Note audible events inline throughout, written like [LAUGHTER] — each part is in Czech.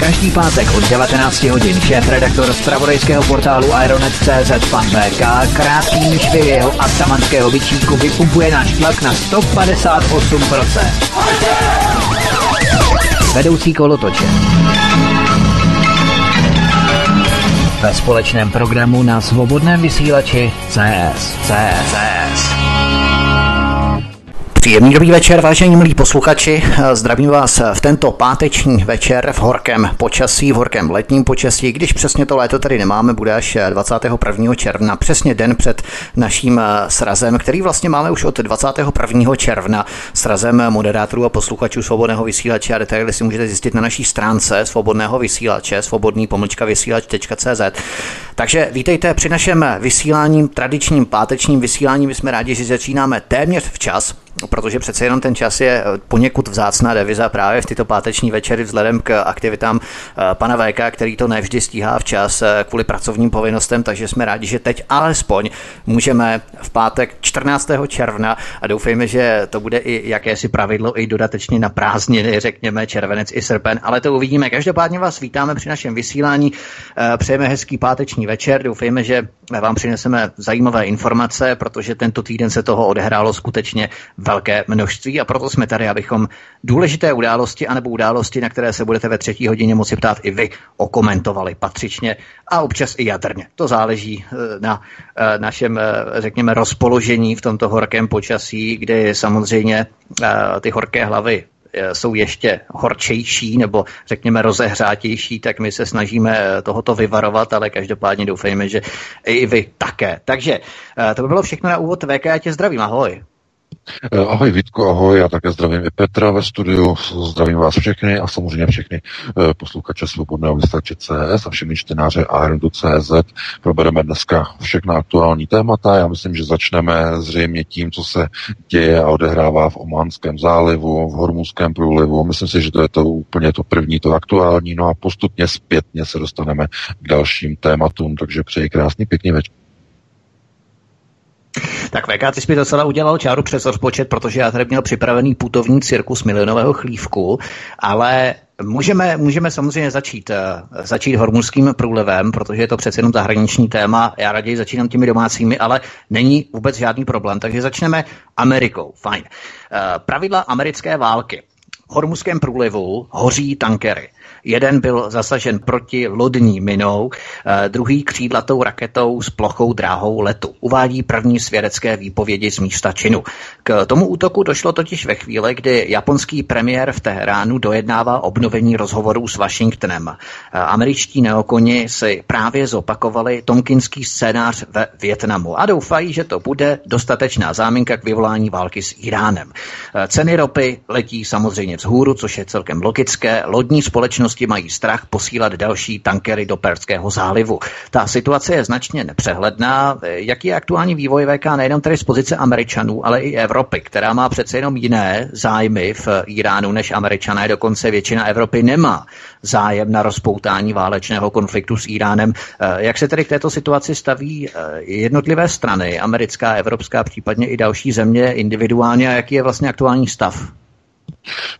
Každý pátek od 19 hodin šéf-redaktor z pravodejského portálu Ironet.cz pan VK krátkým švy jeho atamanského vyčínku vypumpuje náš tlak na 158%. Vedoucí kolotoče. Ve společném programu na svobodném vysílači CS. CS. CS. Příjemný dobrý večer, vážení milí posluchači. Zdravím vás v tento páteční večer v horkém počasí, v horkém letním počasí. Když přesně to léto tady nemáme, bude až 21. června, přesně den před naším srazem, který vlastně máme už od 21. června srazem moderátorů a posluchačů svobodného vysílače a detaily si můžete zjistit na naší stránce svobodného vysílače, svobodný pomlčka vysílač.cz. Takže vítejte při našem vysílání, tradičním pátečním vysílání. My jsme rádi, že začínáme téměř včas, protože přece jenom ten čas je poněkud vzácná deviza právě v tyto páteční večery vzhledem k aktivitám eh, pana VK, který to nevždy stíhá včas eh, kvůli pracovním povinnostem, takže jsme rádi, že teď alespoň můžeme v pátek 14. června a doufejme, že to bude i jakési pravidlo i dodatečně na prázdniny, řekněme červenec i srpen, ale to uvidíme. Každopádně vás vítáme při našem vysílání, eh, přejeme hezký páteční večer, doufejme, že vám přineseme zajímavé informace, protože tento týden se toho odehrálo skutečně velké množství a proto jsme tady, abychom důležité události anebo události, na které se budete ve třetí hodině moci ptát i vy, okomentovali patřičně a občas i jadrně. To záleží eh, na eh, našem, eh, řekněme, rozpoložení v tomto horkém počasí, kdy samozřejmě ty horké hlavy jsou ještě horčejší nebo řekněme rozehřátější, tak my se snažíme tohoto vyvarovat, ale každopádně doufejme, že i vy také. Takže to by bylo všechno na úvod VK, já tě zdravím, ahoj. Eh, ahoj Vítko, ahoj, já také zdravím i Petra ve studiu, zdravím vás všechny a samozřejmě všechny eh, posluchače Svobodného vysílače CS a všechny čtenáře CZ. Probereme dneska všechna aktuální témata. Já myslím, že začneme zřejmě tím, co se děje a odehrává v Ománském zálivu, v Hormuzském průlivu. Myslím si, že to je to úplně to první, to aktuální, no a postupně zpětně se dostaneme k dalším tématům, takže přeji krásný pěkný večer. Tak VK, ty jsi mi docela udělal čáru přes rozpočet, protože já tady měl připravený putovní cirkus milionového chlívku, ale Můžeme, můžeme samozřejmě začít, eh, začít hormuzským průlevem, protože je to přece jenom zahraniční téma. Já raději začínám těmi domácími, ale není vůbec žádný problém. Takže začneme Amerikou. Fajn. Eh, pravidla americké války. V hormuzském průlivu hoří tankery. Jeden byl zasažen proti lodní minou, eh, druhý křídlatou raketou s plochou dráhou letu. Uvádí první svědecké výpovědi z místa činu. K tomu útoku došlo totiž ve chvíli, kdy japonský premiér v Teheránu dojednává obnovení rozhovorů s Washingtonem. Eh, američtí neokoni si právě zopakovali tomkinský scénář ve Větnamu a doufají, že to bude dostatečná záminka k vyvolání války s Iránem. Eh, ceny ropy letí samozřejmě vzhůru, což je celkem logické. Lodní společnost společnosti mají strach posílat další tankery do Perského zálivu. Ta situace je značně nepřehledná. Jaký je aktuální vývoj VK nejenom tedy z pozice Američanů, ale i Evropy, která má přece jenom jiné zájmy v Iránu než Američané, dokonce většina Evropy nemá zájem na rozpoutání válečného konfliktu s Iránem. Jak se tedy k této situaci staví eh, jednotlivé strany, americká, evropská, případně i další země individuálně a jaký je vlastně aktuální stav?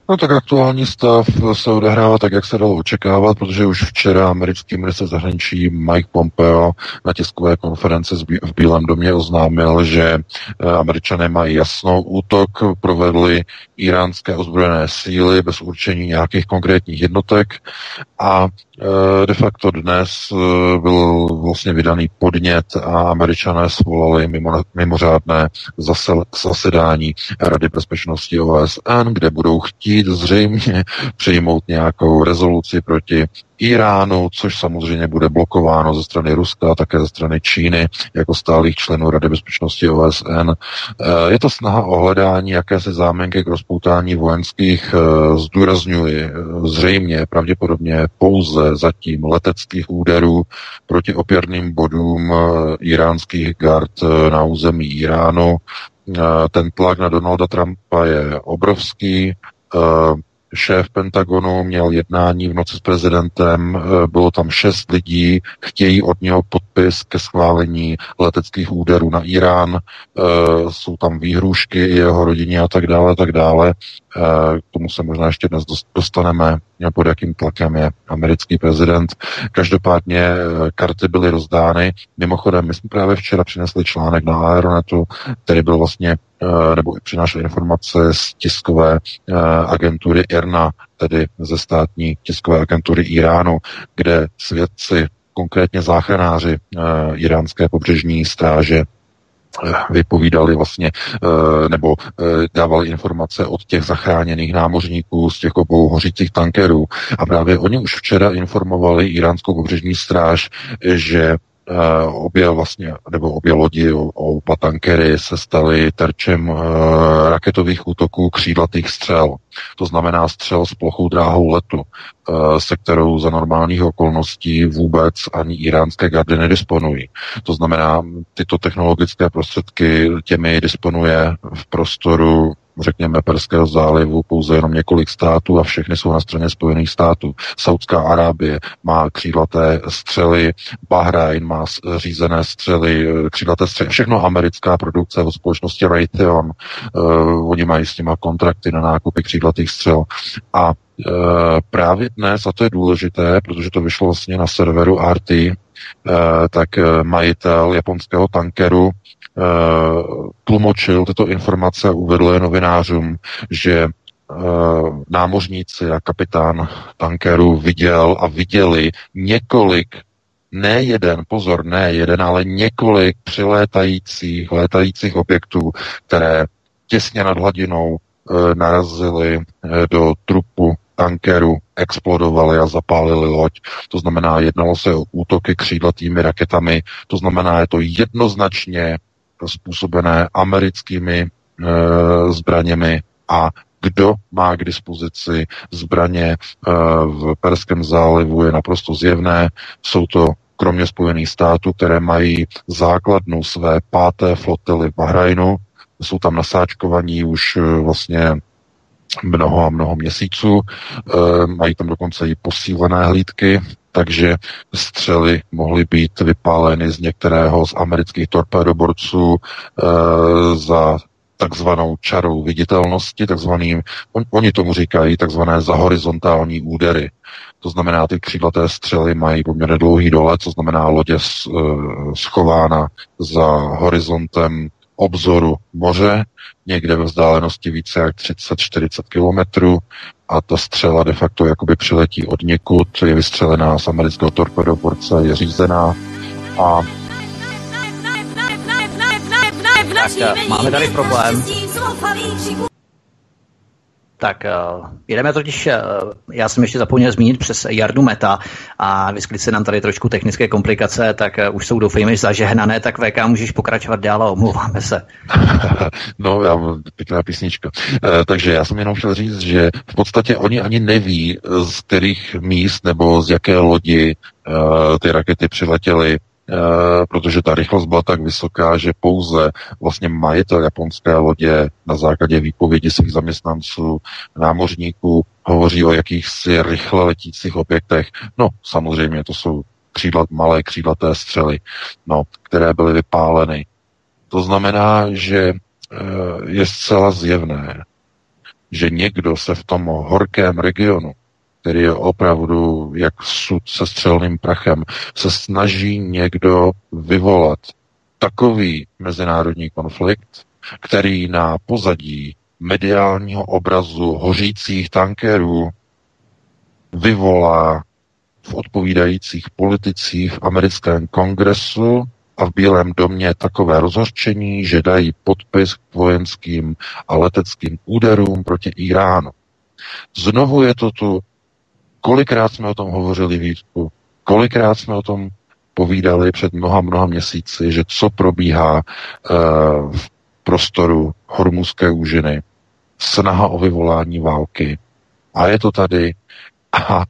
No tak aktuální stav se odehrává tak, jak se dalo očekávat, protože už včera americký minister zahraničí Mike Pompeo na tiskové konferenci v Bílém domě oznámil, že eh, američané mají jasnou útok, provedli iránské ozbrojené síly bez určení nějakých konkrétních jednotek a eh, de facto dnes eh, byl vlastně vydaný podnět a američané svolali mimo, mimořádné zasedání Rady bezpečnosti OSN, kde budou chtít zřejmě přijmout nějakou rezoluci proti Iránu, což samozřejmě bude blokováno ze strany Ruska a také ze strany Číny jako stálých členů Rady bezpečnosti OSN. Eh, je to snaha o hledání jakési zámenky k rozpoutání vojenských, eh, zdůrazňuji, eh, zřejmě pravděpodobně pouze zatím leteckých úderů proti opěrným bodům iránských gard na území Iránu. Ten tlak na Donalda Trumpa je obrovský. Šéf Pentagonu měl jednání v noci s prezidentem, eh, bylo tam šest lidí, chtějí od něho podpis ke schválení leteckých úderů na Irán, eh, jsou tam výhrušky jeho rodině a tak dále, tak dále. Eh, k tomu se možná ještě dnes dostaneme, pod jakým tlakem je americký prezident. Každopádně karty byly rozdány. Mimochodem, my jsme právě včera přinesli článek na Aeronetu, který byl vlastně Eh, nebo přinášel informace z tiskové eh, agentury IRNA, tedy ze státní tiskové agentury Iránu, kde svědci, konkrétně záchranáři eh, iránské pobřežní stráže, vypovídali vlastně, nebo dávali informace od těch zachráněných námořníků z těch obou hořících tankerů. A právě oni už včera informovali iránskou pobřežní stráž, že Eh, obě vlastně, nebo obě lodi, oba tankery se staly terčem eh, raketových útoků křídlatých střel. To znamená střel s plochou dráhou letu, eh, se kterou za normálních okolností vůbec ani iránské gardy nedisponují. To znamená, tyto technologické prostředky těmi disponuje v prostoru řekněme, Perského zálivu pouze jenom několik států a všechny jsou na straně Spojených států. Saudská Arábie má křídlaté střely, Bahrajn má řízené střely, eh, křídlaté střely, všechno americká produkce od společnosti Raytheon. Uh, oni mají s těma kontrakty na nákupy křídlatých střel. A uh, právě dnes, a to je důležité, protože to vyšlo vlastně na serveru RT, uh, tak majitel japonského tankeru Eh, tlumočil tyto informace a uvedl je novinářům, že eh, námořníci a kapitán tankeru viděl a viděli několik ne jeden, pozor, ne jeden, ale několik přilétajících, létajících objektů, které těsně nad hladinou e, narazily do trupu tankeru, explodovaly a zapálili loď. To znamená, jednalo se o útoky křídlatými raketami, to znamená, je to jednoznačně způsobené americkými e, zbraněmi a kdo má k dispozici zbraně e, v Perském zálivu je naprosto zjevné. Jsou to kromě Spojených států, které mají základnu své páté flotily v Bahrajnu, jsou tam nasáčkovaní už e, vlastně mnoho a mnoho měsíců, mají tam dokonce i posílené hlídky, takže střely mohly být vypáleny z některého z amerických torpédoborců e, za takzvanou čarou viditelnosti, takzvaným, on, oni tomu říkají takzvané za horizontální údery. To znamená, ty křídlaté střely mají poměrně dlouhý dole, co znamená lodě eh, schována za horizontem obzoru moře, někde ve vzdálenosti více jak 30-40 kilometrů a ta střela de facto jakoby přiletí od někud, je vystřelená z amerického torpedoborce, je řízená a tak máme tady problém. Tak uh, jedeme totiž, uh, já jsem ještě zapomněl zmínit přes Jardu Meta a vyskytly se nám tady trošku technické komplikace, tak uh, už jsou doufejme zažehnané, tak VK můžeš pokračovat dál a omlouváme se. [LAUGHS] no, já pěkná písnička. Takže já jsem jenom chtěl říct, že v podstatě oni ani neví, z kterých míst nebo z jaké lodi ty rakety přiletěly Eh, protože ta rychlost byla tak vysoká, že pouze vlastně majitel japonské lodě na základě výpovědi svých zaměstnanců, námořníků, hovoří o jakýchsi rychle letících objektech. No, samozřejmě, to jsou křídlat, malé křídlaté střely, no, které byly vypáleny. To znamená, že eh, je zcela zjevné, že někdo se v tom horkém regionu, který je opravdu jak sud se střelným prachem, se snaží někdo vyvolat takový mezinárodní konflikt, který na pozadí mediálního obrazu hořících tankerů vyvolá v odpovídajících politicích v americkém kongresu a v Bílém domě takové rozhořčení, že dají podpis k vojenským a leteckým úderům proti Iránu. Znovu je to tu, kolikrát jsme o tom hovořili Vítku, kolikrát jsme o tom povídali před mnoha, mnoha měsíci, že co probíhá uh, v prostoru hormuzské úžiny, snaha o vyvolání války. A je to tady a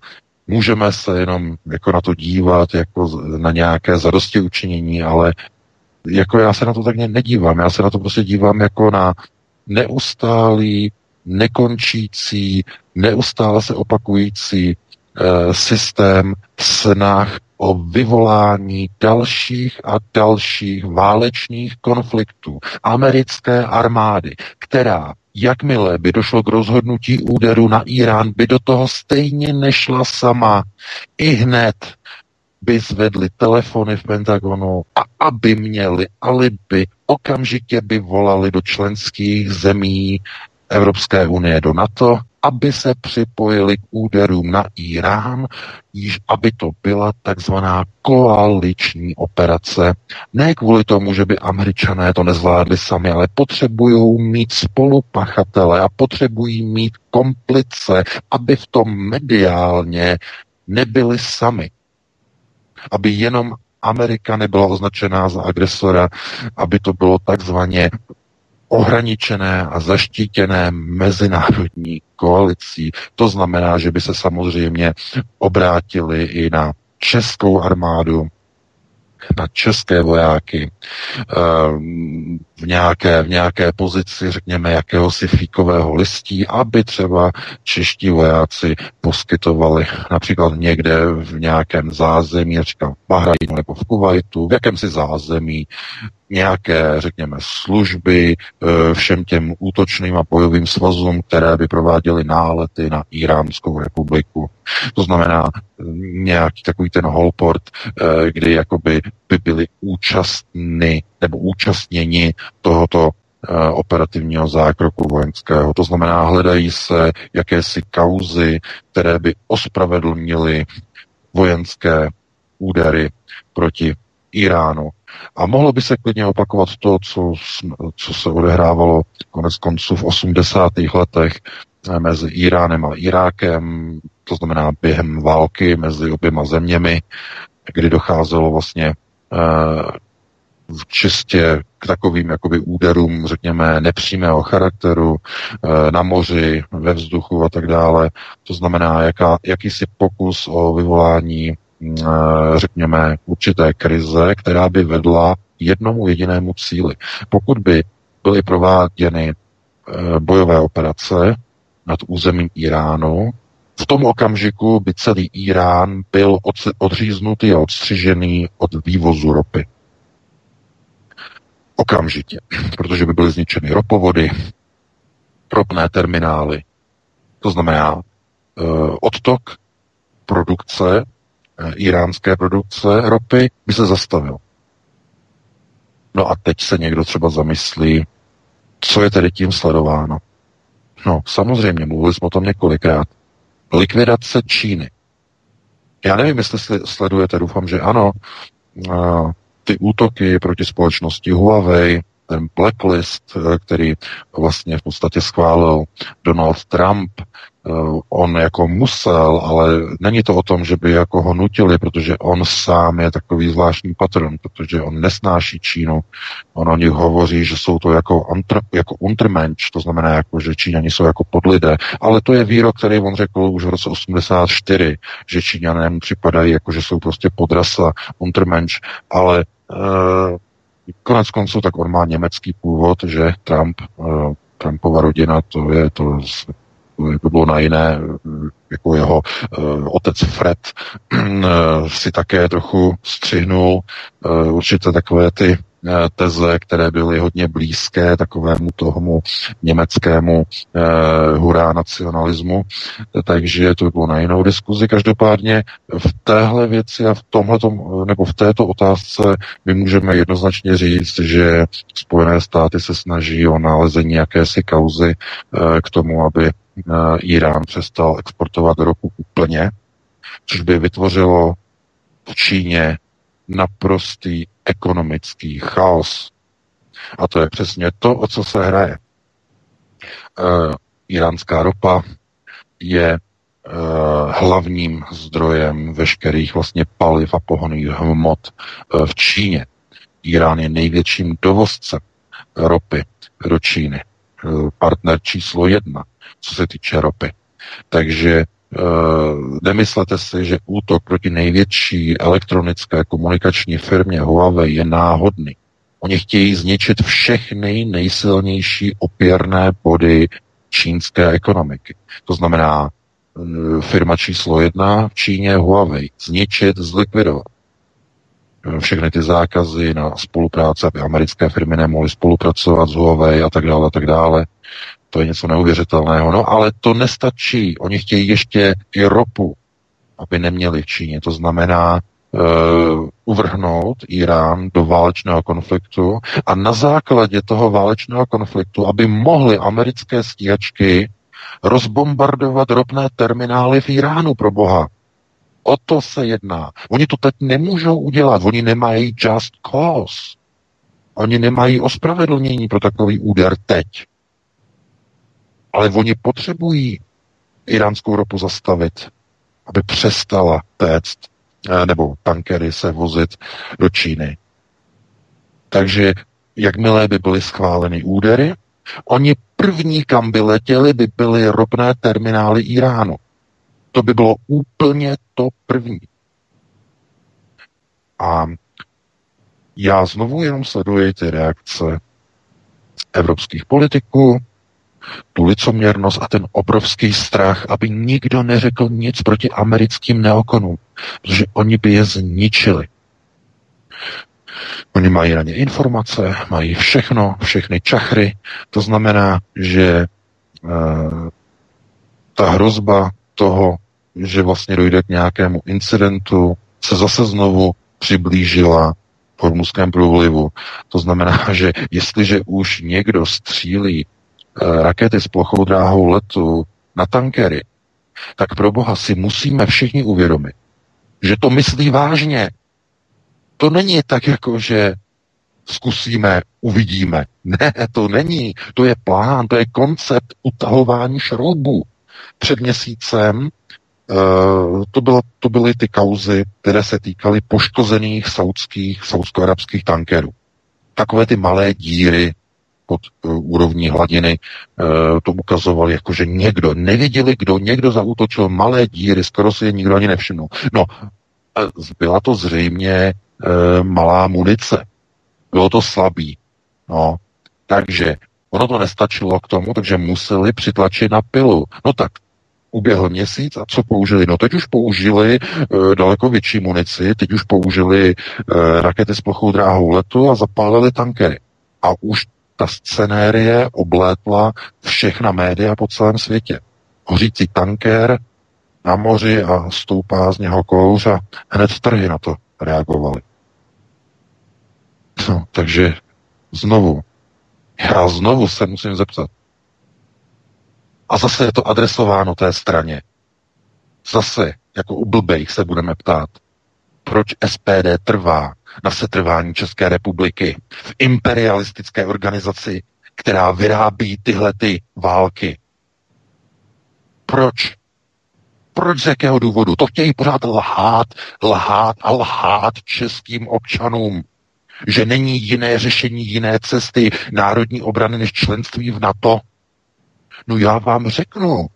můžeme se jenom jako na to dívat jako na nějaké zadosti učinění, ale jako já se na to tak nedívám. Já se na to prostě dívám jako na neustálý, nekončící, neustále se opakující e, systém snah o vyvolání dalších a dalších válečných konfliktů americké armády, která jakmile by došlo k rozhodnutí úderu na Irán, by do toho stejně nešla sama. I hned by zvedli telefony v Pentagonu a aby měli alibi, okamžitě by volali do členských zemí Evropské unie do NATO aby se připojili k úderům na Irán, již aby to byla takzvaná koaliční operace. Ne kvůli tomu, že by američané to nezvládli sami, ale potřebují mít spolupachatele a potřebují mít komplice, aby v tom mediálně nebyli sami. Aby jenom Amerika nebyla označená za agresora, aby to bylo takzvaně ohraničené a zaštítěné mezinárodní koalicí. To znamená, že by se samozřejmě obrátili i na českou armádu, na české vojáky ehm, v nějaké, v nějaké pozici, řekněme, jakéhosi fíkového listí, aby třeba čeští vojáci poskytovali například někde v nějakém zázemí, říkám v Bahrajnu nebo v Kuwaitu, v jakémsi zázemí, nějaké, řekněme, služby eh, všem těm útočným a bojovým svazům, které by prováděly nálety na Iránskou republiku. To znamená eh, nějaký takový ten holport, eh, kdy jakoby by byli účastní nebo účastněni tohoto operativního zákroku vojenského. To znamená, hledají se jakési kauzy, které by ospravedlnily vojenské údery proti Iránu. A mohlo by se klidně opakovat to, co, co se odehrávalo konec konců v 80. letech eh, mezi Iránem a Irákem, to znamená během války mezi oběma zeměmi, kdy docházelo vlastně eh, čistě k takovým jakoby úderům, řekněme, nepřímého charakteru eh, na moři, ve vzduchu a tak dále. To znamená jaká, jakýsi pokus o vyvolání Eh, řekněme, určité krize, která by vedla jednomu jedinému cíli. Pokud by byly prováděny eh, bojové operace nad územím Iránu, tom okamžiku by celý Irán byl odříznutý a odstřižený od vývozu ropy. Okamžitě, protože by byly zničeny ropovody, ropné terminály. To znamená, uh, odtok produkce Eh, iránské produkce ropy by se zastavil. No a teď se někdo třeba zamyslí, co je tedy tím sledováno. No, samozřejmě, mluvili jsme o tom několikrát. Likvidace Číny. Já nevím, jestli sledujete, doufám, že ano, ty útoky proti společnosti Huawei, ten blacklist, eh, který vlastně v podstatě schválil Donald Trump, on jako musel, ale není to o tom, že by jako ho nutili, protože on sám je takový zvláštní patron, protože on nesnáší Čínu. On o nich hovoří, že jsou to jako, antr, jako untermensch, to znamená, jako, že Číňani jsou jako podlidé. Ale to je výrok, který on řekl už v roce 84, že Číňané připadají jako, že jsou prostě podrasa, untermensch, ale uh, Konec konců, tak on má německý původ, že Trump, uh, Trumpova rodina, to je to to bylo na jiné, jako jeho uh, otec Fred uh, [CLEARS THROAT] si také trochu střihnul uh, určité takové ty teze, které byly hodně blízké takovému tomu německému eh, hurá nacionalismu, takže to by bylo na jinou diskuzi. Každopádně v téhle věci a v tomhle nebo v této otázce my můžeme jednoznačně říct, že Spojené státy se snaží o nalezení jakési kauzy eh, k tomu, aby eh, Irán přestal exportovat ropu úplně, což by vytvořilo v Číně naprostý ekonomický chaos. A to je přesně to, o co se hraje. E, iránská ropa je e, hlavním zdrojem veškerých vlastně paliv a pohonných hmot e, v Číně. Irán je největším dovozcem ropy do Číny. E, partner číslo jedna, co se týče ropy. Takže nemyslete si, že útok proti největší elektronické komunikační firmě Huawei je náhodný. Oni chtějí zničit všechny nejsilnější opěrné body čínské ekonomiky. To znamená, uh, firma číslo jedna v Číně Huawei. Zničit, zlikvidovat. Uh, všechny ty zákazy na spolupráce, aby americké firmy nemohly spolupracovat s Huawei a tak dále, a tak dále. To je něco neuvěřitelného. No ale to nestačí. Oni chtějí ještě i ropu, aby neměli v Číně. To znamená uh, uvrhnout Irán do válečného konfliktu a na základě toho válečného konfliktu, aby mohly americké stíhačky rozbombardovat ropné terminály v Iránu pro boha. O to se jedná. Oni to teď nemůžou udělat. Oni nemají just cause. Oni nemají ospravedlnění pro takový úder teď. Ale oni potřebují iránskou ropu zastavit, aby přestala téct eh, nebo tankery se vozit do Číny. Takže jakmile by byly schváleny údery, oni první, kam by letěli, by byly ropné terminály Iránu. To by bylo úplně to první. A já znovu jenom sleduji ty reakce evropských politiků, tu licoměrnost a ten obrovský strach, aby nikdo neřekl nic proti americkým neokonům, protože oni by je zničili. Oni mají na ně informace, mají všechno, všechny čachry. To znamená, že uh, ta hrozba toho, že vlastně dojde k nějakému incidentu, se zase znovu přiblížila v hormuzském průlivu. To znamená, [LAUGHS] že jestliže už někdo střílí rakety s plochou dráhou letu na tankery, tak pro boha si musíme všichni uvědomit, že to myslí vážně. To není tak, jako že zkusíme, uvidíme. [LAUGHS] Ne, to není. To je plán, to je koncept utahování šroubů. Před měsícem uh, to, bylo, to byly ty kauzy, které se týkaly poškozených saudských, saudsko-arabských tankerů. Takové ty malé díry pod uh, úrovní hladiny uh, to ukazoval jako, že někdo, nevěděli kdo, někdo zautočil malé díry, skoro si je nikdo ani nevšimnul. No, byla to zřejmě uh, malá munice. Bylo to slabý. No, takže ono to nestačilo k tomu, takže museli přitlačit na pilu. No tak uběhl měsíc a co použili? No teď už použili e, daleko větší munici, teď už použili e, rakety s plochou dráhou letu a zapálili tankery. A už ta scenérie oblétla všechna média po celém světě. Hořící tanker na moři a stoupá z něho kouř a hned trhy na to reagovali. No, takže znovu, já znovu se musím zeptat. A zase je to adresováno té straně. Zase, jako u blbejch se budeme ptát, proč SPD trvá na setrvání České republiky v imperialistické organizaci, která vyrábí tyhle ty války. Proč? Proč z jakého důvodu? To chtějí pořád lhát, lhát a lhát českým občanům, že není jiné řešení, jiné cesty národní obrany než členství v NATO. No já vám řeknu,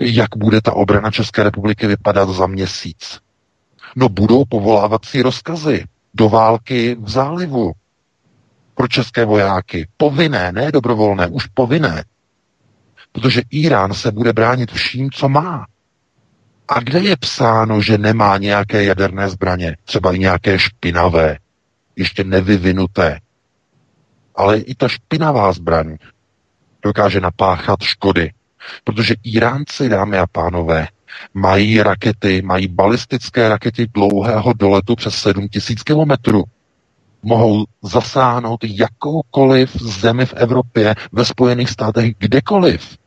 jak bude ta obrana České republiky vypadat za měsíc. No budou povolávací rozkazy do války v zálivu pro české vojáky. Povinné, ne dobrovolné, už povinné. Protože Irán se bude bránit vším, co má. A kde je psáno, že nemá nějaké jaderné zbraně, třeba i nějaké špinavé? ještě nevyvinuté. Ale i ta špinavá zbraň dokáže napáchat škody. Protože Iránci, dámy a pánové, mají rakety, mají balistické rakety dlouhého doletu přes 7000 kilometrů. Mohou zasáhnout jakoukoliv zemi v Evropě, ve Spojených státech, kdekoliv.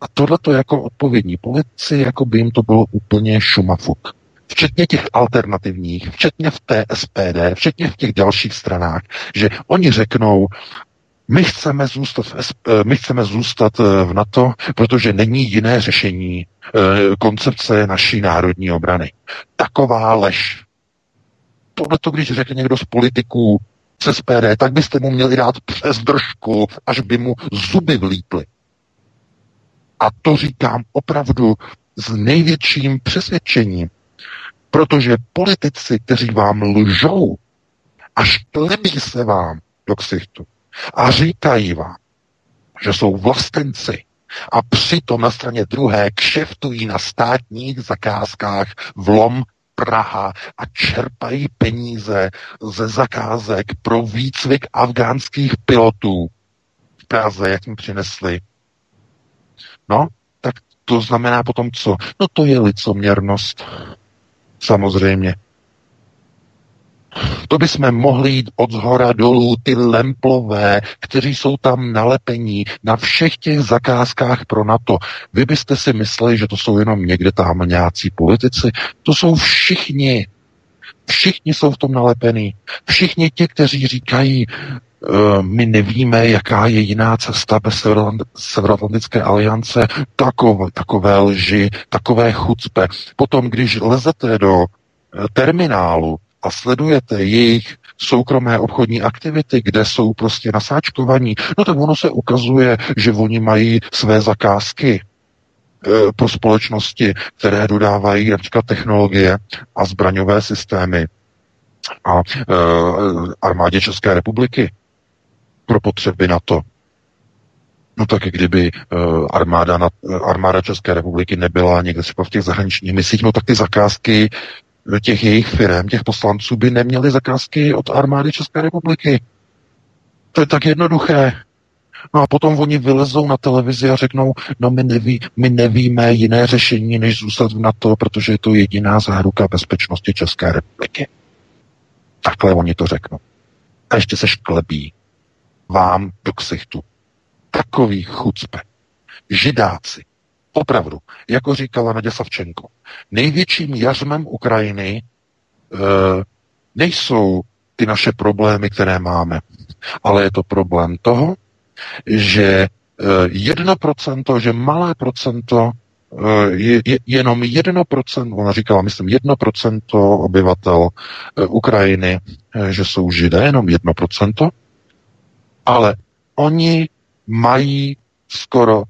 A tohle to jako odpovědní politici, jako by jim to bylo úplně šumafuk. Včetně těch alternativních, včetně v té SPD, včetně v těch dalších stranách, že oni řeknou, my chceme zůstat v, eh, my chceme zůstat eh, v NATO, protože není jiné řešení eh, koncepce naší národní obrany. Taková lež. Tohle to, když řekne někdo z politiků z SPD, tak byste mu měli dát přes držku, až by mu zuby vlítly. A to říkám opravdu s největším přesvědčením, protože politici, kteří vám lžou, až tlebí se vám do ksichtu a říkají vám, že jsou vlastenci a přitom na straně druhé kšeftují na státních zakázkách vlom Praha a čerpají peníze ze zakázek pro výcvik afgánských pilotů v Praze, jak jim přinesli No, tak to znamená potom co? No to je licoměrnost. Samozřejmě. To bychom mohli jít od zhora dolů, ty lemplové, kteří jsou tam nalepení na všech těch zakázkách pro NATO. Vy byste si mysleli, že to jsou jenom někde tam nějací politici. To jsou všichni. Všichni jsou v tom nalepení. Všichni ti, kteří říkají, Eh, my nevíme, jaká je jiná cesta bez Severoatlantické aliance, takové, takové lži, takové chucpe. Potom, když lezete do eh, terminálu a sledujete jejich soukromé obchodní aktivity, kde jsou prostě nasáčkovaní, no tak ono se ukazuje, že oni mají své zakázky eh, pro společnosti, které dodávají například technologie a zbraňové systémy a e, armádě České republiky pro potřeby NATO. No tak kdyby uh, armáda, na, armáda České republiky nebyla někde třeba v těch zahraničních misích, no tak ty zakázky těch jejich firm, těch poslanců by neměly zakázky od armády České republiky. To je tak jednoduché. No a potom oni vylezou na televizi a řeknou, no my, neví, my nevíme jiné řešení, než zůstat v NATO, protože je to jediná záruka bezpečnosti České republiky. Takhle oni to řeknou. A ještě se šklebí vám do ksichtu. Takový chucpe. Židáci. Opravdu, jako říkala Nadě Savčenko, největším jařmem Ukrajiny e, nejsou ty naše problémy, které máme, ale je to problém toho, že eh, jedno procento, že malé procento, eh, je, je, jenom jedno procento, ona říkala, myslím, jedno procento obyvatel Ukrajiny, že jsou židé, jenom jedno procento, ale oni mají skoro,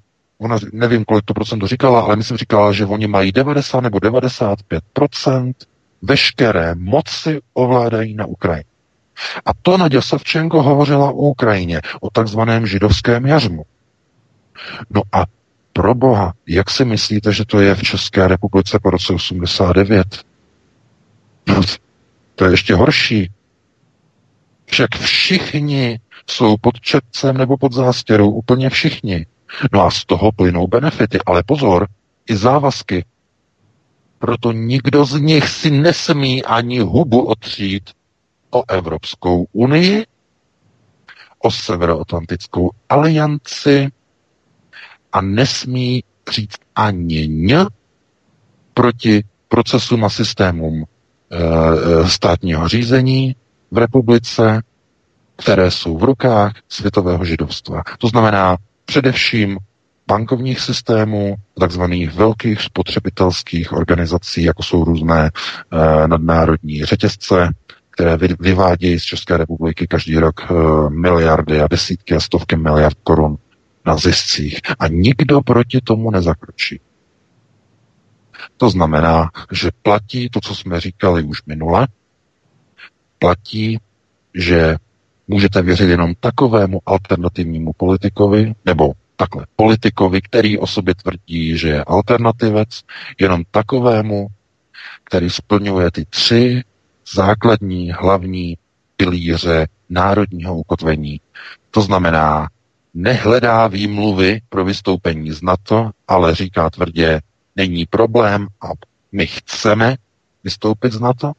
ona, nevím, kolik to procento říkala, ale myslím říkala, že oni mají 90 nebo 95% veškeré moci ovládají na Ukrajině. A to Nadia Savčenko hovořila o Ukrajině, o takzvaném židovském jařmu. No a pro boha, jak si myslíte, že to je v České republice po roce 89? No, [LAUGHS] to je ještě horší. Však všichni jsou pod četcem nebo pod zástěrou, úplně všichni. No a z toho plynou benefity, ale pozor, i závazky. Proto nikdo z nich si nesmí ani hubu otřít o Evropskou unii, o Severoatlantickou alianci a nesmí říct ani ň proti procesům a systémům e, státního řízení v republice, které jsou v rukách světového židovstva. To znamená především bankovních systémů, takzvaných velkých spotřebitelských organizací, jako jsou různé e, nadnárodní řetězce, které vy, vyvádějí z České republiky každý rok e, miliardy a desítky a stovky miliard korun na ziscích. A nikdo proti tomu nezakročí. To znamená, že platí to, co jsme říkali už minule, platí, že můžete věřit jenom takovému alternativnímu politikovi, nebo takhle, politikovi, který o sobě tvrdí, že je alternativec, jenom takovému, který splňuje ty tři základní, hlavní pilíře národního ukotvení. To znamená, nehledá výmluvy pro vystoupení z NATO, ale říká tvrdě, není problém a my chceme vystoupit z NATO,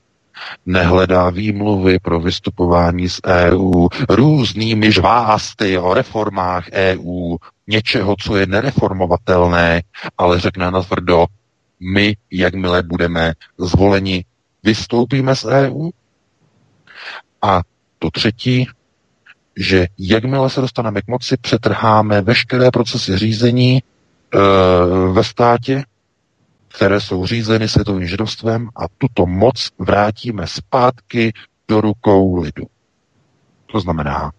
nehledá výmluvy pro vystupování z EU různými žvásty o reformách EU, něčeho, co je nereformovatelné, ale řekne na tvrdo, my, jakmile budeme zvoleni, vystoupíme z EU. A to třetí, že jakmile se dostaneme k moci, přetrháme veškeré procesy řízení e, ve státě, které jsou řízeny světovým židovstvem a tuto moc vrátíme zpátky do rukou lidu. To znamená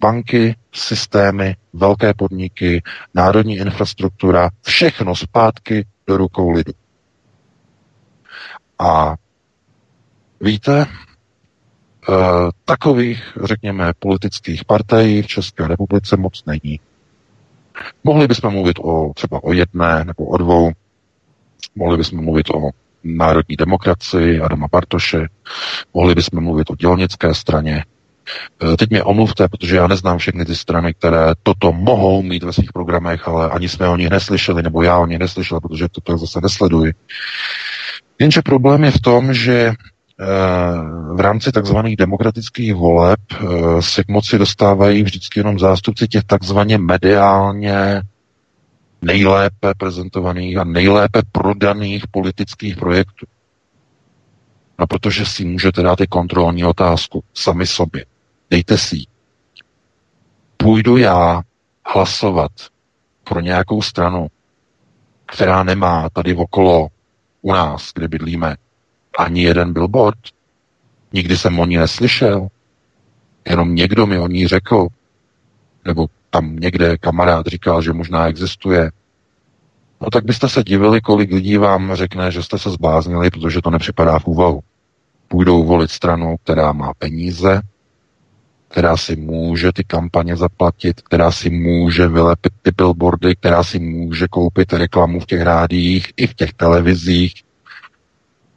banky, systémy, velké podniky, národní infrastruktura, všechno zpátky do rukou lidu. A víte, eh, takových, řekněme, politických partají v České republice moc není. Mohli bychom mluvit o třeba o jedné nebo o dvou, Mohli bychom mluvit o národní demokracii Adama Bartoše, mohli bychom mluvit o dělnické straně. E, teď mě omluvte, protože já neznám všechny ty strany, které toto mohou mít ve svých programech, ale ani jsme o nich neslyšeli, nebo já o nich neslyšel, protože toto zase nesleduji. Jenže problém je v tom, že e, v rámci takzvaných demokratických voleb e, se k moci dostávají vždycky jenom zástupci těch takzvaně mediálně nejlépe prezentovaných a nejlépe prodaných politických projektů. No protože si můžete dát i kontrolní otázku sami sobě. Dejte si ji. Půjdu já hlasovat pro nějakou stranu, která nemá tady okolo u nás, kde bydlíme, ani jeden billboard. Nikdy jsem o ní neslyšel. Jenom někdo mi o ní řekl, nebo tam někde kamarád říkal, že možná existuje, no tak byste se divili, kolik lidí vám řekne, že jste se zbláznili, protože to nepřipadá v úvahu. Půjdou volit stranu, která má peníze, která si může ty kampaně zaplatit, která si může vylepit ty billboardy, která si může koupit reklamu v těch rádiích i v těch televizích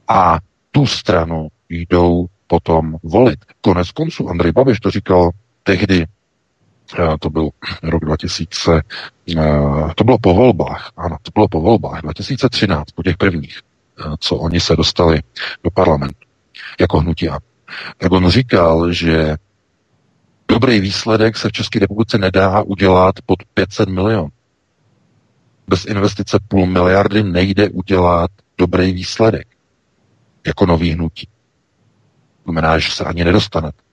a tu stranu jdou potom volit. Konec konců Andrej Babiš to říkal tehdy Eh, to byl rok 2000, eh, to bylo po volbách, ano, to bylo po volbách, 2013, po těch prvních, eh, co oni se dostali do parlamentu jako hnutí A. Tak on říkal, že dobrý výsledek se v České republice nedá udělat pod 500 milionů. Bez investice půl miliardy nejde udělat dobrý výsledek jako nový hnutí. Znamená, že se ani nedostanete.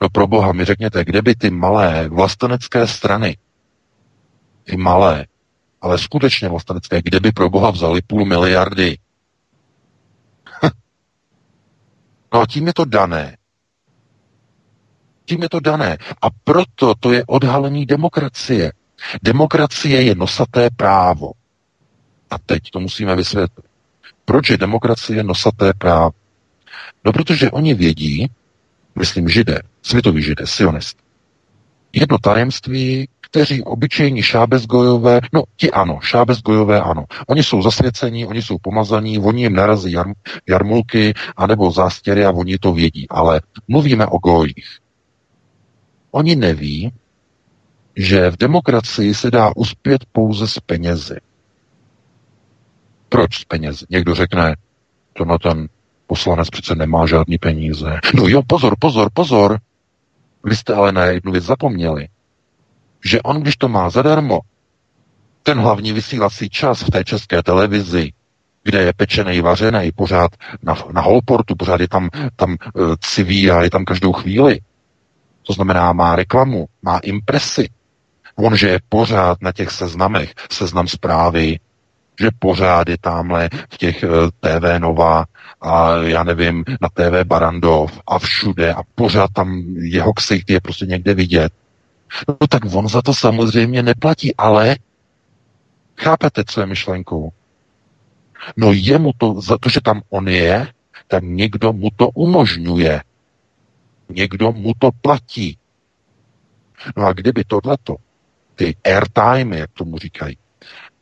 No pro boha mi řekněte, kde by ty malé vlastenecké strany, ty malé, ale skutečně vlastenecké, kde by pro boha vzali půl miliardy? [LAUGHS] no a tím je to dané. Tím je to dané. A proto to je odhalení demokracie. Demokracie je nosaté právo. A teď to musíme vysvětlit. Proč je demokracie nosaté právo? No, protože oni vědí, myslím židé, světoví židé, sionist. Jedno tajemství, kteří obyčejní šábezgojové, no ti ano, šábezgojové ano. Oni jsou zasvěcení, oni jsou pomazaní, oni jim narazí jar, jarmulky anebo zástěry a oni to vědí. Ale mluvíme o gojích. Oni neví, že v demokracii se dá uspět pouze s penězi. Proč s penězi? Někdo řekne, to na ten poslanec přece nemá žádný peníze. No jo, pozor, pozor, pozor. Vy jste ale na jednu věc zapomněli. Že on, když to má zadarmo, ten hlavní vysílací čas v té české televizi, kde je pečený, vařený, pořád na, na holportu, pořád je tam, tam uh, civí a je tam každou chvíli. To znamená, má reklamu, má impresy. On, že je pořád na těch seznamech, seznam zprávy, že pořád je tamhle v těch eh, TV Nova a já nevím, na TV Barandov a všude a pořád tam jeho ksicht je prostě někde vidět. No tak on za to samozřejmě neplatí, ale chápete, co je myšlenkou? No jemu to, za to, že tam on je, tak někdo mu to umožňuje. Někdo mu to platí. No a kdyby tohleto, ty airtime, jak tomu říkají,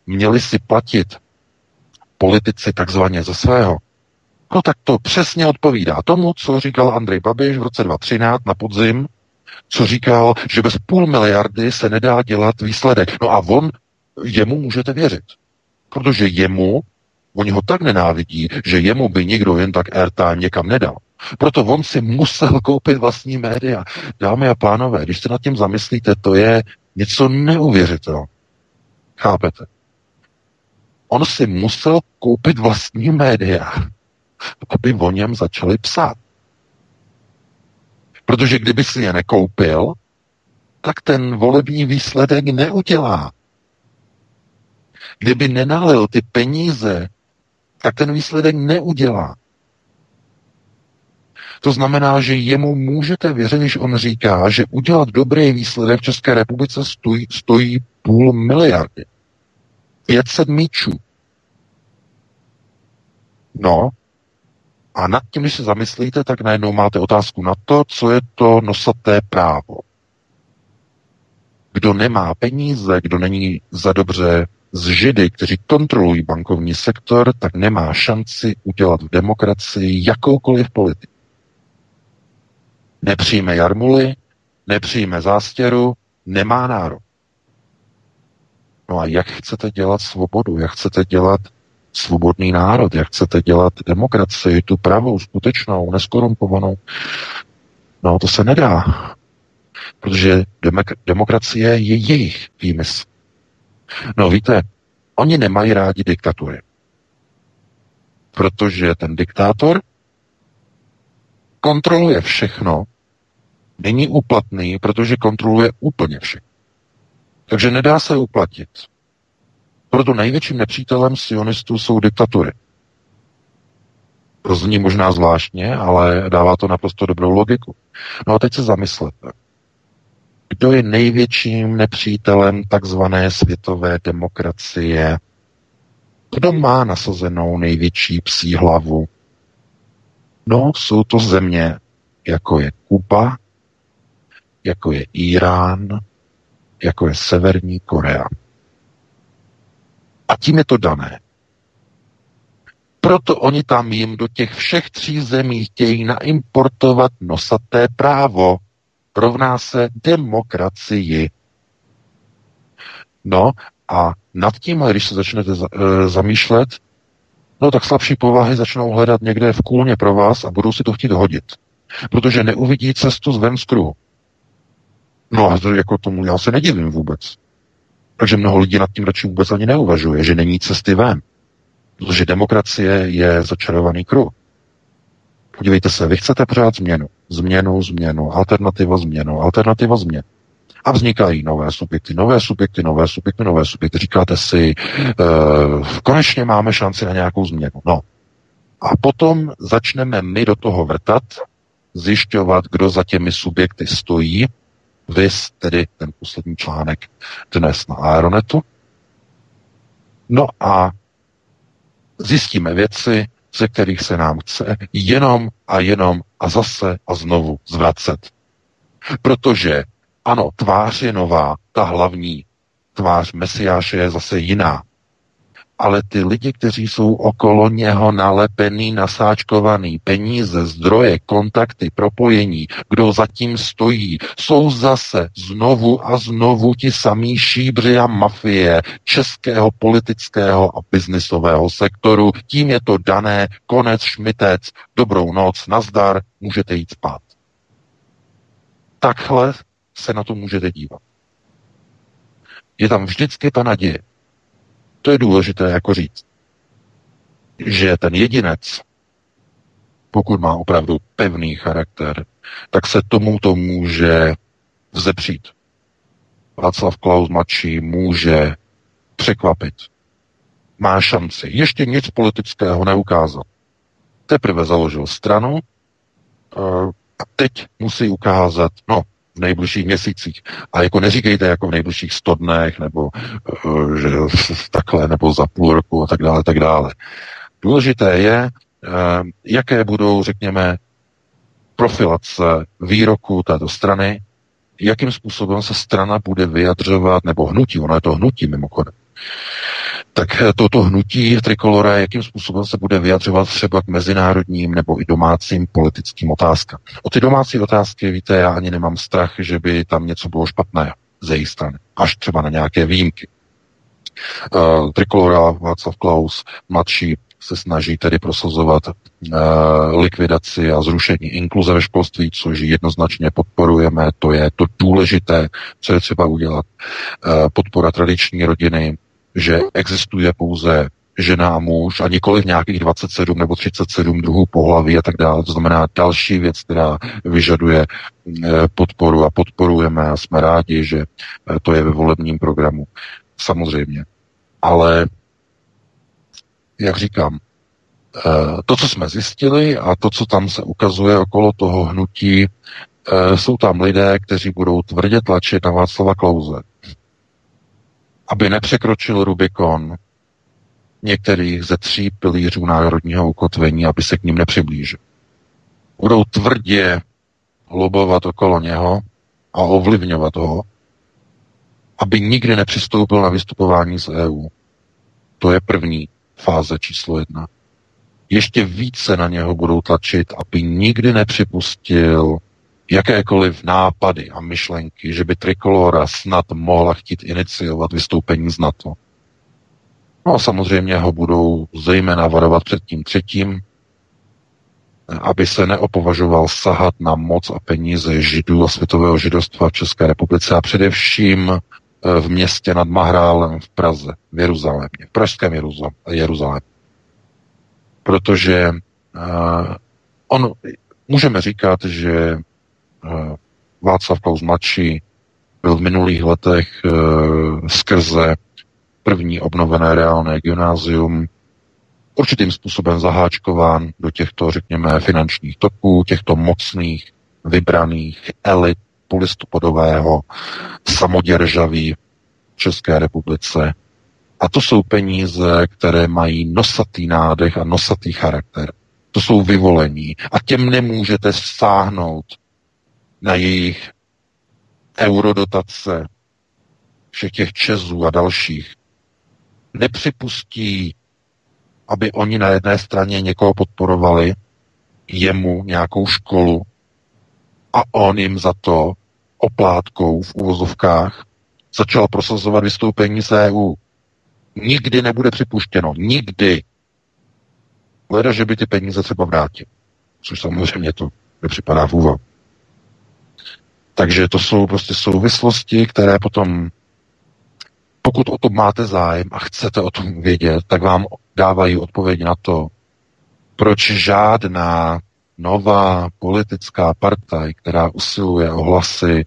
měli si platit politici takzvaně ze svého, No tak to přesně odpovídá tomu, co říkal Andrej Babiš v roce 2013 na podzim, co říkal, že bez půl miliardy se nedá dělat výsledek. No a on, jemu můžete věřit. Protože jemu, oni ho tak nenávidí, že jemu by nikdo jen tak airtime někam nedal. Proto on si musel koupit vlastní média. Dámy a pánové, když se nad tím zamyslíte, to je něco neuvěřitelného. Chápete? On si musel koupit vlastní média, aby o něm začali psát. Protože kdyby si je nekoupil, tak ten volební výsledek neudělá. Kdyby nenalil ty peníze, tak ten výsledek neudělá. To znamená, že jemu můžete věřit, když on říká, že udělat dobrý výsledek v České republice stojí, stojí půl miliardy. 500 míčů. No, a nad tím, když se zamyslíte, tak najednou máte otázku na to, co je to nosaté právo. Kdo nemá peníze, kdo není za dobře z židy, kteří kontrolují bankovní sektor, tak nemá šanci udělat v demokracii jakoukoliv politiku. Nepřijme jarmuly, nepřijme zástěru, nemá nárok. No a jak chcete dělat svobodu? Jak chcete dělat svobodný národ? Jak chcete dělat demokracii, tu pravou, skutečnou, neskorumpovanou? No, to se nedá. Protože demok- demokracie je jejich výmysl. No víte, oni nemají rádi diktatury. Protože ten diktátor kontroluje všechno, není uplatný, protože kontroluje úplně všechno. Takže nedá se uplatit. Proto největším nepřítelem sionistů jsou diktatury. To zní možná zvláštně, ale dává to naprosto dobrou logiku. No a teď se zamyslete. Kdo je největším nepřítelem takzvané světové demokracie? Kdo má nasazenou největší psí hlavu? No, jsou to země, jako je Kuba, jako je Irán, jako je Severní Korea. A tím je to dané. Proto oni tam jim do těch všech tří zemí chtějí naimportovat nosaté právo. Rovná se demokracii. No a nad tím, když se začnete e, zamýšlet, no tak slabší povahy začnou hledat někde v kůlně pro vás a budou si to chtít hodit. Protože neuvidí cestu z ven z kruhu. No a to, jako tomu já se nedivím vůbec. Takže mnoho lidí nad tím radši vůbec ani neuvažuje, že není cesty ven. Protože demokracie je začarovaný kruh. Podívejte se, vy chcete pořád změnu. Změnu, změnu, alternativa, změnu, alternativa, změnu. A vznikají nové subjekty, nové subjekty, nové subjekty, nové subjekty. Říkáte si, e, konečně máme šanci na nějakou změnu. No. A potom začneme my do toho vrtat, zjišťovat, kdo za těmi subjekty stojí, Vys, tedy ten poslední článek dnes na Aeronetu. No a zjistíme věci, ze kterých se nám chce jenom a jenom a zase a znovu zvracet. Protože ano, tvář je nová, ta hlavní tvář Mesiáše je zase jiná ale ty lidi, kteří jsou okolo něho nalepený, nasáčkovaný, peníze, zdroje, kontakty, propojení, kdo zatím stojí, jsou zase znovu a znovu ti samí šíbři a mafie českého politického a biznisového sektoru. Tím je to dané, konec, šmitec, dobrou noc, nazdar, můžete jít spát. Takhle se na to můžete dívat. Je tam vždycky ta naděje. To je důležité jako říct, že ten jedinec, pokud má opravdu pevný charakter, tak se tomuto může vzepřít. Václav Klaus mladší může překvapit. Má šanci. Ještě nic politického neukázal. Teprve založil stranu eh, a teď musí ukázat, no, v nejbližších měsících. A jako neříkejte jako v nejbližších 100 dnech, nebo uh, že [LAUGHS] takhle, nebo za půl roku a tak dále, tak dále. Důležité je, uh, jaké budou, řekněme, profilace výroku této strany, jakým způsobem se strana bude vyjadřovat, nebo hnutí, ono je to hnutí mimochodem, tak eh, toto hnutí trikolora, jakým způsobem se bude vyjadřovat třeba k mezinárodním nebo i domácím politickým otázkám. O ty domácí otázky, víte, já ani nemám strach, že by tam něco bylo špatné ze jejich strany, až třeba na nějaké výjimky. Uh, trikolora Václav Klaus, mladší, se snaží tedy prosazovat uh, likvidaci a zrušení inkluze ve školství, což jednoznačně podporujeme, to je to důležité, co je třeba udělat. Uh, podpora tradiční rodiny, že existuje pouze žena a muž a nikoliv nějakých 27 nebo 37 druhů pohlaví a tak dále. To znamená další věc, která vyžaduje podporu a podporujeme a jsme rádi, že to je ve volebním programu. Samozřejmě. Ale jak říkám, eh, to, co jsme zjistili a to, co tam se ukazuje okolo toho hnutí, eh, jsou tam lidé, kteří budou tvrdě tlačit na Václava Klauze, aby nepřekročil Rubikon některých ze tří pilířů národního ukotvení, aby se k ním nepřiblížil. Budou tvrdě lobovat okolo něho a ovlivňovat ho, aby nikdy nepřistoupil na vystupování z EU. To je první fáze číslo jedna. Ještě více na něho budou tlačit, aby nikdy nepřipustil jakékoliv nápady a myšlenky, že by Trikolora snad mohla chtít iniciovat vystoupení z NATO. No a samozřejmě ho budou zejména varovat před tím třetím, aby se neopovažoval sahat na moc a peníze židů a světového židovstva v České republice a především v městě nad Mahrálem v Praze, v Jeruzalémě, v pražském Jeruzalémě. Protože uh, on, můžeme říkat, že Václav Klaus mladší byl v minulých letech uh, skrze první obnovené reálné gymnázium určitým způsobem zaháčkován do těchto, řekněme, finančních toků, těchto mocných, vybraných elit polistopadového samoděržaví v České republice. A to jsou peníze, které mají nosatý nádech a nosatý charakter. To jsou vyvolení. A těm nemůžete sáhnout na jejich eurodotace, všech těch Čezů a dalších. Nepřipustí, aby oni na jedné straně někoho podporovali, jemu nějakou školu, a on jim za to oplátkou v uvozovkách začal prosazovat vystoupení z EU. Nikdy nebude připuštěno. Nikdy. Leda, že by ty peníze třeba vrátil. Což samozřejmě to nepřipadá v úvahu. Takže to jsou prostě souvislosti, které potom, pokud o tom máte zájem a chcete o tom vědět, tak vám dávají odpověď na to, proč žádná nová politická partaj, která usiluje o hlasy e,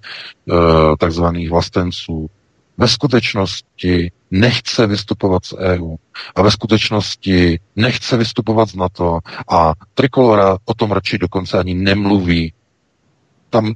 takzvaných vlastenců, ve skutečnosti nechce vystupovat z EU a ve skutečnosti nechce vystupovat z NATO a Trikolora o tom radši dokonce ani nemluví, tam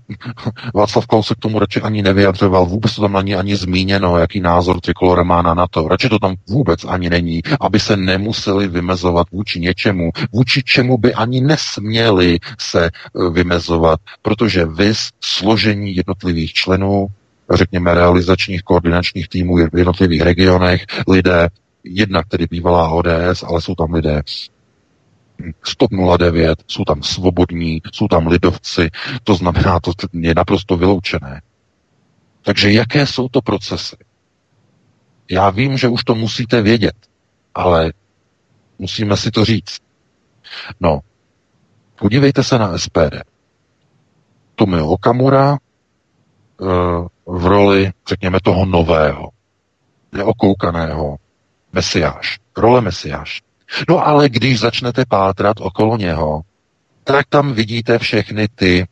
Václav Klaus se k tomu radši ani nevyjadřoval, vůbec to tam není ani zmíněno, jaký názor Trikolora má na NATO. Radši to tam vůbec ani není, aby se nemuseli vymezovat vůči něčemu, vůči čemu by ani nesměli se e, vymezovat, protože vys složení jednotlivých členů, řekněme realizačních koordinačních týmů v jednotlivých regionech, lidé, jednak tedy bývalá ODS, ale jsou tam lidé Stop 09, jsou tam svobodní, jsou tam lidovci, to znamená, to je naprosto vyloučené. Takže jaké jsou to procesy? Já vím, že už to musíte vědět, ale musíme si to říct. No, podívejte se na SPD. Tomio Okamura e, v roli, řekněme, toho nového, neokoukaného mesiáš, role mesiáš. No ale když začnete pátrat okolo něho, tak tam vidíte všechny ty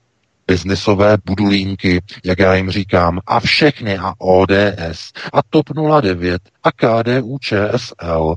biznisové budulínky, jak já jim říkám, a všechny a ODS a TOP 09 a KDU ČSL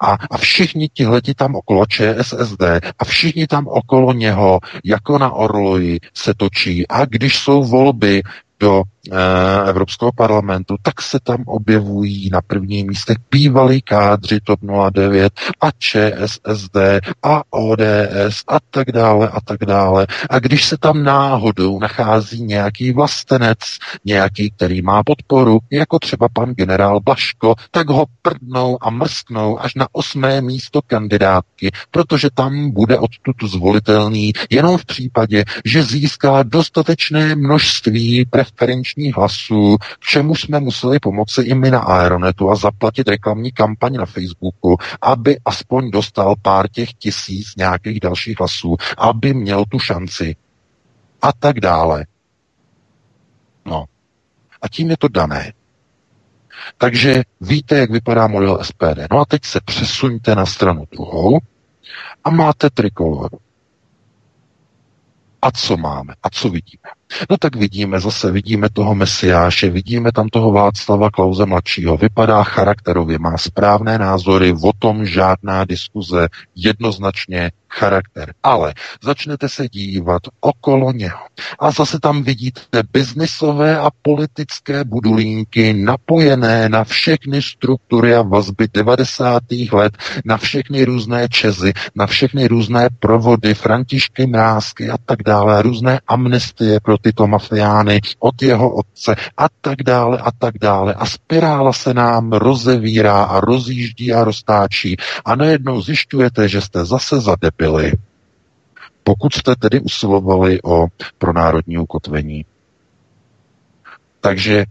a, a všichni tihleti tam okolo ČSSD a všichni tam okolo něho, jako na orloji, se točí. A když jsou volby, do e, Evropského parlamentu, tak se tam objevují na prvním místech bývalí kádři TOP 09 a ČSSD a ODS a tak dále a tak dále. A když se tam náhodou nachází nějaký vlastenec, nějaký, který má podporu, jako třeba pan generál Blaško, tak ho prdnou a mrsknou až na osmé místo kandidátky, protože tam bude odtud zvolitelný jenom v případě, že získá dostatečné množství preferenčních hlasů, k čemu jsme museli pomoci i my na Aeronetu a zaplatit reklamní kampaň na Facebooku, aby aspoň dostal pár těch tisíc nějakých dalších hlasů, aby měl tu šanci a tak dále. No. A tím je to dané. Takže víte, jak vypadá model SPD. No a teď se přesuňte na stranu druhou a máte trikoloru. A co máme? A co vidíme? No tak vidíme zase, vidíme toho Mesiáše, vidíme tam toho Václava Klauze mladšího, vypadá charakterově, má správné názory, o tom žádná diskuze, jednoznačně charakter. Ale začnete se dívat okolo něho a zase tam vidíte biznisové a politické budulínky napojené na všechny struktury a vazby 90. let, na všechny různé čezy, na všechny různé provody, Františky Mrázky a tak dále, různé amnestie pro tyto mafiány od jeho otce a tak dále a tak dále. A spirála se nám rozevírá a rozjíždí a roztáčí a najednou zjišťujete, že jste zase zadebili, pokud jste tedy usilovali o pronárodní ukotvení. Takže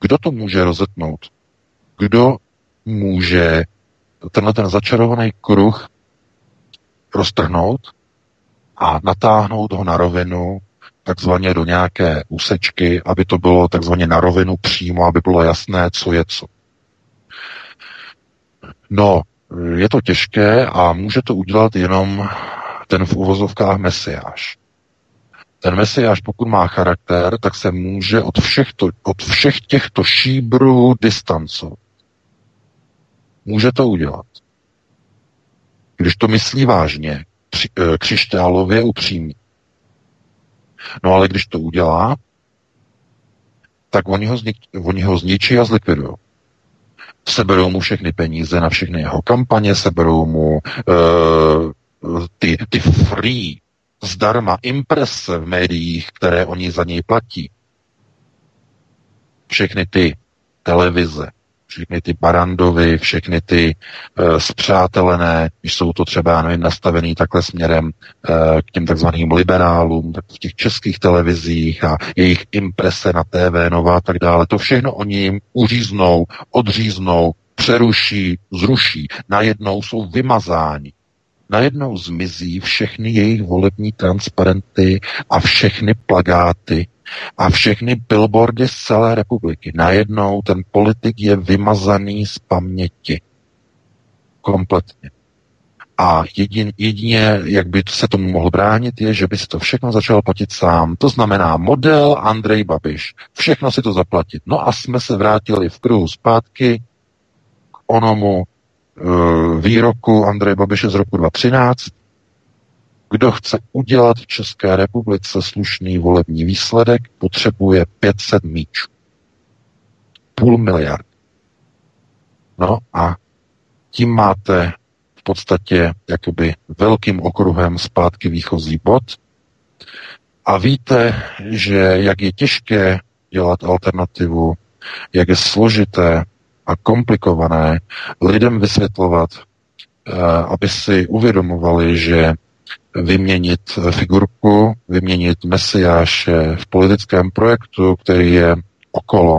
kdo to může rozetnout? Kdo může tenhle ten začarovaný kruh roztrhnout a natáhnout ho na rovinu takzvaně do nějaké úsečky, aby to bylo takzvaně na rovinu přímo, aby bylo jasné, co je co. No, je to těžké a může to udělat jenom ten v uvozovkách mesiáš. Ten mesiáš, pokud má charakter, tak se může od všech, to, od všech těchto šíbrů distancovat. Může to udělat. Když to myslí vážně, eh, křišťálově upřímně. No ale když to udělá, tak oni ho, znič, oni ho zničí a zlikvidují. Seberou mu všechny peníze na všechny jeho kampaně, seberou mu uh, ty, ty free, zdarma imprese v médiích, které oni za něj platí. Všechny ty televize, všechny ty barandovy, všechny ty uh, zpřátelené, když jsou to třeba, nevím, nastavený takhle směrem uh, k těm takzvaným liberálům, tak v těch českých televizích a jejich imprese na TV, nová a tak dále, to všechno oni jim uříznou, odříznou, přeruší, zruší. Najednou jsou vymazáni. Najednou zmizí všechny jejich volební transparenty a všechny plagáty, a všechny billboardy z celé republiky. Najednou ten politik je vymazaný z paměti. Kompletně. A jedin, jedině, jak by se tomu mohl bránit, je, že by si to všechno začal platit sám. To znamená model Andrej Babiš. Všechno si to zaplatit. No a jsme se vrátili v kruhu zpátky k onomu uh, výroku Andreje Babiše z roku 2013, kdo chce udělat v České republice slušný volební výsledek, potřebuje 500 míčů. Půl miliard. No a tím máte v podstatě jakoby velkým okruhem zpátky výchozí bod a víte, že jak je těžké dělat alternativu, jak je složité a komplikované lidem vysvětlovat, eh, aby si uvědomovali, že vyměnit figurku, vyměnit mesiáše v politickém projektu, který je okolo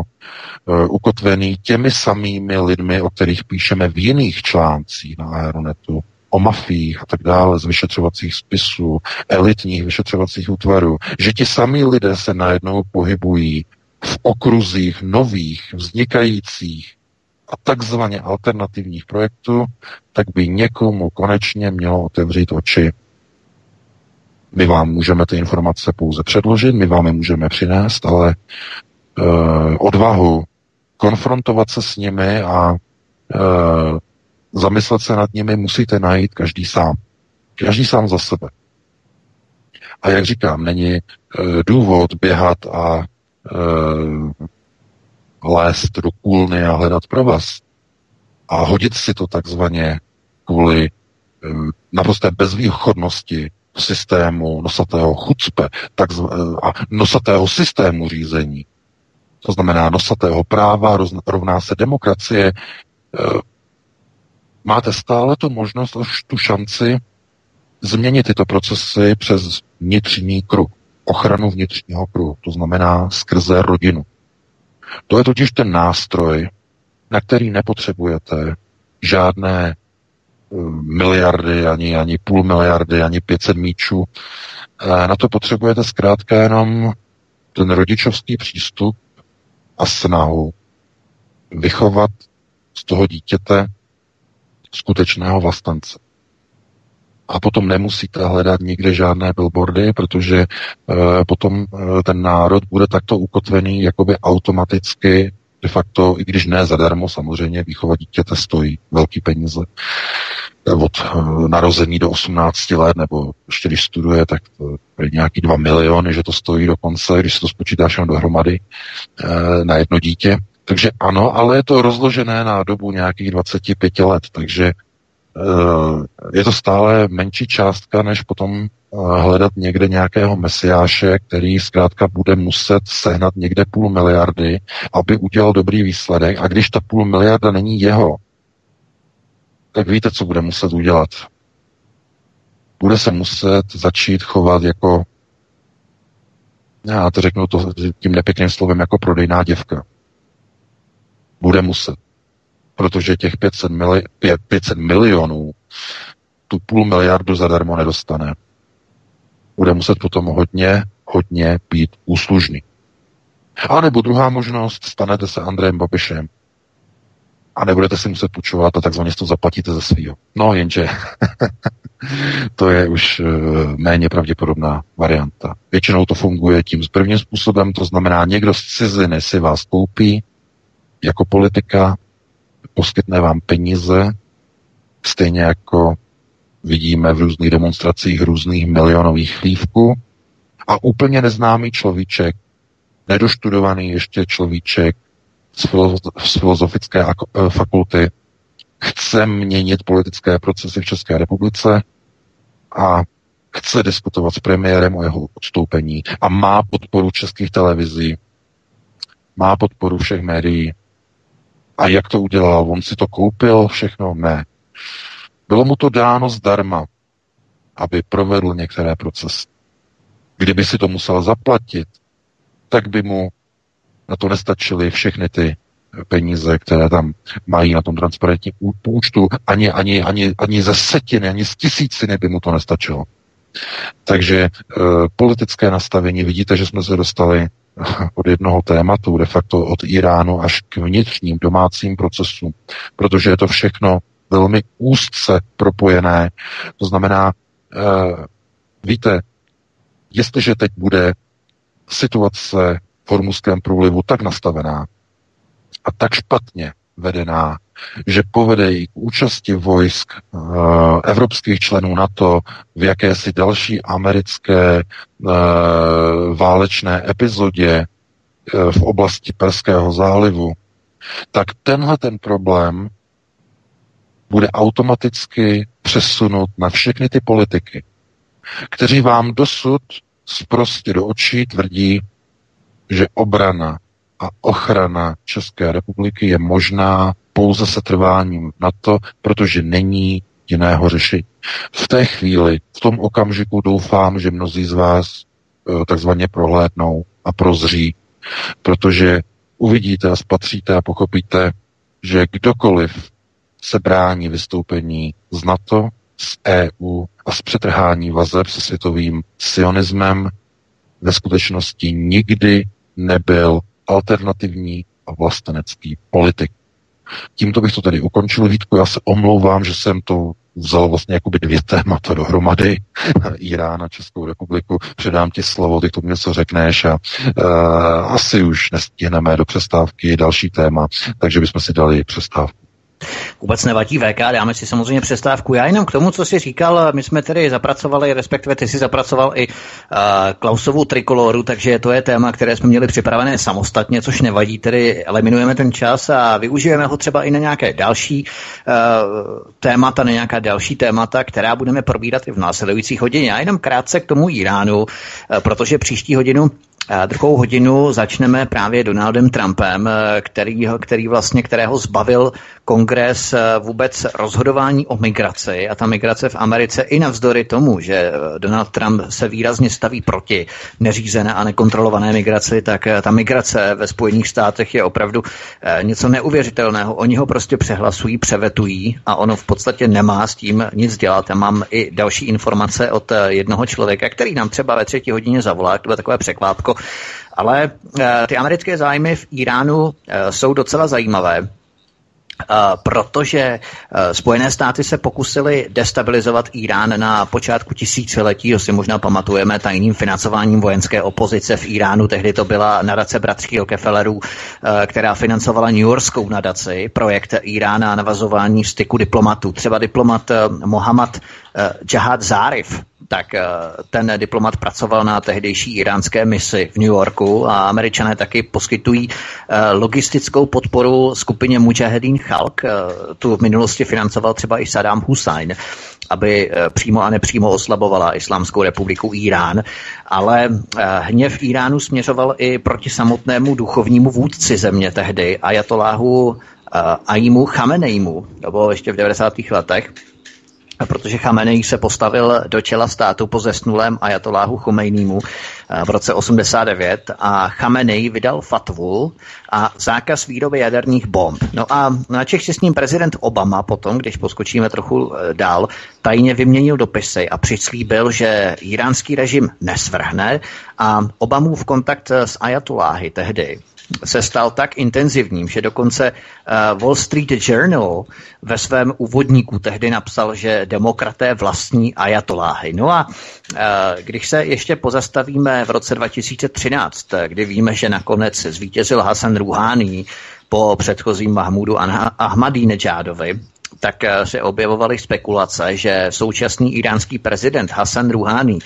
uh, ukotvený těmi samými lidmi, o kterých píšeme v jiných článcích na Aeronetu, o mafiích a tak dále, z vyšetřovacích spisů, elitních vyšetřovacích útvarů, že ti samí lidé se najednou pohybují v okruzích nových, vznikajících a takzvaně alternativních projektů, tak by někomu konečně mělo otevřít oči my vám můžeme ty informace pouze předložit, my vám je můžeme přinést, ale uh, odvahu konfrontovat se s nimi a uh, zamyslet se nad nimi musíte najít každý sám. Každý sám za sebe. A jak říkám, není uh, důvod běhat a lézt do kůlny a hledat provaz a hodit si to takzvaně kvůli eh, naprosté bezvýchodnosti systému nosatého chucpe eh, a nosatého systému řízení, to znamená nosatého práva, rovná se demokracie, eh, máte stále tu možnost, tu šanci změnit tyto procesy přes vnitřní kruh, ochranu vnitřního kruhu, to znamená skrze rodinu. To je totiž ten nástroj, na který nepotřebujete žádné miliardy, ani, ani půl miliardy, ani 500 míčů. Eh, na to potřebujete zkrátka jenom ten rodičovský přístup a snahu vychovat z toho dítěte skutečného vlastence. A potom nemusíte hledat nikde žádné billboardy, protože e, potom e, ten národ bude takto ukotvený jakoby automaticky de facto, i když ne zadarmo, samozřejmě výchova dítěte stojí velký peníze od eh, narození do 18 let, nebo ještě když studuje, tak je nějaký 2 miliony, že to stojí dokonce, když se to spočítáš jenom dohromady eh, na jedno dítě. Takže ano, ale je to rozložené na dobu nějakých 25 let, takže je to stále menší částka, než potom eh, hledat někde nějakého mesiáše, který zkrátka bude muset sehnat někde půl miliardy, aby udělal dobrý výsledek. A když ta půl miliarda není jeho, tak víte, co bude muset udělat. Bude se muset začít chovat jako, já to řeknu to tím nepěkným slovem, jako prodejná děvka. Bude muset protože těch 500, mili, 500 milionů tu půl miliardu zadarmo nedostane. Bude muset potom hodně, hodně být úslužný. A nebo druhá možnost, stanete se Andrejem Babišem a nebudete si muset půjčovat a takzvaně to zaplatíte ze svého. No jenže [LAUGHS] to je už uh, méně pravděpodobná varianta. Většinou to funguje tím prvním způsobem, to znamená někdo z ciziny si vás koupí jako politika, poskytne vám peníze, stejně jako vidíme v různých demonstracích různých milionových chlívků. A úplně neznámý človíček, nedoštudovaný ještě človíček z filozofické eh, fakulty chce měnit politické procesy v České republice a chce diskutovat s premiérem o jeho odstoupení a má podporu českých televizí, má podporu všech médií, a jak to udělal? On si to koupil všechno? Ne. Bylo mu to dáno zdarma, aby provedl některé procesy. Kdyby si to musel zaplatit, tak by mu na to nestačily všechny ty peníze, které tam mají na tom transparentním účtu, ani, ani, ani, ani ze setiny, ani z tisíciny by mu to nestačilo. Takže e, politické nastavení, vidíte, že jsme se dostali od jednoho tématu, de facto od Iránu až k vnitřním domácím procesům, protože je to všechno velmi úzce propojené. To znamená, eh, víte, jestliže teď bude situace v Hormuzském průlivu tak nastavená a tak špatně vedená, že povede i k účasti vojsk uh, evropských členů NATO v jakési další americké uh, válečné epizodě uh, v oblasti Perského zálivu, tak tenhle ten problém bude automaticky přesunut na všechny ty politiky, kteří vám dosud zprostě do očí tvrdí, že obrana a ochrana České republiky je možná pouze se trváním na to, protože není jiného řešení. V té chvíli, v tom okamžiku doufám, že mnozí z vás eh, takzvaně prohlédnou a prozří, protože uvidíte a spatříte a pochopíte, že kdokoliv se brání vystoupení z NATO, z EU a z přetrhání vazeb se světovým sionismem ve skutečnosti nikdy nebyl alternativní a vlastenecký politik. Tímto bych to tedy ukončil. Vítku, já se omlouvám, že jsem to vzal vlastně jakoby dvě témata dohromady, [LAUGHS] Irán a Českou republiku. Předám ti slovo, ty k tomu něco řekneš a uh, asi už nestihneme do přestávky další téma, takže bychom si dali přestávku. Vůbec nevadí VK, dáme si samozřejmě přestávku. Já jenom k tomu, co jsi říkal, my jsme tedy zapracovali, respektive ty si zapracoval i uh, Klausovu trikoloru, takže to je téma, které jsme měli připravené samostatně, což nevadí, tedy eliminujeme ten čas a využijeme ho třeba i na nějaké další uh, témata, na nějaká další témata, která budeme probírat i v následujících hodině. Já jenom krátce k tomu Iránu, uh, protože příští hodinu Druhou hodinu začneme právě Donaldem Trumpem, který, který vlastně, kterého zbavil kongres vůbec rozhodování o migraci a ta migrace v Americe i navzdory tomu, že Donald Trump se výrazně staví proti neřízené a nekontrolované migraci, tak ta migrace ve Spojených státech je opravdu eh, něco neuvěřitelného. Oni ho prostě přehlasují, převetují a ono v podstatě nemá s tím nic dělat. Já mám i další informace od eh, jednoho člověka, který nám třeba ve třetí hodině zavolá, to bylo takové překvápko, ale eh, ty americké zájmy v Iránu eh, jsou docela zajímavé. Uh, protože uh, Spojené státy se pokusily destabilizovat Irán na počátku tisíciletí, si možná pamatujeme, tajným financováním vojenské opozice v Iránu. Tehdy to byla nadace bratří Rockefellerů, uh, která financovala New Yorkskou nadaci, projekt Irána a navazování styku diplomatů. Třeba diplomat Mohammad Jahad Zarif, tak eh, ten diplomat pracoval na tehdejší iránské misi v New Yorku a američané taky poskytují eh, logistickou podporu skupině Mujahedin Chalk. Eh, tu v minulosti financoval třeba i Saddam Hussein aby přímo a nepřímo oslabovala Islámskou republiku Irán, ale hněv Iránu směřoval i proti samotnému duchovnímu vůdci země tehdy, Ajatoláhu Aimu Chameneimu, to bylo ještě v 90. letech, protože Chamenei se postavil do čela státu po zesnulém ajatoláhu Chomejnímu eh, v roce 89 a Chamenei vydal fatvu a zákaz výroby jaderných bomb. No a na Čech si s ním prezident Obama potom, když poskočíme trochu eh, dál, tajně vyměnil dopisy a přislíbil, že iránský režim nesvrhne a Obamův kontakt s ajatoláhy tehdy se stal tak intenzivním, že dokonce uh, Wall Street Journal ve svém úvodníku tehdy napsal, že demokraté vlastní ajatoláhy. No a uh, když se ještě pozastavíme v roce 2013, kdy víme, že nakonec zvítězil Hasan Rouhani po předchozím Mahmudu Ahmadínejádovi, tak eh, se objevovaly spekulace, že současný iránský prezident Hasan Rouhani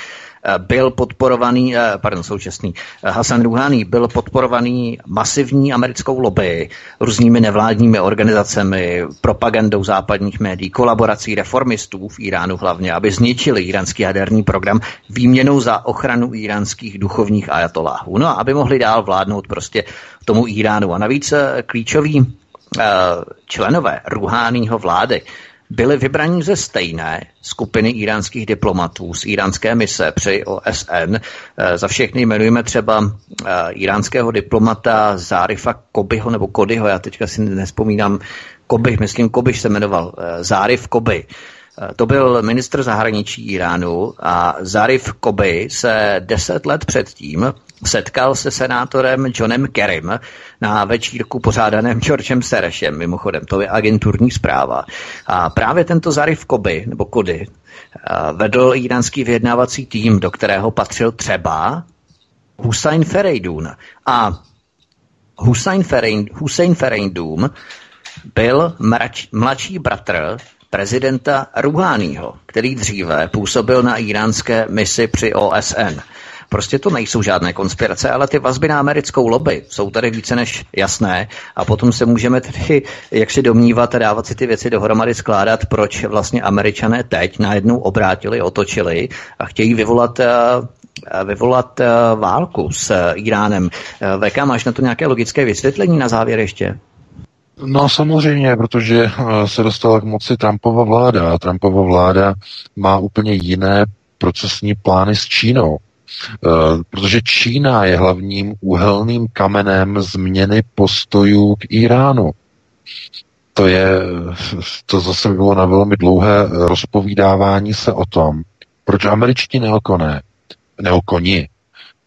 byl podporovaný, eh, pardon, současný, eh, Hasan Rouhani byl podporovaný masivní americkou lobby, různými nevládními organizacemi, propagandou západních médií, kolaborací reformistů v Iránu hlavně, aby zničili iránský jaderný program výměnou za ochranu iránských duchovních ajatoláhů. No a aby mohli dál vládnout prostě tomu Iránu. A navíc eh, klíčoví členové Ruhánýho vlády byli vybraní ze stejné skupiny iránských diplomatů z iránské mise při OSN. Eh, za všechny jmenujeme třeba eh, iránského diplomata Zárifa Kobyho nebo Kodyho, já teďka si nespomínám, Koby, myslím Kobyš se jmenoval, eh, Zárif Koby. To byl ministr zahraničí Iránu a Zarif Koby se deset let předtím setkal se senátorem Johnem Kerrym na večírku pořádaném Georgem Serešem, mimochodem, to je agenturní zpráva. A právě tento Zarif Koby, nebo Kody, vedl iránský vyjednávací tým, do kterého patřil třeba Hussein Ferejdun. A Hussein, Ferein, Hussein byl mrač, mladší bratr prezidenta Ruháního, který dříve působil na iránské misi při OSN. Prostě to nejsou žádné konspirace, ale ty vazby na americkou lobby jsou tady více než jasné a potom se můžeme tedy jak si domnívat a dávat si ty věci dohromady skládat, proč vlastně američané teď najednou obrátili, otočili a chtějí vyvolat eh, vyvolat eh, válku s Iránem. Eh, VK, máš na to nějaké logické vysvětlení na závěr ještě? No samozřejmě, protože se dostala k moci Trumpova vláda a Trumpova vláda má úplně jiné procesní plány s Čínou. Eh, protože Čína je hlavním úhelným kamenem změny postojů k Iránu. To je, to zase bylo na velmi dlouhé rozpovídávání se o tom, proč američtí neokoné, neokoni,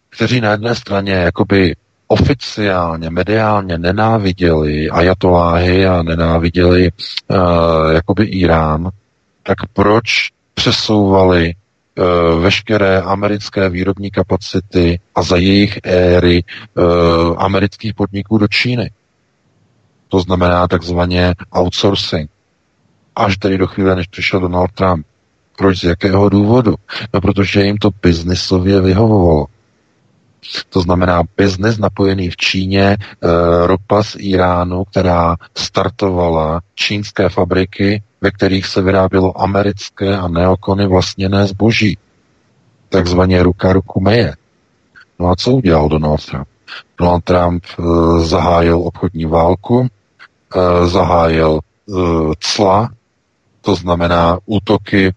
kteří na jedné straně jakoby oficiálně, mediálně nenáviděli ajatoláhy a nenáviděli uh, jakoby Irán, tak proč přesouvali Eh, veškeré americké výrobní kapacity a za jejich éry eh, amerických podniků do Číny. To znamená takzvaně outsourcing. Až tedy do chvíle, než přišel Donald Trump. Proč? Z jakého důvodu? No, protože jim to biznisově vyhovovalo. To znamená biznis napojený v Číně, e, ropa z Iránu, která startovala čínské fabriky, ve kterých se vyrábělo americké a neokony vlastněné zboží. Takzvaně ruka ruku meje. No a co udělal Donald Trump? Donald Trump e, zahájil obchodní válku, e, zahájil cla, to znamená útoky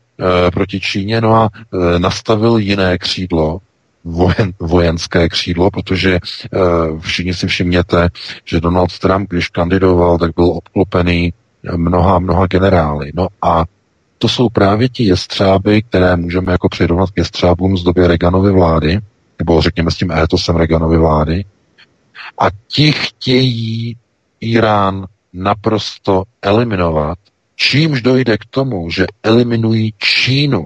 proti Číně, no a nastavil jiné křídlo, vojen, vojenské křídlo, protože uh, všichni si všimněte, že Donald Trump, když kandidoval, tak byl obklopený mnoha, mnoha generály. No a to jsou právě ti jestřáby, které můžeme jako přirovnat k jestřábům z doby Reaganovy vlády, nebo řekněme s tím étosem Reaganovy vlády. A ti chtějí Irán naprosto eliminovat, čímž dojde k tomu, že eliminují Čínu.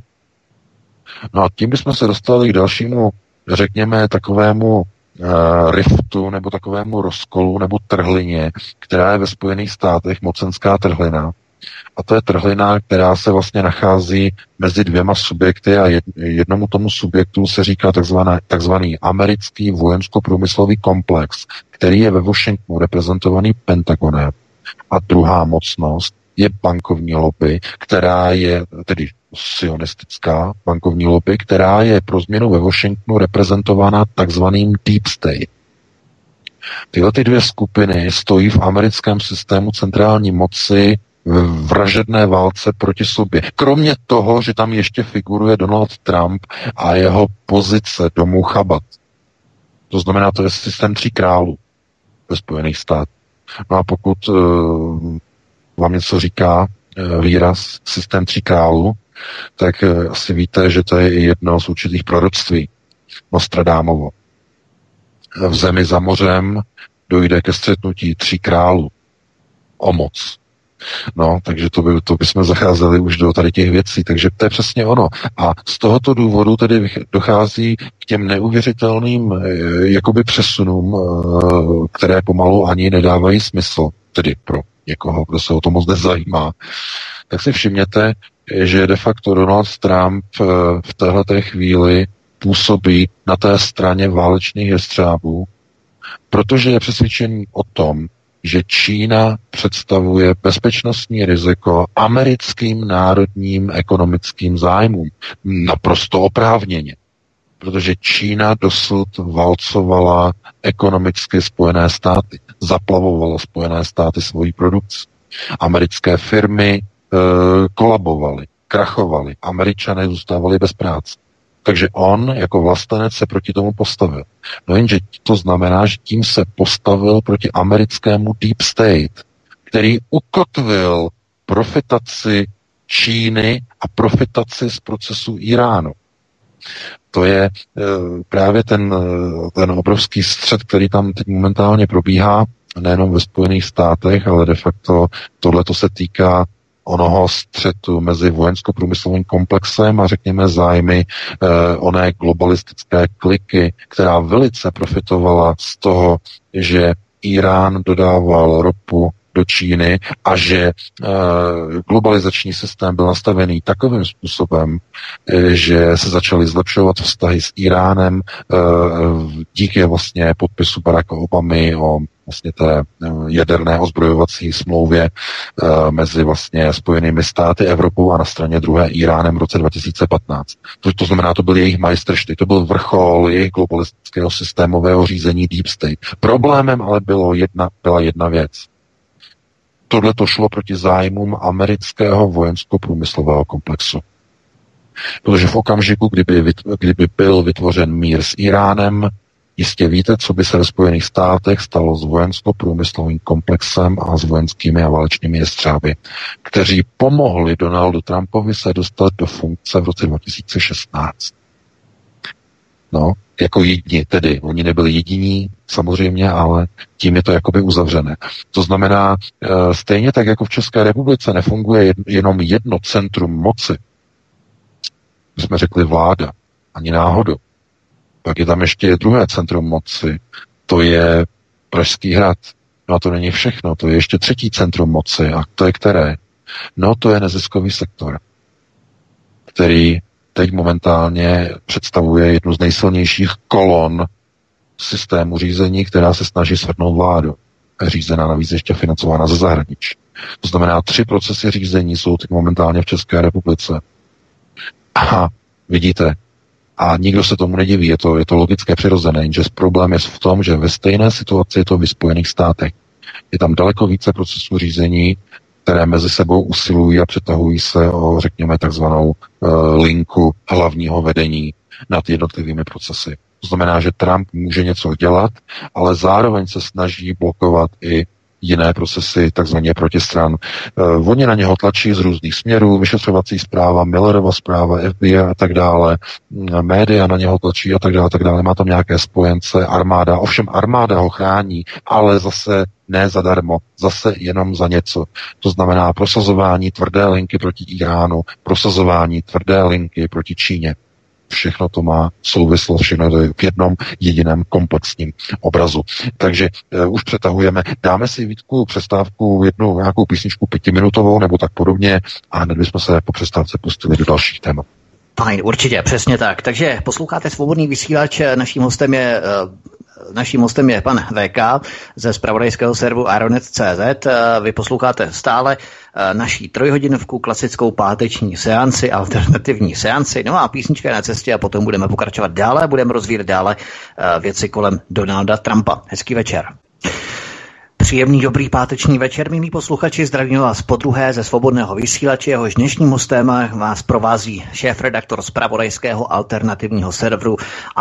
No a tím bychom se dostali k dalšímu řekněme, takovému uh, riftu nebo takovému rozkolu nebo trhlině, která je ve Spojených státech mocenská trhlina. A to je trhlina, která se vlastně nachází mezi dvěma subjekty a jednomu tomu subjektu se říká takzvaný, takzvaný americký vojensko-průmyslový komplex, který je ve Washingtonu reprezentovaný Pentagonem. A druhá mocnost je bankovní lobby, která je tedy sionistická bankovní lobby, která je pro změnu ve Washingtonu reprezentována takzvaným deep state. Tyhle ty dvě skupiny stojí v americkém systému centrální moci v vražedné válce proti sobě. Kromě toho, že tam ještě figuruje Donald Trump a jeho pozice domů Chabat. To znamená, to je systém tří králů ve Spojených státech. No a pokud uh, vám něco říká uh, výraz systém tří králů, tak uh, asi víte, že to je jedno z určitých proroctví Nostradámovo. V zemi za mořem dojde ke střetnutí tří králů o moc. No, takže to, by, to bychom zacházeli už do tady těch věcí, takže to je přesně ono. A z tohoto důvodu tedy dochází k těm neuvěřitelným eh, jakoby přesunům, eh, které pomalu ani nedávají smysl, tedy pro někoho, kdo se o to moc nezajímá. Tak si všimněte, že de facto Donald Trump eh, v této chvíli působí na té straně válečných jestřábů, protože je přesvědčený o tom, že Čína představuje bezpečnostní riziko americkým národním ekonomickým zájmům. Naprosto oprávněně. Protože Čína dosud valcovala ekonomicky Spojené státy, zaplavovala Spojené státy svojí produkci. Americké firmy e, kolabovaly, krachovaly, američané zůstávali bez práce. Takže on jako vlastenec se proti tomu postavil. No jenže to znamená, že tím se postavil proti americkému deep state, který ukotvil profitaci Číny a profitaci z procesu Iránu. To je e, právě ten, e, ten obrovský střed, který tam teď momentálně probíhá, nejenom ve Spojených státech, ale de facto tohle to se týká onoho střetu mezi vojensko-průmyslovým komplexem a řekněme zájmy eh, oné globalistické kliky, která velice profitovala z toho, že Irán dodával ropu do Číny a že e, globalizační systém byl nastavený takovým způsobem, e, že se začaly zlepšovat vztahy s Iránem e, díky vlastně podpisu Baracka Obamy o vlastně té jaderné ozbrojovací smlouvě mezi vlastně Spojenými státy, Evropou a na straně druhé Iránem v roce 2015. To, to znamená, to byl jejich majstršty, to byl vrchol jejich globalistického systémového řízení Deep State. Problémem ale bylo jedna, byla jedna věc tohle to šlo proti zájmům amerického vojensko-průmyslového komplexu. Protože v okamžiku, kdyby, kdyby byl vytvořen mír s Iránem, jistě víte, co by se ve Spojených státech stalo s vojensko-průmyslovým komplexem a s vojenskými a válečnými jestřáby, kteří pomohli Donaldu Trumpovi se dostat do funkce v roce 2016. No, jako jediní, tedy oni nebyli jediní, samozřejmě, ale tím je to jakoby uzavřené. To znamená, e, stejně tak jako v České republice nefunguje jenom jedno centrum moci, jsme řekli vláda, ani náhodou. Pak je tam ještě druhé centrum moci, to je Pražský hrad, No a to není všechno, to je ještě třetí centrum moci. A to je které? No to je neziskový sektor, který teď momentálně představuje jednu z nejsilnějších kolon systému řízení, která se snaží svrhnout vládu. Řízená navíc ještě financována ze zahraničí. To znamená, tři procesy řízení jsou teď momentálně v České republice. A vidíte, a nikdo se tomu nediví, je to, je to logické přirozené, jenže problém je v tom, že ve stejné situaci je to v Spojených státech. Je tam daleko více procesů řízení, které mezi sebou usilují a přetahují se o, řekněme, takzvanou uh, linku hlavního vedení nad jednotlivými procesy. To znamená, že Trump může něco dělat, ale zároveň se snaží blokovat i jiné procesy, takzvaně protistran. Uh, oni na něho tlačí z různých směrů, vyšetřovací zpráva, Millerova zpráva, FBI a tak dále, média na něho tlačí a tak dále, tak dále. Má tam nějaké spojence, armáda, ovšem armáda ho chrání, ale zase ne zadarmo, zase jenom za něco. To znamená prosazování tvrdé linky proti Iránu, prosazování tvrdé linky proti Číně. Všechno to má souvislost, všechno to je v jednom jediném komplexním obrazu. Takže uh, už přetahujeme. Dáme si Vítku přestávku, jednu nějakou písničku pětiminutovou nebo tak podobně a hned bychom se po přestávce pustili do dalších témat. Fajn, určitě, přesně tak. Takže posloucháte svobodný vysílač, naším hostem je uh, Naším hostem je pan VK ze spravodajského servu Aeronet.cz. Vy posloucháte stále eh, naší trojhodinovku, klasickou páteční seanci, alternativní seanci. No a písnička je na cestě a potom budeme pokračovat dále, budeme rozvíjet dále eh, věci kolem Donalda Trumpa. Hezký večer. Příjemný dobrý páteční večer, milí posluchači, zdravím vás po druhé ze svobodného vysílače, jehož dnešním hostem vás provází šéf-redaktor z pravodajského alternativního serveru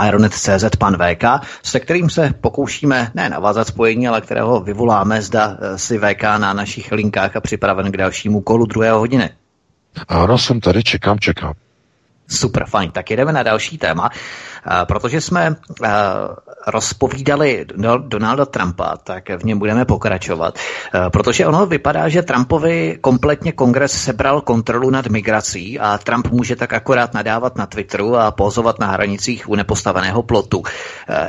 Ironet.cz pan VK, se kterým se pokoušíme ne navázat spojení, ale kterého vyvoláme, zda eh, si VK na našich linkách a připraven k dalšímu kolu druhé hodiny. Ano, jsem tady, čekám, čekám. Super, fajn. Tak jdeme na další téma. Protože jsme rozpovídali Donalda Trumpa, tak v něm budeme pokračovat. Protože ono vypadá, že Trumpovi kompletně kongres sebral kontrolu nad migrací a Trump může tak akorát nadávat na Twitteru a pozovat na hranicích u nepostaveného plotu.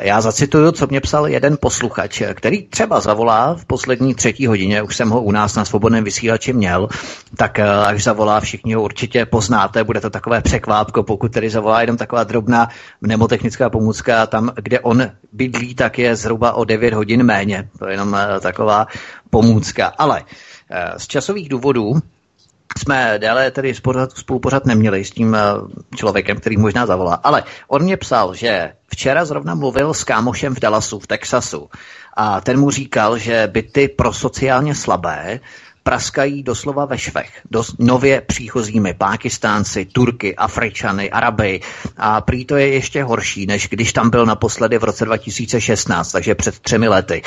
Já zacituju, co mě psal jeden posluchač, který třeba zavolá v poslední třetí hodině, už jsem ho u nás na svobodném vysílači měl, tak až zavolá, všichni ho určitě poznáte, bude to takové překvápko, pokud tedy zavolá jenom taková drobná nebo mnemotechnická pomůcka, tam, kde on bydlí, tak je zhruba o 9 hodin méně. To je jenom eh, taková pomůcka. Ale eh, z časových důvodů jsme déle tedy spolupořad neměli s tím eh, člověkem, který možná zavolá. Ale on mě psal, že včera zrovna mluvil s kámošem v Dallasu, v Texasu. A ten mu říkal, že byty pro sociálně slabé praskají doslova ve švech. Dos, nově příchozími Pákistánci, Turky, Afričany, Araby a prý to je ještě horší, než když tam byl naposledy v roce 2016, takže před třemi lety.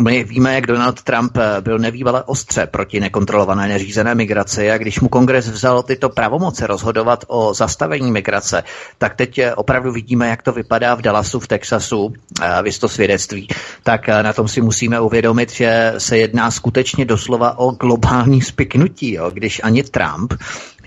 My víme, jak Donald Trump eh, byl nevývale ostře proti nekontrolované neřízené migraci a když mu kongres vzal tyto pravomoce rozhodovat o zastavení migrace, tak teď eh, opravdu vidíme, jak to vypadá v Dallasu, v Texasu, eh, vy to svědectví, tak na tom si musíme uvědomit, že se jedná skutečně doslova o globální globální spiknutí, jo, když ani Trump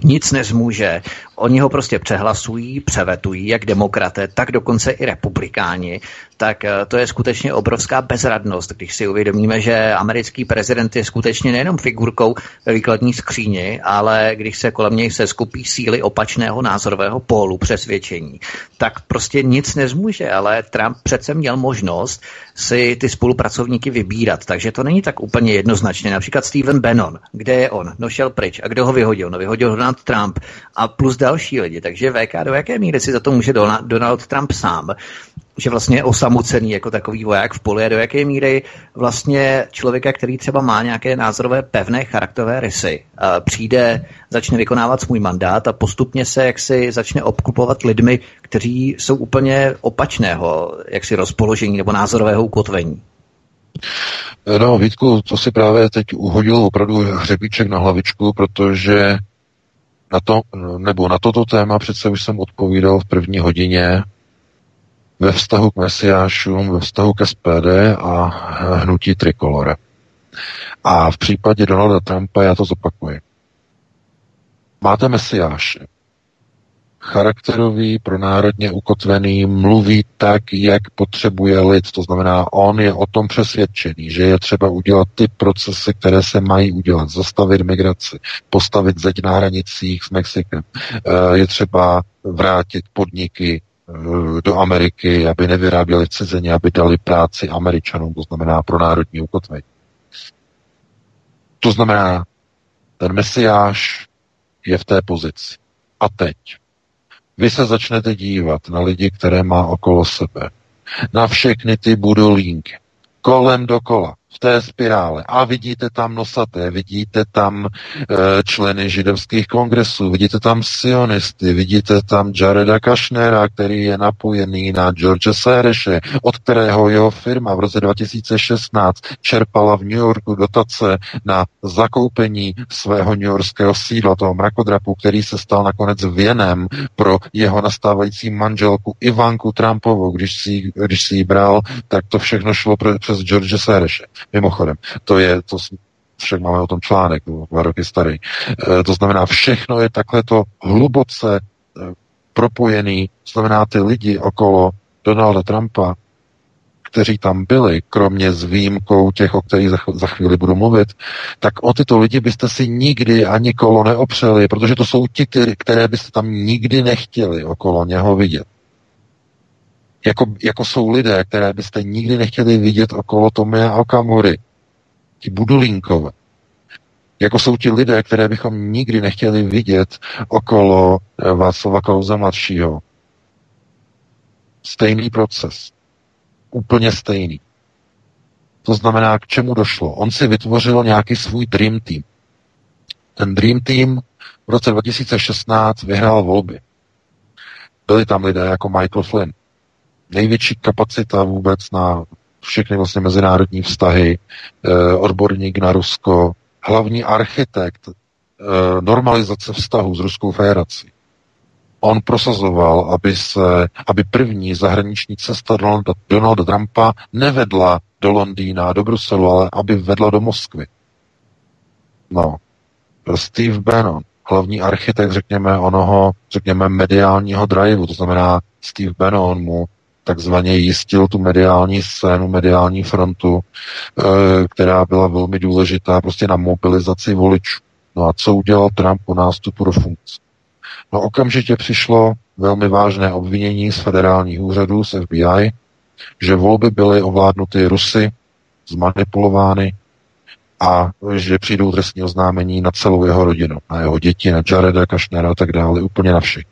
nic nezmůže. Oni ho prostě přehlasují, převetují, jak demokraté, tak dokonce i republikáni. Tak eh, to je skutečně obrovská bezradnost, když si uvědomíme, že americký prezident je skutečně nejenom figurkou ve výkladní skříni, ale když se kolem něj se skupí síly opačného názorového pólu přesvědčení, tak prostě nic nezmůže, ale Trump přece měl možnost si ty spolupracovníky vybírat, takže to není tak úplně jednoznačně. Například Steven Bannon, kde je on? No šel pryč. A kdo ho vyhodil? No vyhodil ho Donald Trump a plus další lidi. Takže VK, do jaké míry si za to může Donald Trump sám? že vlastně je osamocený jako takový voják v poli a do jaké míry vlastně člověka, který třeba má nějaké názorové pevné charakterové rysy, přijde, začne vykonávat svůj mandát a postupně se jaksi začne obklupovat lidmi, kteří jsou úplně opačného jaksi rozpoložení nebo názorového ukotvení. No, Vítku, to si právě teď uhodil opravdu hřebíček na hlavičku, protože na to, nebo na toto téma přece už jsem odpovídal v první hodině ve vztahu k Mesiášům, ve vztahu ke SPD a hnutí Trikolore. A v případě Donalda Trumpa já to zopakuji. Máte Mesiáše, charakterový, pronárodně ukotvený, mluví tak, jak potřebuje lid. To znamená, on je o tom přesvědčený, že je třeba udělat ty procesy, které se mají udělat. Zastavit migraci, postavit zeď na hranicích s Mexikem. Eh, je třeba vrátit podniky eh, do Ameriky, aby nevyráběli v cizině, aby dali práci Američanům, to znamená pro národní ukotvení. To znamená, ten mesiáš je v té pozici. A teď vy se začnete dívat na lidi, které má okolo sebe, na všechny ty budolínky, kolem dokola, v té spirále. A vidíte tam nosaté, vidíte tam e, členy židovských kongresů, vidíte tam sionisty, vidíte tam Jareda Kašnera, který je napojený na George Sereše, od kterého jeho firma v roce 2016 čerpala v New Yorku dotace na zakoupení svého newyorského sídla, toho mrakodrapu, který se stal nakonec věnem pro jeho nastávající manželku Ivanku Trumpovou. Když si, když si ji bral, tak to všechno šlo přes George Sereše. Mimochodem, to je, to však máme o tom článek, dva roky starý. E, to znamená, všechno je takhle to hluboce e, propojený, to znamená ty lidi okolo Donalda Trumpa, kteří tam byli, kromě s výjimkou těch, o kterých za, za chvíli budu mluvit, tak o tyto lidi byste si nikdy ani kolo neopřeli, protože to jsou ti, které byste tam nikdy nechtěli okolo něho vidět jako, jako jsou lidé, které byste nikdy nechtěli vidět okolo Tomia Okamury, ti budulínkové. Jako jsou ti lidé, které bychom nikdy nechtěli vidět okolo eh, Václava Klauza mladšího. Stejný proces. Úplně stejný. To znamená, k čemu došlo? On si vytvořil nějaký svůj dream team. Ten dream team v roce 2016 vyhrál volby. Byli tam lidé jako Michael Flynn, největší kapacita vůbec na všechny vlastně mezinárodní vztahy, eh, odborník na Rusko, hlavní architekt eh, normalizace vztahu s Ruskou federací. On prosazoval, aby, se, aby první zahraniční cesta Donalda, Donalda Trumpa nevedla do Londýna, do Bruselu, ale aby vedla do Moskvy. No. Steve Bannon, hlavní architekt, řekněme, onoho, řekněme, mediálního driveu, to znamená Steve Bannon mu takzvaně jistil tu mediální scénu, mediální frontu, eh, která byla velmi důležitá prostě na mobilizaci voličů. No a co udělal Trump po nástupu do funkce? No okamžitě přišlo velmi vážné obvinění z federálních úřadů, z FBI, že volby byly ovládnuty Rusy, zmanipulovány a že přijdou trestní oznámení na celou jeho rodinu, na jeho děti, na Jareda Kašnera a tak dále, úplně na všech.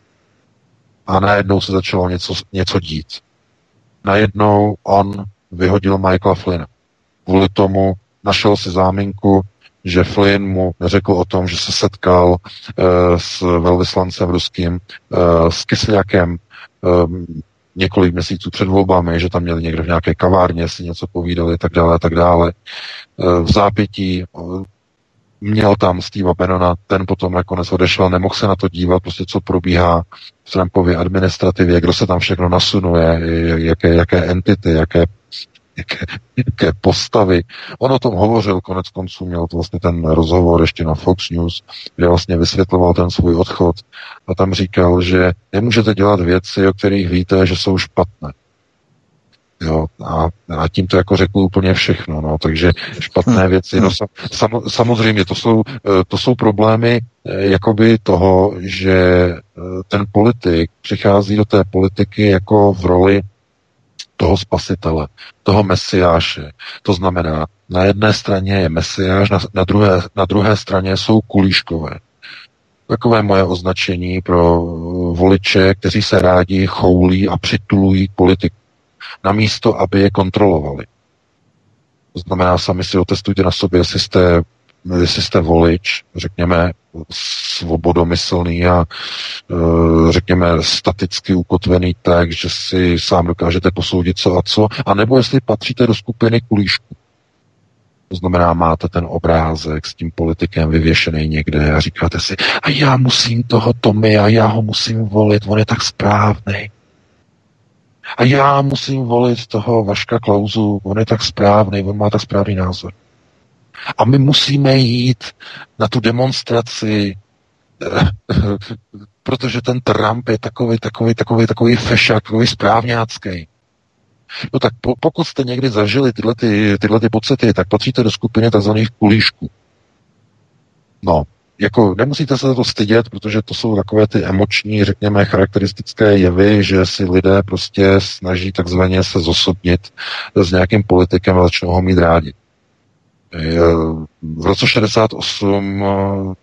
A najednou se začalo něco, něco dít najednou on vyhodil Michaela Flynna. Kvůli tomu našel si záminku, že Flynn mu neřekl o tom, že se setkal uh, s velvyslancem ruským, uh, s Kysliakem um, několik měsíců před volbami, že tam měli někde v nějaké kavárně, si něco povídali, tak dále, tak dále. Uh, v zápětí měl tam Steva Bannona, ten potom nakonec odešel, nemohl se na to dívat, prostě co probíhá v Trumpově administrativě, kdo se tam všechno nasunuje, jaké, jaké entity, jaké, jaké, jaké postavy. On o tom hovořil, konec konců měl to vlastně ten rozhovor ještě na Fox News, kde vlastně vysvětloval ten svůj odchod a tam říkal, že nemůžete dělat věci, o kterých víte, že jsou špatné. Jo, a, a tím to jako řekl úplně všechno. No, takže špatné hmm. věci. No, sam, samozřejmě to jsou, eh, to jsou problémy eh, jakoby toho, že eh, ten politik přichází do té politiky jako v roli toho spasitele, toho mesiáše. To znamená, na jedné straně je mesiáš, na, na, druhé, na druhé straně jsou kulíškové. Takové moje označení pro voliče, kteří se rádi choulí a přitulují politiku namísto, aby je kontrolovali. To znamená, sami si otestujte na sobě, jestli jste, jestli jste volič, řekněme, svobodomyslný a e, řekněme staticky ukotvený tak, že si sám dokážete posoudit co a co, a nebo jestli patříte do skupiny kulíšků. To znamená, máte ten obrázek s tím politikem vyvěšený někde a říkáte si, a já musím toho Tomy a já ho musím volit, on je tak správný. A já musím volit toho Vaška Klauzu, on je tak správný, on má tak správný názor. A my musíme jít na tu demonstraci [LAUGHS] protože ten Trump je takový, takový, takový, takový fešák, takový správňácký. No tak po, pokud jste někdy zažili tyhle, ty, tyhle ty pocity, tak patříte do skupiny tzv. kulíšků. No, jako nemusíte se za to stydět, protože to jsou takové ty emoční, řekněme, charakteristické jevy, že si lidé prostě snaží takzvaně se zosobnit s nějakým politikem a začnou ho mít rádi. V roce 68 eh,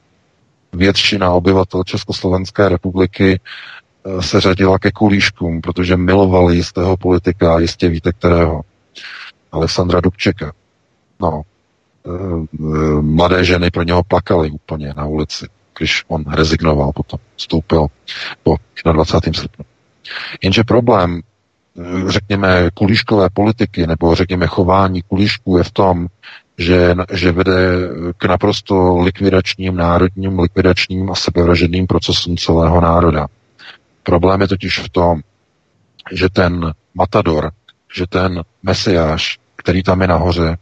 většina obyvatel Československé republiky eh, se řadila ke kulíškům, protože milovali jistého politika, jistě víte kterého. Alexandra Dubčeka. No, mladé ženy pro něho plakaly úplně na ulici, když on rezignoval potom, vstoupil po 21. srpnu. Jenže problém, eh, řekněme, kulíškové politiky, nebo řekněme chování kulíšků je v tom, že, že vede k naprosto likvidačním, národním, likvidačním a sebevražedným procesům celého národa. Problém je totiž v tom, že ten matador, že ten mesiáš, který tam je nahoře,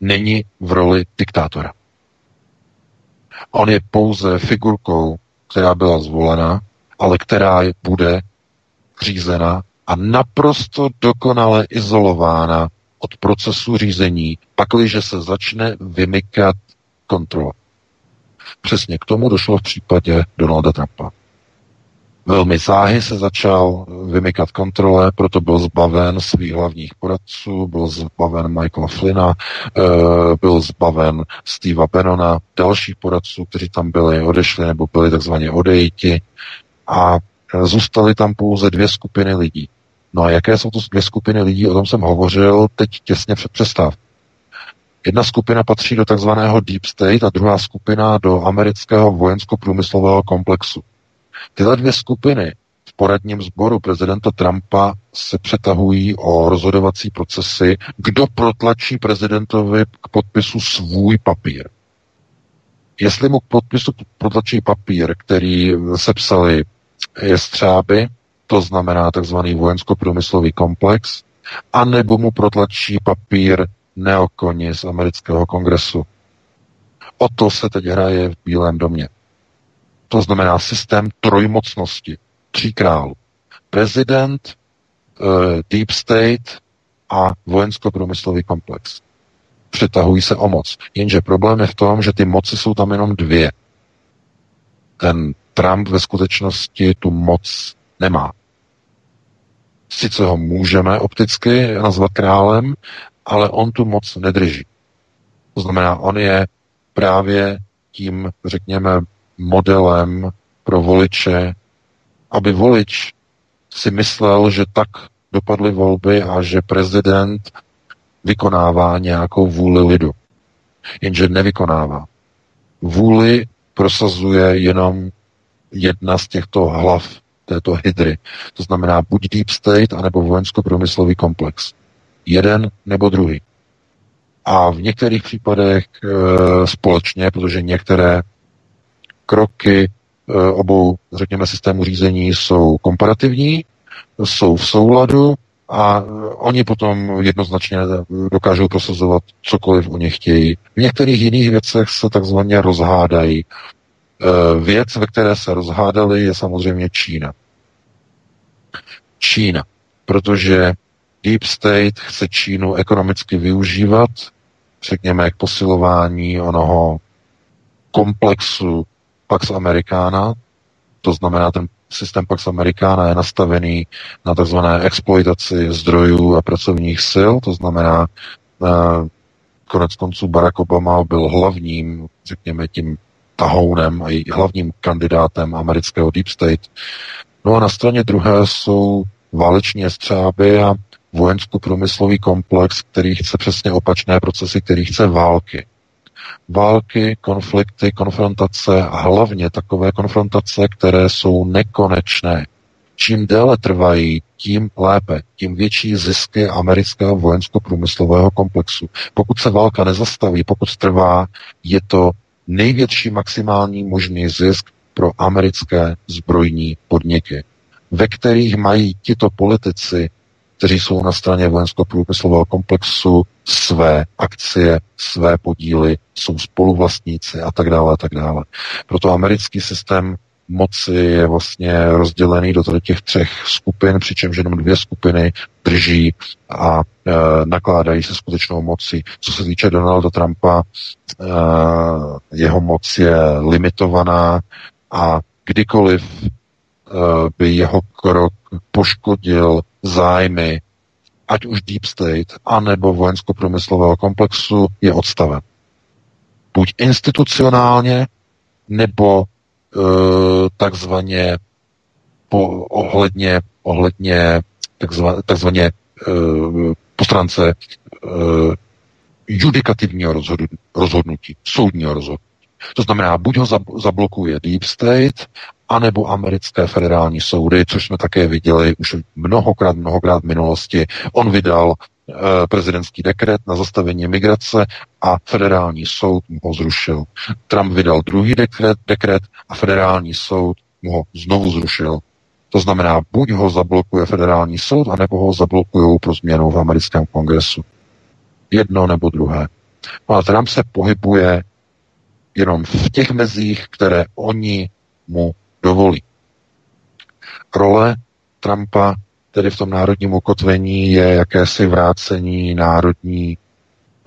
není v roli diktátora. On je pouze figurkou, která byla zvolena, ale která bude řízena a naprosto dokonale izolována od procesu řízení, pakliže se začne vymykat kontrola. Přesně k tomu došlo v případě Donalda Trumpa. Velmi záhy se začal vymykat kontrole, proto byl zbaven svých hlavních poradců, byl zbaven Michaela Flynna, eh, byl zbaven Steva Bannona, dalších poradců, kteří tam byli, odešli nebo byli takzvaně odejti a zůstaly tam pouze dvě skupiny lidí. No a jaké jsou to dvě skupiny lidí, o tom jsem hovořil teď těsně před přestávkou. Jedna skupina patří do takzvaného Deep State a druhá skupina do amerického vojensko-průmyslového komplexu. Tyhle dvě skupiny v poradním sboru prezidenta Trumpa se přetahují o rozhodovací procesy, kdo protlačí prezidentovi k podpisu svůj papír. Jestli mu k podpisu protlačí papír, který sepsali jestřáby, to znamená takzvaný vojensko-průmyslový komplex, anebo mu protlačí papír neokoni z amerického kongresu. O to se teď hraje v Bílém domě. To znamená systém trojmocnosti, tří králů. Prezident, uh, deep state a vojensko-průmyslový komplex. Přetahují se o moc. Jenže problém je v tom, že ty moci jsou tam jenom dvě. Ten Trump ve skutečnosti tu moc nemá. Sice ho můžeme opticky nazvat králem, ale on tu moc nedrží. To znamená, on je právě tím, řekněme, modelem pro voliče, aby volič si myslel, že tak dopadly volby a že prezident vykonává nějakou vůli lidu. Jenže nevykonává. Vůli prosazuje jenom jedna z těchto hlav této hydry. To znamená buď Deep State, anebo vojensko-průmyslový komplex. Jeden nebo druhý. A v některých případech e, společně, protože některé kroky eh, obou, řekněme, systému řízení jsou komparativní, jsou v souladu a oni potom jednoznačně dokážou prosazovat cokoliv oni chtějí. V některých jiných věcech se takzvaně rozhádají. Eh, věc, ve které se rozhádali, je samozřejmě Čína. Čína, protože Deep State chce Čínu ekonomicky využívat, řekněme, k posilování onoho komplexu Pax Americana, to znamená, ten systém Pax Americana je nastavený na tzv. exploitaci zdrojů a pracovních sil, to znamená, eh, konec konců Barack Obama byl hlavním, řekněme, tím tahounem a hlavním kandidátem amerického Deep State. No a na straně druhé jsou váleční střáby a vojensko-průmyslový komplex, který chce přesně opačné procesy, který chce války války, konflikty, konfrontace a hlavně takové konfrontace, které jsou nekonečné. Čím déle trvají, tím lépe, tím větší zisky amerického vojensko-průmyslového komplexu. Pokud se válka nezastaví, pokud trvá, je to největší maximální možný zisk pro americké zbrojní podniky, ve kterých mají tito politici kteří jsou na straně vojensko-průmyslového komplexu, své akcie, své podíly, jsou spoluvlastníci a tak dále a tak dále. Proto americký systém moci je vlastně rozdělený do těch třech skupin, přičemž jenom dvě skupiny drží a e, nakládají se skutečnou moci. Co se týče Donalda Trumpa, e, jeho moc je limitovaná a kdykoliv by jeho krok poškodil zájmy ať už Deep State, anebo vojensko-průmyslového komplexu, je odstaven. Buď institucionálně, nebo Eh, takzvaně po, ohledně, ohledně takzvaně, takzvaně uh, po stránce uh, judikativního rozhodnutí, soudního rozhodnutí. To znamená, buď ho zablokuje Deep State, anebo americké federální soudy, což jsme také viděli už mnohokrát, mnohokrát v minulosti. On vydal Eh, prezidentský dekret na zastavení migrace a federální soud mu ho zrušil. Trump vydal druhý dekret, dekret a federální soud mu ho znovu zrušil. To znamená, buď ho zablokuje federální soud, anebo ho zablokují pro změnu v americkém kongresu. Jedno nebo druhé. No a Trump se pohybuje jenom v těch mezích, které oni mu dovolí. Role Trumpa tedy v tom národním ukotvení je jakési vrácení národní,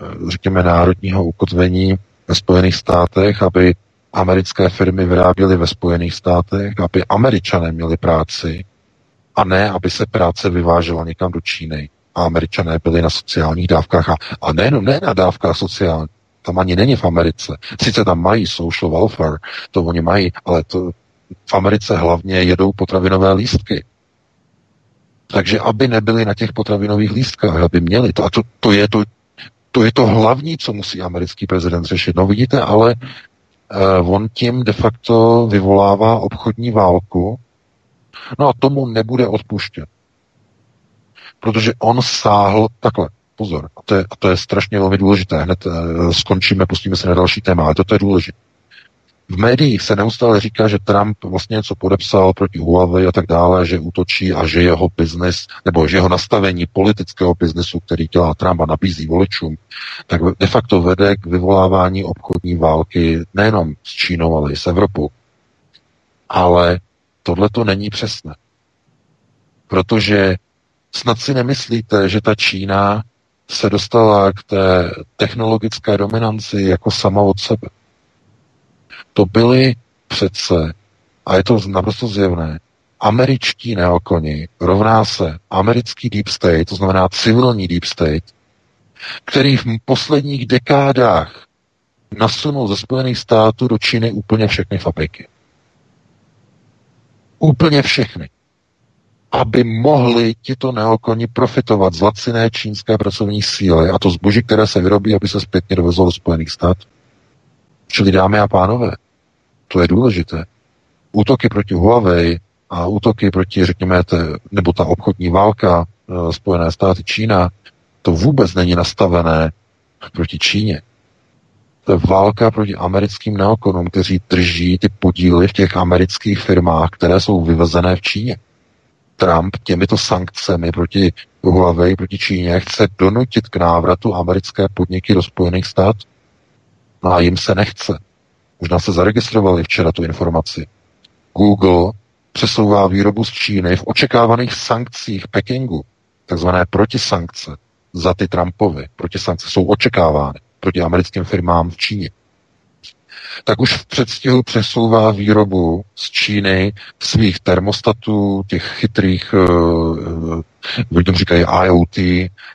eh, řekněme, národního ukotvení ve Spojených státech, aby americké firmy vyráběly ve Spojených státech, aby američané měli práci a ne, aby se práce vyvážela někam do Číny a američané byli na sociálních dávkách a, a nejenom ne na dávkách sociálních, tam ani není v Americe. Sice tam mají social welfare, to oni mají, ale to v Americe hlavně jedou potravinové lístky. Takže aby nebyli na těch potravinových lístkách, aby měli to. A to, to, je to, to je to hlavní, co musí americký prezident řešit. No vidíte, ale uh, on tím de facto vyvolává obchodní válku, no a tomu nebude odpuštěn. Protože on sáhl takhle, pozor, a to je, a to je strašně velmi důležité, hned uh, skončíme, pustíme se na další téma, ale toto je důležité v médiích se neustále říká, že Trump vlastně něco podepsal proti Huawei a tak dále, že útočí a že jeho biznis, nebo že jeho nastavení politického biznesu, který dělá Trump a nabízí voličům, tak de facto vede k vyvolávání obchodní války nejenom s Čínou, ale i s Evropou. Ale tohle to není přesné. Protože snad si nemyslíte, že ta Čína se dostala k té technologické dominanci jako sama od sebe to byly přece, a je to naprosto zjevné, američtí neokoni rovná se americký deep state, to znamená civilní deep state, který v posledních dekádách nasunul ze Spojených států do Číny úplně všechny fabriky. Úplně všechny. Aby mohli tito neokoni profitovat z laciné čínské pracovní síly a to zboží, které se vyrobí, aby se zpětně dovezlo do Spojených států. Čili dámy a pánové, to je důležité. Útoky proti Huawei a útoky proti, řekněme, te, nebo ta obchodní válka e, Spojené státy Čína, to vůbec není nastavené proti Číně. To je válka proti americkým neokonům, kteří drží ty podíly v těch amerických firmách, které jsou vyvezené v Číně. Trump těmito sankcemi proti Huawei, proti Číně chce donutit k návratu americké podniky do Spojených států. No a jim se nechce. Možná se zaregistrovali včera tu informaci. Google přesouvá výrobu z Číny v očekávaných sankcích Pekingu, takzvané protisankce za ty Trumpovy. Protisankce jsou očekávány proti americkým firmám v Číně. Tak už v předstihu přesouvá výrobu z Číny svých termostatů, těch chytrých, uh, uh, říkají IoT,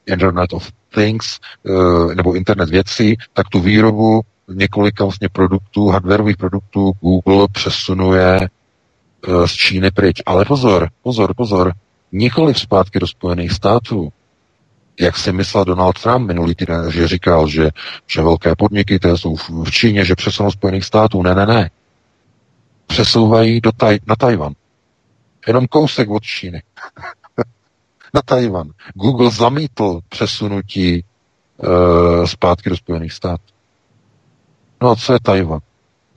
Internet of Things, uh, nebo internet věcí, tak tu výrobu několika vlastně produktů, hardwareových produktů Google přesunuje e, z Číny pryč. Ale pozor, pozor, pozor, nikoliv zpátky do Spojených států. Jak si myslel Donald Trump minulý týden, že říkal, že, že velké podniky, které jsou v Číně, že přesunou Spojených států. Ne, ne, ne. Přesouvají do taj, na Tajvan. Jenom kousek od Číny. [LAUGHS] na Tajvan. Google zamítl přesunutí uh, zpátky do Spojených států. No a co je Tajvan?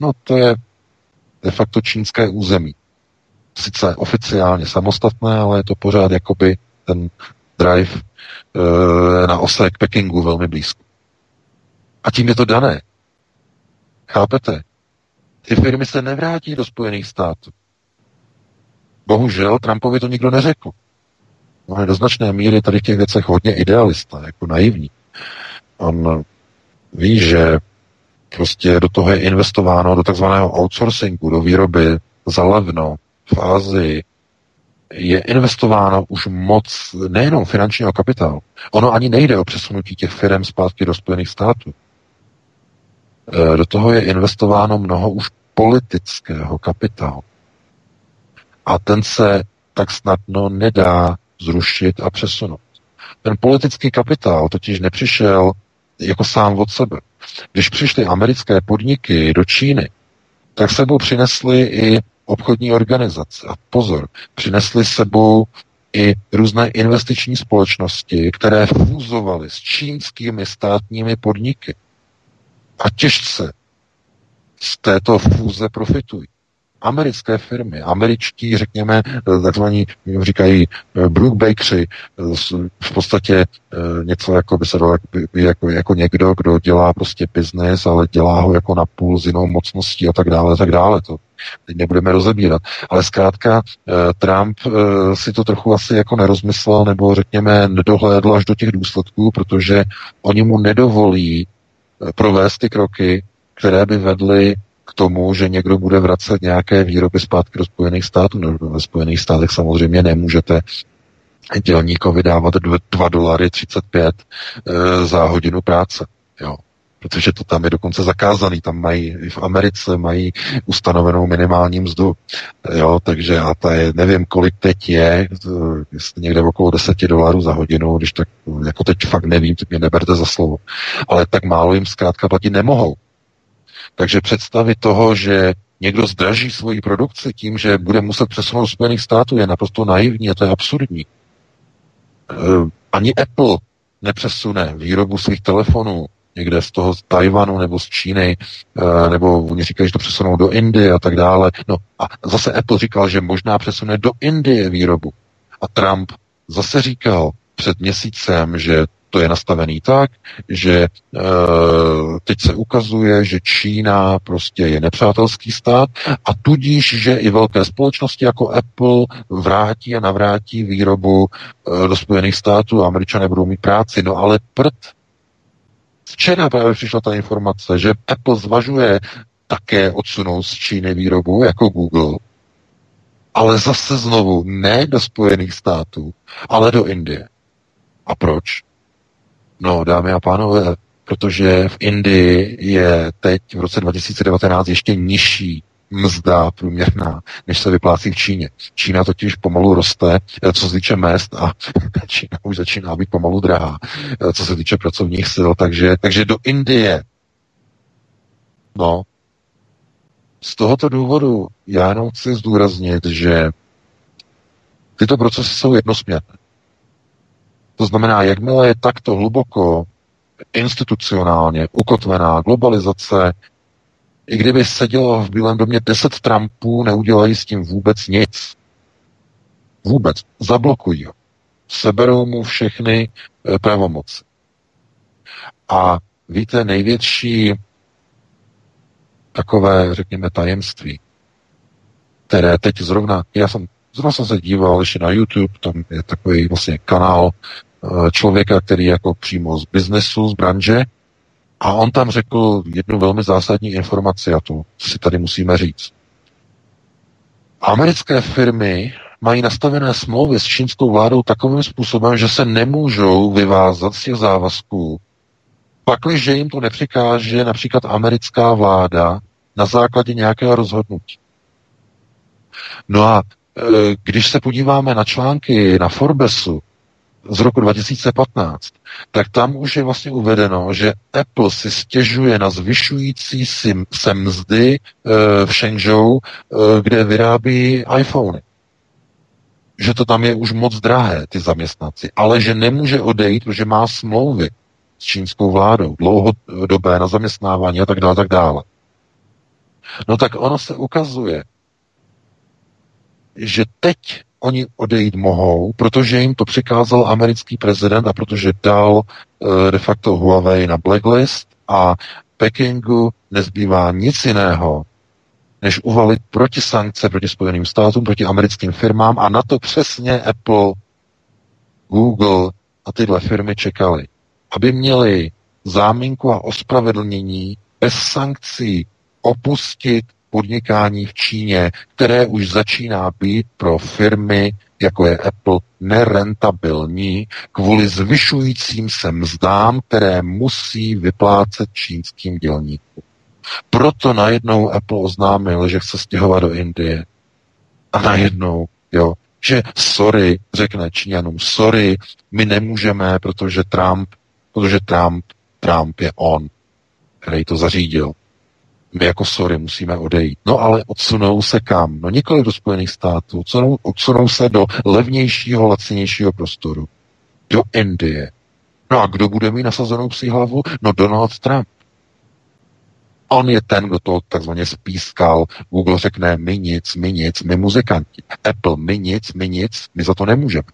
No to je de facto čínské území. Sice oficiálně samostatné, ale je to pořád jakoby ten Drive e, na ose k Pekingu velmi blízko. A tím je to dané. Chápete? Ty firmy se nevrátí do Spojených států. Bohužel Trumpovi to nikdo neřekl. On je do značné míry tady v těch věcech hodně idealista, jako naivní. On ví, že prostě do toho je investováno do takzvaného outsourcingu, do výroby za levno v Ázii, je investováno už moc nejenom finančního kapitálu. Ono ani nejde o přesunutí těch firm zpátky do Spojených států. E, do toho je investováno mnoho už politického kapitálu. A ten se tak snadno nedá zrušit a přesunout. Ten politický kapitál totiž nepřišel jako sám od sebe. Když přišly americké podniky do Číny, tak sebou přinesly i obchodní organizace. A pozor, přinesly sebou i různé investiční společnosti, které fúzovaly s čínskými státními podniky. A těžce z této fúze profitují americké firmy, američtí, řekněme, takzvaní, říkají eh, Brook Bakery, eh, v podstatě eh, něco jako by se dalo jako, jako někdo, kdo dělá prostě biznes, ale dělá ho jako na půl s jinou mocností a tak dále, tak dále. To teď nebudeme rozebírat. Ale zkrátka Trump si to trochu asi jako nerozmyslel, nebo řekněme nedohlédl až do těch důsledků, protože oni mu nedovolí provést ty kroky, které by vedly k tomu, že někdo bude vracet nějaké výroby zpátky do Spojených států. No, ve Spojených státech samozřejmě nemůžete dělníkovi dávat 2 dolary 35 e, za hodinu práce. Jo. Protože to tam je dokonce zakázaný. Tam mají, v Americe mají ustanovenou minimální mzdu. Jo, takže a ta je, nevím, kolik teď je, jestli někde okolo 10 dolarů za hodinu, když tak, jako teď fakt nevím, tak mě neberte za slovo. Ale tak málo jim zkrátka platit nemohou. Takže představit toho, že někdo zdraží svoji produkci tím, že bude muset přesunout Spojených států, je naprosto naivní a to je absurdní. Eh, ani Apple nepřesune výrobu svých telefonů někde z toho z Tajvanu nebo z Číny, eh, nebo oni říkají, že to přesunou do Indie a tak dále. No a zase Apple říkal, že možná přesune do Indie výrobu. A Trump zase říkal před měsícem, že to je nastavený tak, že e, teď se ukazuje, že Čína prostě je nepřátelský stát a tudíž, že i velké společnosti jako Apple vrátí a navrátí výrobu e, do Spojených států a američané budou mít práci. No ale prd. Včera právě přišla ta informace, že Apple zvažuje také odsunout z Číny výrobu jako Google, ale zase znovu ne do Spojených států, ale do Indie. A proč? No, dámy a pánové, protože v Indii je teď v roce 2019 ještě nižší mzda průměrná, než se vyplácí v Číně. Čína totiž pomalu roste, eh, co se týče mest a [LAUGHS] Čína už začíná být pomalu drahá, eh, co se týče pracovních sil, takže, takže do Indie. No, z tohoto důvodu já jenom chci zdůraznit, že tyto procesy jsou jednosměrné. To znamená, jakmile je takto hluboko institucionálně ukotvená globalizace, i kdyby sedělo v Bílém domě deset Trumpů, neudělají s tím vůbec nic. Vůbec. Zablokují ho. Seberou mu všechny e, pravomoci. A víte, největší takové, řekněme, tajemství, které teď zrovna, já jsem, zrovna jsem se díval ještě na YouTube, tam je takový vlastně kanál Eh, člověka, který jako přímo z biznesu, z branže, a on tam řekl jednu velmi zásadní informaci a to si tady musíme říct. Americké firmy mají nastavené smlouvy s čínskou vládou takovým způsobem, že se nemůžou vyvázat z těch závazků, pakliže jim to nepřikáže například americká vláda na základě nějakého rozhodnutí. No a když se podíváme na články na Forbesu, z roku 2015, tak tam už je vlastně uvedeno, že Apple si stěžuje na zvyšující se mzdy e, v Shenzhou, e, kde vyrábí iPhony. Že to tam je už moc drahé, ty zaměstnanci, ale že nemůže odejít, protože má smlouvy s čínskou vládou, dlouhodobé na zaměstnávání a tak dále, tak dále. No tak ono se ukazuje, že teď oni odejít mohou, protože jim to přikázal americký prezident a protože dal uh, de facto Huawei na blacklist a Pekingu nezbývá nic jiného, než uvalit proti sankce proti Spojeným státům, proti americkým firmám a na to přesně Apple, Google a tyhle firmy čekali. Aby měli záminku a ospravedlnění bez sankcí opustit podnikání v Číně, které už začíná být pro firmy, jako je Apple, nerentabilní kvůli zvyšujícím se mzdám, které musí vyplácet čínským dělníkům. Proto najednou Apple oznámil, že chce stěhovat do Indie. A najednou, jo, že sorry, řekne Číňanům, sorry, my nemůžeme, protože Trump, protože Trump, Trump je on, který to zařídil. My jako sorry musíme odejít. No ale odsunou se kam? No nikoli do Spojených států, odsunou, odsunou se do levnějšího, lacinějšího prostoru. Do Indie. No a kdo bude mít nasazenou psí hlavu? No Donald Trump. On je ten, kdo to takzvaně spískal. Google řekne, my nic, my nic, my muzikanti. Apple, my nic, my nic, my za to nemůžeme.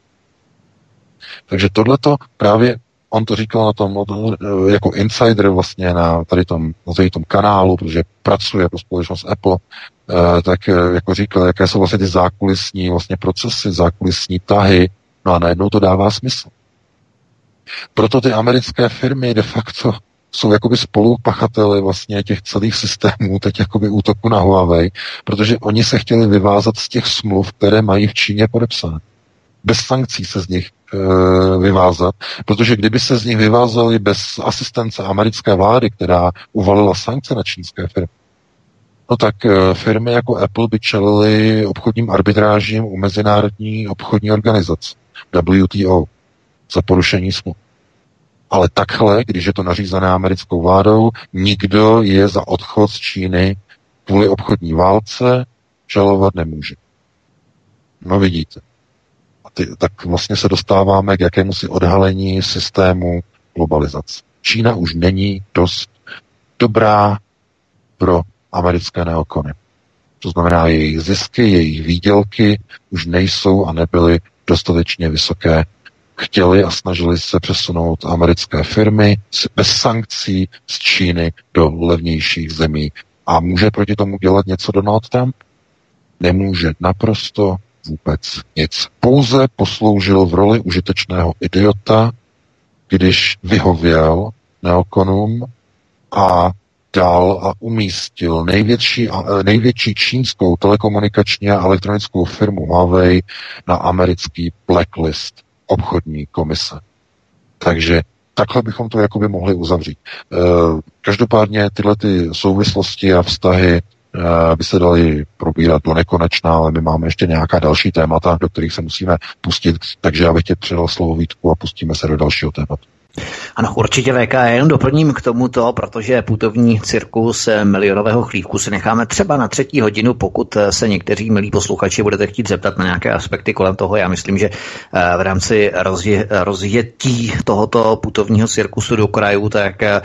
Takže tohleto právě on to říkal na tom jako insider vlastně na tady tom, na tady tom kanálu, protože pracuje pro společnost Apple, eh, tak eh, jako říkal, jaké jsou vlastně ty zákulisní vlastně procesy, zákulisní tahy, no a najednou to dává smysl. Proto ty americké firmy de facto jsou jakoby spolupachateli vlastně těch celých systémů, teď jakoby útoku na Huawei, protože oni se chtěli vyvázat z těch smluv, které mají v Číně podepsané. Bez sankcí se z nich vyvázat, protože kdyby se z nich vyvázali bez asistence americké vlády, která uvalila sankce na čínské firmy, no tak e, firmy jako Apple by čelily obchodním arbitrážím u Mezinárodní obchodní organizace, WTO, za porušení smluv. Ale takhle, když je to nařízené americkou vládou, nikdo je za odchod z Číny kvůli obchodní válce žalovat nemůže. No vidíte. Ty, tak vlastně se dostáváme k jakému si odhalení systému globalizace. Čína už není dost dobrá pro americké neokony. To znamená, jejich zisky, jejich výdělky už nejsou a nebyly dostatečně vysoké chtěli a snažili se přesunout americké firmy bez sankcí z Číny do levnějších zemí. A může proti tomu dělat něco Donald Trump? Nemůže naprosto vůbec nic. Pouze posloužil v roli užitečného idiota, když vyhověl neokonům a dal a umístil největší, největší čínskou telekomunikační a elektronickou firmu Huawei na americký blacklist obchodní komise. Takže takhle bychom to jakoby mohli uzavřít. E, každopádně tyhle ty souvislosti a vztahy by se daly probírat do nekonečna, ale my máme ještě nějaká další témata, do kterých se musíme pustit, takže já bych tě předal slovo Vítku a pustíme se do dalšího tématu. Ano, určitě VK, jenom doplním k tomuto, protože putovní cirkus milionového chlívku si necháme třeba na třetí hodinu, pokud se někteří milí posluchači budete chtít zeptat na nějaké aspekty kolem toho. Já myslím, že eh, v rámci rozje, rozjetí tohoto putovního cirkusu do krajů, tak eh,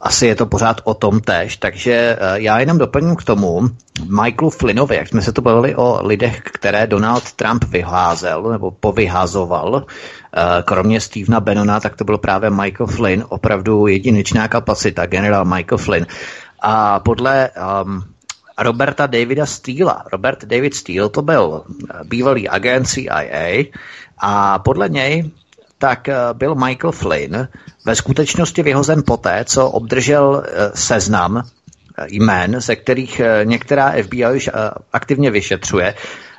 asi je to pořád o tom tež. Takže eh, já jenom doplním k tomu Michaelu Flynnovi, jak jsme se to bavili o lidech, které Donald Trump vyházel nebo povyhazoval, Eh, kromě Stevena Bennona, tak to byl právě Michael Flynn, opravdu jedinečná kapacita, generál Michael Flynn. A podle um, Roberta Davida Steela, Robert David Steele to byl eh, bývalý agent CIA a podle něj tak eh, byl Michael Flynn ve skutečnosti vyhozen poté, co obdržel seznam jmén, ze kterých některá FBI už aktivně vyšetřuje,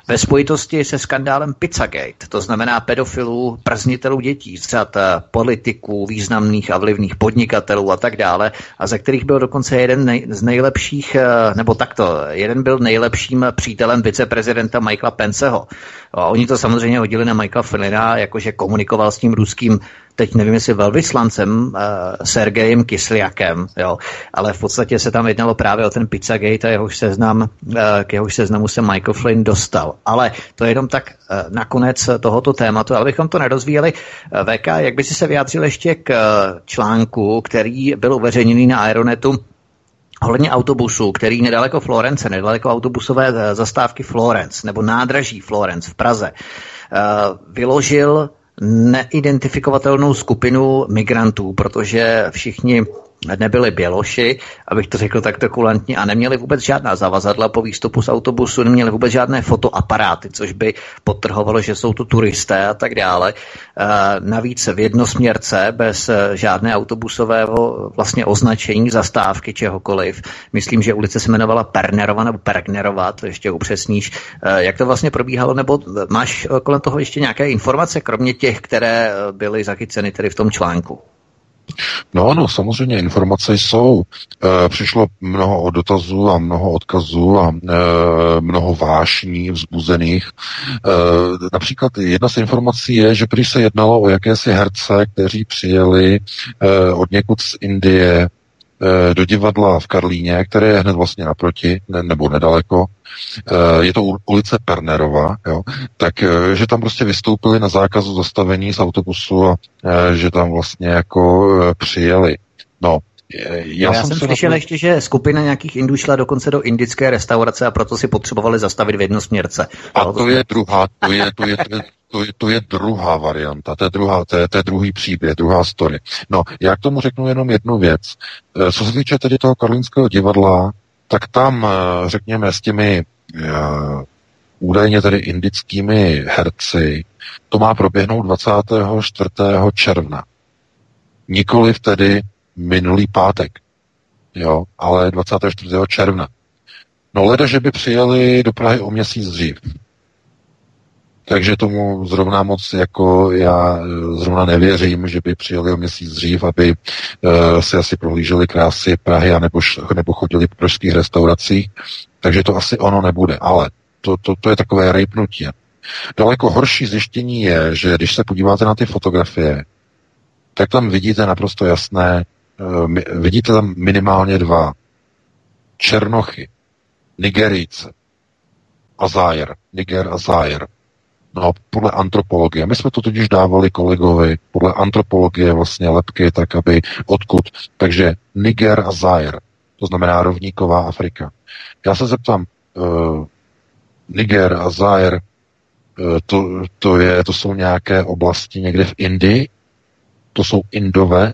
ve spojitosti se skandálem Pizzagate, to znamená pedofilů, prznitelů dětí, z řad eh, politiků, významných a vlivných podnikatelů a tak dále, a ze kterých byl dokonce jeden nej, z nejlepších, eh, nebo takto, jeden byl nejlepším přítelem viceprezidenta Michaela Penceho. A oni to samozřejmě hodili na Michaela Flynna, jakože komunikoval s tím ruským teď nevím, jestli velvyslancem uh, Sergejem Kysliakem, jo, ale v podstatě se tam jednalo právě o ten Pizzagate a jehož seznam, uh, k jehož seznamu se Michael Flynn dostal. Ale to je jenom tak uh, nakonec tohoto tématu, abychom to nerozvíjeli. Uh, VK, jak by si se vyjádřil ještě k uh, článku, který byl uveřejněný na Aeronetu Ohledně autobusu, který nedaleko Florence, nedaleko autobusové zastávky Florence, nebo nádraží Florence v Praze, vyložil neidentifikovatelnou skupinu migrantů, protože všichni nebyli běloši, abych to řekl takto kulantně, a neměli vůbec žádná zavazadla po výstupu z autobusu, neměli vůbec žádné fotoaparáty, což by podtrhovalo, že jsou to turisté a tak dále. E, navíc v jednosměrce, bez žádné autobusového vlastně označení, zastávky, čehokoliv. Myslím, že ulice se jmenovala Pernerova nebo Pergnerova, to ještě upřesníš. E, jak to vlastně probíhalo, nebo máš kolem toho ještě nějaké informace, kromě těch, které byly zachyceny tedy v tom článku? No ano, samozřejmě informace jsou. E, přišlo mnoho dotazů a mnoho odkazů a e, mnoho vášní vzbuzených. E, například jedna z informací je, že když se jednalo o jakési herce, kteří přijeli e, od někud z Indie do divadla v Karlíně, které je hned vlastně naproti, ne, nebo nedaleko, Eh, je to ulice Pernerova, jo, tak eh, že tam prostě vystoupili na zákazu zastavení z autobusu a eh, že tam vlastně jako přijeli. No, já, no, já jsem, slyšel na... ještě, že skupina nějakých Indů šla dokonce do indické restaurace a proto si potřebovali zastavit v jednosměrce. A to je druhá, to je, to je, to je, to je, to je druhá varianta, to je, druhá, to, je, to je druhý příběh, druhá story. No, já k tomu řeknu jenom jednu věc. Co se týče tedy toho karlínského divadla, tak tam, eh, řekněme, s těmi uh, údajně tedy indickými herci, to má proběhnout 24. června. Nikoliv tedy minulý pátek, jo, ale 24. června. No leda, že by přijeli do Prahy o měsíc dřív. Takže tomu zrovna moc jako já eh, zrovna nevěřím, že by přijeli o měsíc dřív, aby uh, si asi prohlíželi krásy Prahy a nebo, nebo chodili po pražských restauracích. Takže to asi ono nebude. Ale to, to, to je takové rejpnutí. Daleko horší zjištění je, že když se podíváte na ty fotografie, tak tam vidíte naprosto jasné, vidíte tam minimálně dva černochy, Nigerijce, Azair, Niger Azair. No, podle antropologie. My jsme to totiž dávali kolegovi podle antropologie vlastně lepky, tak aby odkud. Takže Niger a Zaire, to znamená rovníková Afrika. Já se zeptám, uh, Niger a Zaire, uh, to, to, je, to jsou nějaké oblasti někde v Indii? To jsou Indové?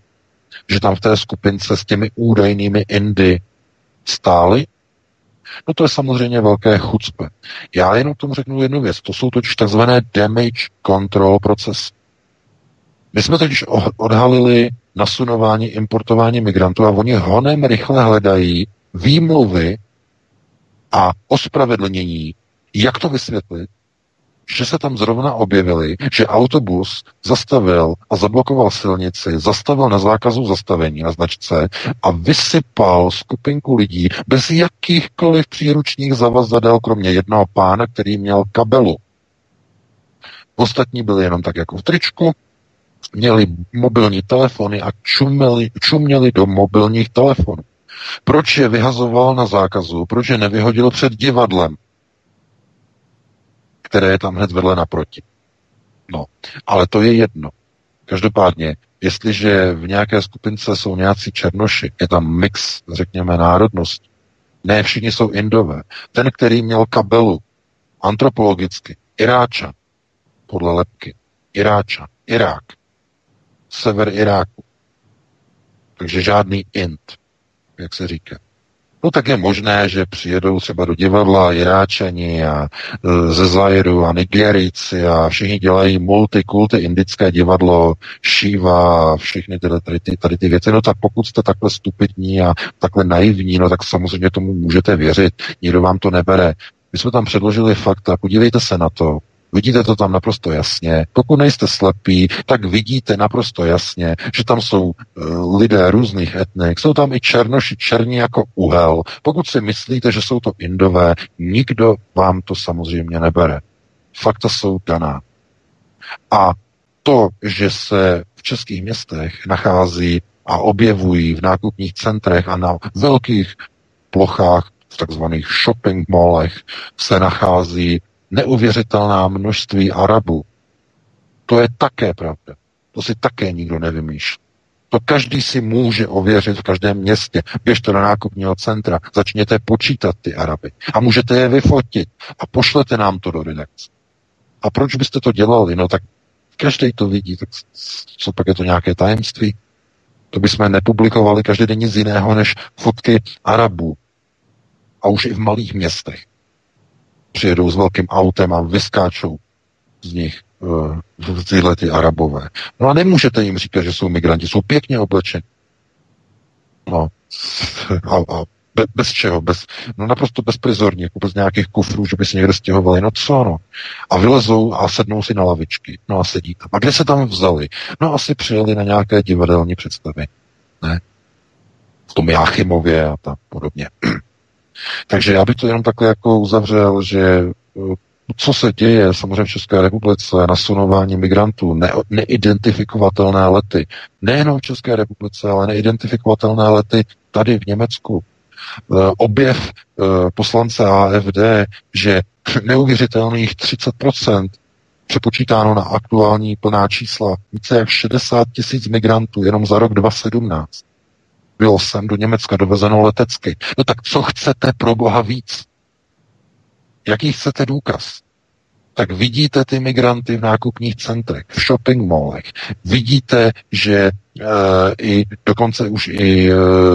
Že tam v té skupince s těmi údajnými Indy stály? No to je samozřejmě velké chucpe. Já jenom tomu řeknu jednu věc. To jsou totiž takzvané damage control procesy. My jsme totiž odhalili nasunování, importování migrantů a oni honem rychle hledají výmluvy a ospravedlnění, jak to vysvětlit, že se tam zrovna objevili, že autobus zastavil a zablokoval silnici, zastavil na zákazu zastavení na značce a vysypal skupinku lidí bez jakýchkoliv příručních zavazadel, kromě jednoho pána, který měl kabelu. Ostatní byli jenom tak jako v tričku, měli mobilní telefony a čumeli, čuměli do mobilních telefonů. Proč je vyhazoval na zákazu? Proč je nevyhodil před divadlem? Které je tam hned vedle naproti. No, ale to je jedno. Každopádně, jestliže v nějaké skupince jsou nějací černoši, je tam mix, řekněme, národností, ne všichni jsou indové. Ten, který měl kabelu, antropologicky, Iráča, podle lepky, Iráča, Irák, sever Iráku. Takže žádný Ind, jak se říká. No tak je možné, že přijedou třeba do divadla Iráčani a e, ze Zairu a Nigerici a všichni dělají multikulty indické divadlo, šíva a všechny tyhle, tady, ty, tady ty věci. No tak pokud jste takhle stupidní a takhle naivní, no tak samozřejmě tomu můžete věřit. Nikdo vám to nebere. My jsme tam předložili fakta, podívejte se na to. Vidíte to tam naprosto jasně. Pokud nejste slepí, tak vidíte naprosto jasně, že tam jsou uh, lidé různých etnik. Jsou tam i černoši, černí jako uhel. Pokud si myslíte, že jsou to indové, nikdo vám to samozřejmě nebere. Fakta jsou daná. A to, že se v českých městech nachází a objevují v nákupních centrech a na velkých plochách v takzvaných shopping mallech se nachází neuvěřitelná množství Arabů. To je také pravda. To si také nikdo nevymýšlí. To každý si může ověřit v každém městě. Běžte do nákupního centra, začněte počítat ty Araby a můžete je vyfotit a pošlete nám to do redakce. A proč byste to dělali? No tak každý to vidí, tak co pak je to nějaké tajemství? To bychom nepublikovali každý den nic jiného než fotky Arabů. A už i v malých městech. Přijedou s velkým autem a vyskáčou z nich uh, tyhle ty Arabové. No a nemůžete jim říkat, že jsou migranti, jsou pěkně oblečeni. No, a, a be, bez čeho, bez, no naprosto bezprizorně, jako bez nějakých kufrů, že by se někde stěhovali, no co no. A vylezou a sednou si na lavičky, no a sedí tam. A kde se tam vzali? No asi přijeli na nějaké divadelní představy, ne? V tom Jáchymově a tak podobně. Takže já bych to jenom takhle jako uzavřel, že eh, co se děje samozřejmě v České republice, nasunování migrantů, ne, neidentifikovatelné lety, nejenom v České republice, ale neidentifikovatelné lety tady v Německu, Eh, objev eh, poslance AFD, že [CLEARS THROAT] neuvěřitelných 30% přepočítáno na aktuální plná čísla, více jak 60 tisíc migrantů jenom za rok 2017 bylo sem do Německa dovezeno letecky. No tak co chcete pro boha víc? Jaký chcete důkaz? tak vidíte ty migranty v nákupních centrech, v shopping mallech. Vidíte, že e, i dokonce už i e,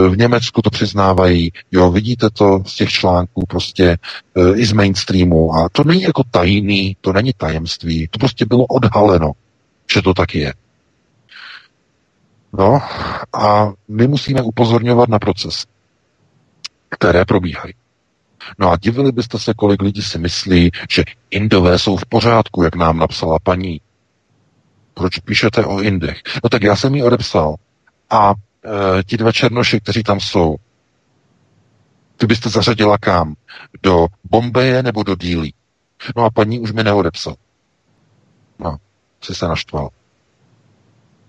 v Německu to přiznávají. Jo, vidíte to z těch článků prostě e, i z mainstreamu. A to není jako tajný, to není tajemství. To prostě bylo odhaleno, že to tak je. No a my musíme upozorňovat na proces, které probíhají. No a divili byste se, kolik lidí si myslí, že Indové jsou v pořádku, jak nám napsala paní. Proč píšete o Indech? No tak já jsem ji odepsal. A e, ti dva černoši, kteří tam jsou, ty byste zařadila kam? Do Bombeje nebo do Dílí? No a paní už mi neodepsal. No, si se naštval.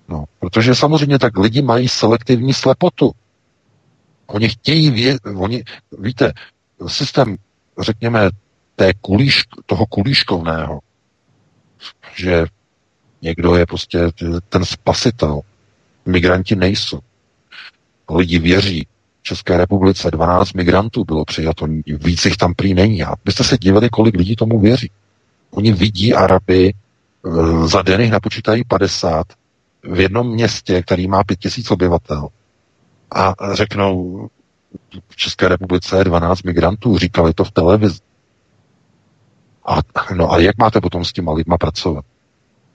No, protože samozřejmě tak lidi mají selektivní slepotu. Oni chtějí vědět, oni, víte, systém, řekněme, té kulíš, toho kulíškovného, že někdo je prostě ten spasitel. Migranti nejsou. Lidi věří. V České republice 12 migrantů bylo přijato, víc jich tam prý není. A byste se divili, kolik lidí tomu věří. Oni vidí Araby, eh, za den jich napočítají 50 v jednom městě, který má 5000 obyvatel. A řeknou, v České republice je 12 migrantů, říkali to v televizi. A, no a jak máte potom s těma lidma pracovat?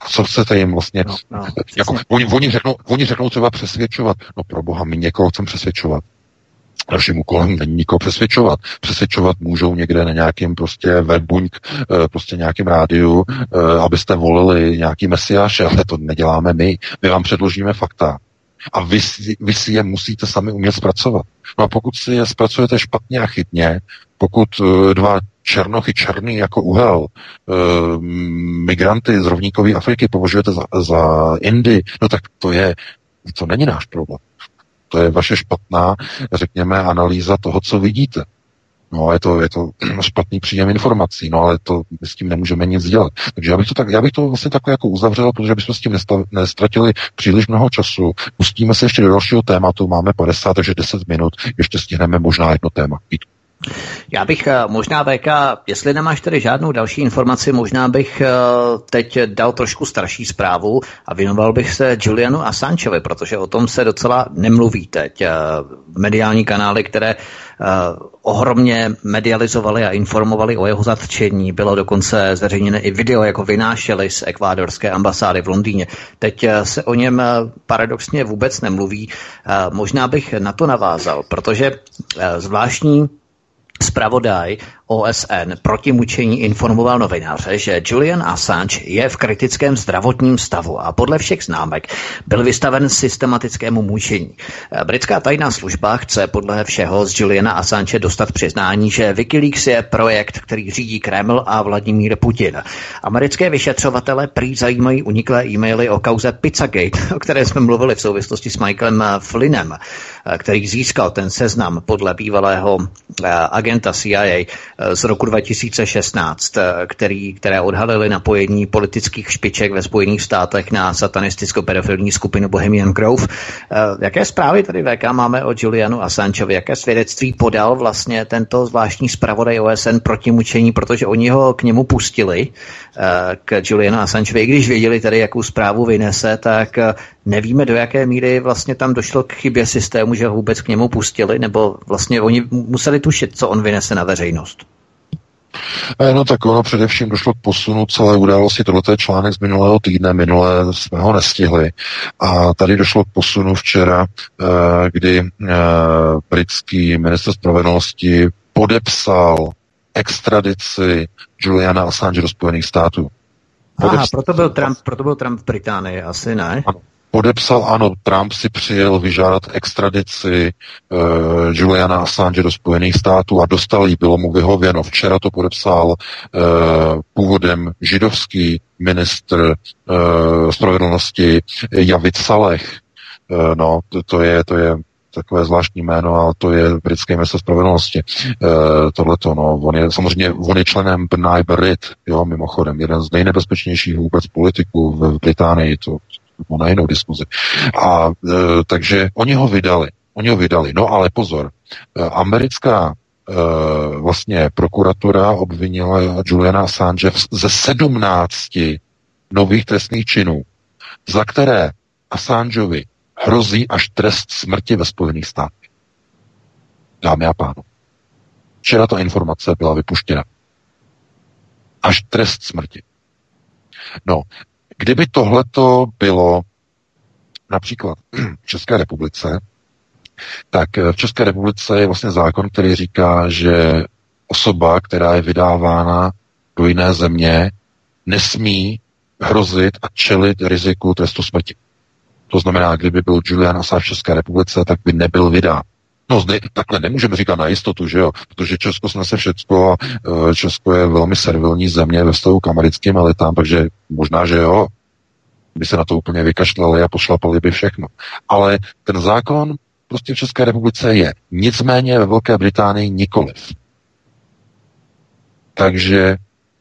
Co chcete jim vlastně... No, no, jako, oni, oni, řeknou, oni řeknou třeba přesvědčovat. No pro boha, my někoho chceme přesvědčovat. Naším úkolem není nikoho přesvědčovat. Přesvědčovat můžou někde na nějakým prostě webbuňk, eh, prostě nějakým rádiu, eh, abyste volili nějaký mesiáše, ale to neděláme my. My vám předložíme fakta a vy, vy si je musíte sami umět zpracovat. No a pokud si je zpracujete špatně a chytně, pokud uh, dva černochy černý jako uhel, uh, migranty z rovníkové Afriky považujete za, za Indy, no tak to je, to není náš problém. To je vaše špatná, řekněme, analýza toho, co vidíte. No, je to, je to [CLEARS THROAT] špatný příjem informací, no ale to my s tím nemůžeme nic dělat. Takže já bych to, tak, já bych to vlastně takhle jako uzavřel, protože bychom s tím nestratili příliš mnoho času. Pustíme se ještě do dalšího tématu, máme 50, takže 10 minut, ještě stihneme možná jedno téma. Vítku. Já bych eh, možná, VK, jestli nemáš tady žádnou další informaci, možná bych eh, teď dal trošku starší zprávu a věnoval bych se Julianu Assangeovi, protože o tom se docela nemluví teď. Eh, mediální kanály, které ohromně medializovali a informovali o jeho zatčení. Bylo dokonce zveřejněné i video, jako vynášeli z ekvádorské ambasády v Londýně. Teď se o něm paradoxně vůbec nemluví. Možná bych na to navázal, protože zvláštní Spravodaj OSN proti mučení informoval novináře, že Julian Assange je v kritickém zdravotním stavu a podle všech známek byl vystaven systematickému mučení. Britská tajná služba chce podle všeho z Juliana Assange dostat přiznání, že Wikileaks je projekt, který řídí Kreml a Vladimír Putin. Americké vyšetřovatele prý zajímají uniklé e-maily o kauze Pizzagate, o které jsme mluvili v souvislosti s Michaelem Flynnem, který získal ten seznam podle bývalého eh, agenta CIA z roku 2016, který, které odhalily napojení politických špiček ve Spojených státech na satanisticko-pedofilní skupinu Bohemian Grove. Jaké zprávy tady VK máme o Julianu Assangeovi? Jaké svědectví podal vlastně tento zvláštní zpravodaj OSN proti mučení, protože oni ho k němu pustili, k Julianu Assangeovi, i když věděli tady, jakou zprávu vynese, tak nevíme, do jaké míry vlastně tam došlo k chybě systému, že ho vůbec k němu pustili, nebo vlastně oni museli tušit, co on vynese na veřejnost. Eh, no tak ono především došlo k posunu celé události. Tohle je článek z minulého týdne, minulé jsme ho nestihli. A tady došlo k posunu včera, eh, kdy eh, britský minister spravedlnosti podepsal extradici Juliana Assange do Spojených států. Podepsal. Aha, proto byl, Trump, proto byl Trump v Británii, asi ne? Ano, podepsal, ano, Trump si přijel vyžádat extradici uh, Juliana Assange do Spojených států a dostal jí, bylo mu vyhověno. Včera to podepsal uh, původem židovský ministr uh, spravedlnosti Javid Saleh. Uh, no, to, to je, to je takové zvláštní jméno, ale to je britské minister spravedlnosti. E, tohleto, no, on je samozřejmě, on je členem B'nai B'rith, jo, mimochodem, jeden z nejnebezpečnějších vůbec politiků v Británii, to, to na jinou diskuzi. A e, takže oni ho vydali. Oni ho vydali. No ale pozor, e, americká e, vlastně prokuratura obvinila Juliana Assange ze 17 nových trestných činů, za které Assangeovi hrozí až trest smrti ve Spojených státech. Dámy a pánové. Včera ta informace byla vypuštěna. Až trest smrti. No, Kdyby tohleto bylo například v České republice, tak v České republice je vlastně zákon, který říká, že osoba, která je vydávána do jiné země, nesmí hrozit a čelit riziku trestu smrti. To znamená, kdyby byl Julian Assange v České republice, tak by nebyl vydán. No, zde, takhle nemůžeme říkat na jistotu, že jo, protože Česko snese všecko a e, Česko je velmi servilní země ve vztahu k americkým elitám, takže možná, že jo, by se na to úplně vykašlali a pošlapali by všechno. Ale ten zákon prostě v České republice je. Nicméně ve Velké Británii nikoliv. Takže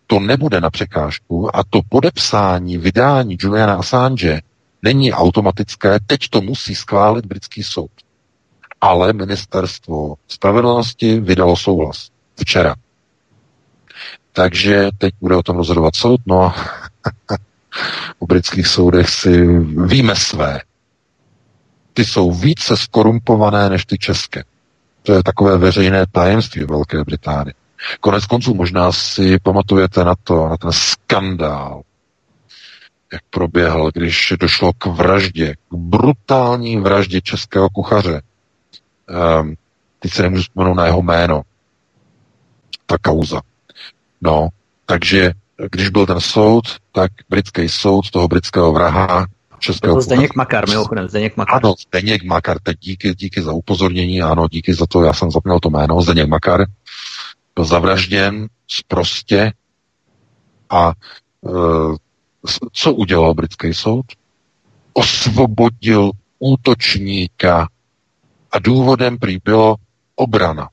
to nebude na překážku a to podepsání, vydání Juliana Assange není automatické, teď to musí schválit britský soud ale ministerstvo spravedlnosti vydalo souhlas včera. Takže teď bude o tom rozhodovat soud, no a [LAUGHS] u britských soudech si víme své. Ty jsou více skorumpované než ty české. To je takové veřejné tajemství Velké Británii. Konec konců možná si pamatujete na to, na ten skandál, jak proběhl, když došlo k vraždě, k brutální vraždě českého kuchaře um, teď se nemůžu vzpomenout na jeho jméno, ta kauza. No, takže když byl ten soud, tak britský soud toho britského vraha českého... To Zdeněk Makar, mimochodem, Zdeněk Makar. Ano, Zdeněk Makar, teď díky, díky za upozornění, ano, díky za to, já jsem zapomněl to jméno, Zdeněk Makar byl zavražděn zprostě a e, co udělal britský soud? Osvobodil útočníka a důvodem prý bylo obrana.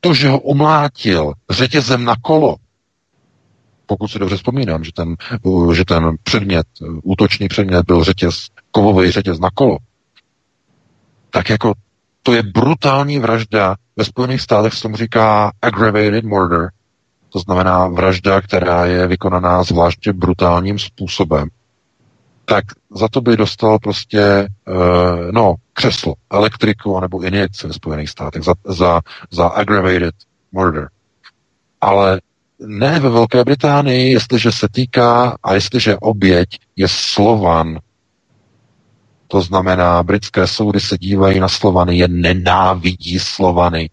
To, že ho umlátil řetězem na kolo, pokud si dobře vzpomínám, že ten, že ten předmět, útočný předmět byl řetěz, kovový řetěz na kolo, tak jako to je brutální vražda. Ve Spojených státech se tomu říká aggravated murder, to znamená vražda, která je vykonaná zvláště brutálním způsobem tak za to by dostal prostě, uh, no, křeslo, elektriku nebo injekci ve Spojených státech za, za, za aggravated murder. Ale ne ve Velké Británii, jestliže se týká a jestliže oběť je Slovan, to znamená, britské soudy se dívají na Slovany, je nenávidí Slovany,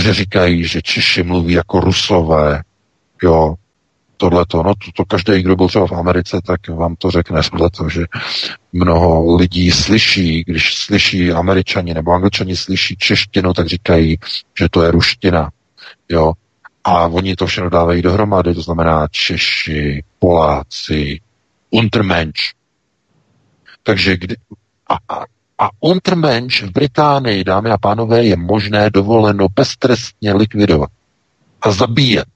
že říkají, že Češi mluví jako Rusové, jo, tohleto. No to, to každý, kdo byl třeba v Americe, tak vám to řekne tohleto, že mnoho lidí slyší, když slyší američani nebo angličani slyší češtinu, tak říkají, že to je ruština. Jo? A oni to všechno dávají dohromady, to znamená Češi, Poláci, Untermensch. Takže kdy, a, a, A untermensch v Británii, dámy a pánové, je možné dovoleno beztrestně likvidovat a zabíjet.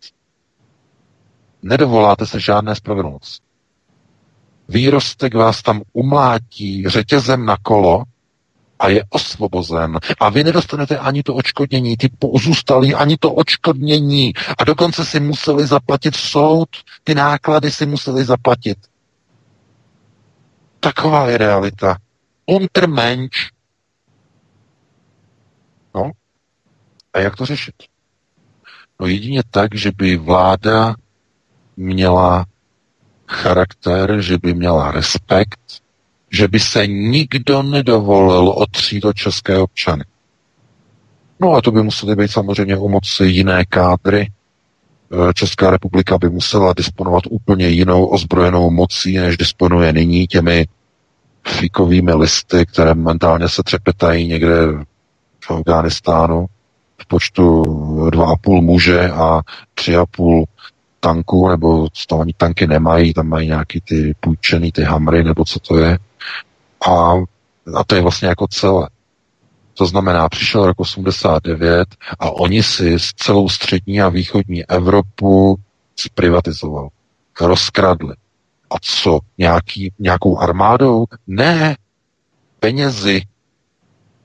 Nedovoláte se žádné spravedlnosti. Výrostek vás tam umlátí řetězem na kolo a je osvobozen. A vy nedostanete ani to očkodnění, ty pozůstalí, ani to očkodnění. A dokonce si museli zaplatit soud, ty náklady si museli zaplatit. Taková je realita. Untermensch. No. A jak to řešit? No jedině tak, že by vláda měla charakter, že by měla respekt, že by se nikdo nedovolil otřít od české občany. No a to by museli být samozřejmě u moci jiné kádry. E, Česká republika by musela disponovat úplně jinou ozbrojenou mocí, než disponuje nyní těmi fikovými listy, které momentálně se třepetají někde v Afganistánu v počtu 2,5 muže a 3,5 tanku, nebo to ani tanky nemají, tam mají nějaký ty půjčený, ty hamry, nebo co to je. A, a to je vlastně jako celé. To znamená, přišel rok 89 a oni si z celou střední a východní Evropu zprivatizovali, rozkradli. A co? Nějaký, nějakou armádou? Ne. Penězi.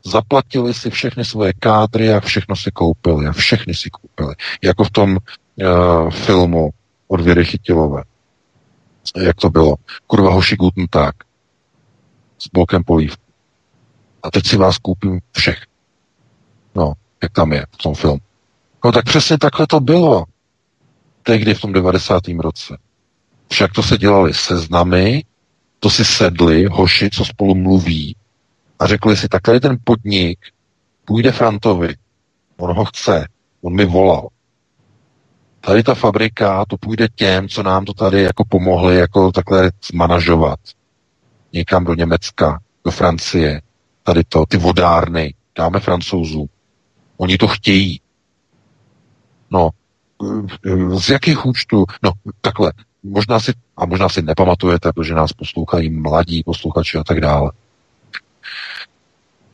Zaplatili si všechny svoje kádry a všechno si koupili. A všechny si koupili. Jako v tom filmu od Věry Chytilové. Jak to bylo? Kurva hoši Guten tak. S blokem polívky. A teď si vás koupím všech. No, jak tam je v tom filmu. No tak přesně takhle to bylo. Tehdy v tom 90. roce. Však to se dělali seznamy, to si sedli hoši, co spolu mluví a řekli si, takhle ten podnik půjde Frantovi, on ho chce, on mi volal. Tady ta fabrika, to půjde těm, co nám to tady jako pomohli jako takhle zmanažovat. Někam do Německa, do Francie, tady to, ty vodárny, dáme francouzům. Oni to chtějí. No, z jakých účtů? No, takhle, možná si, a možná si nepamatujete, protože nás poslouchají mladí posluchači a tak dále.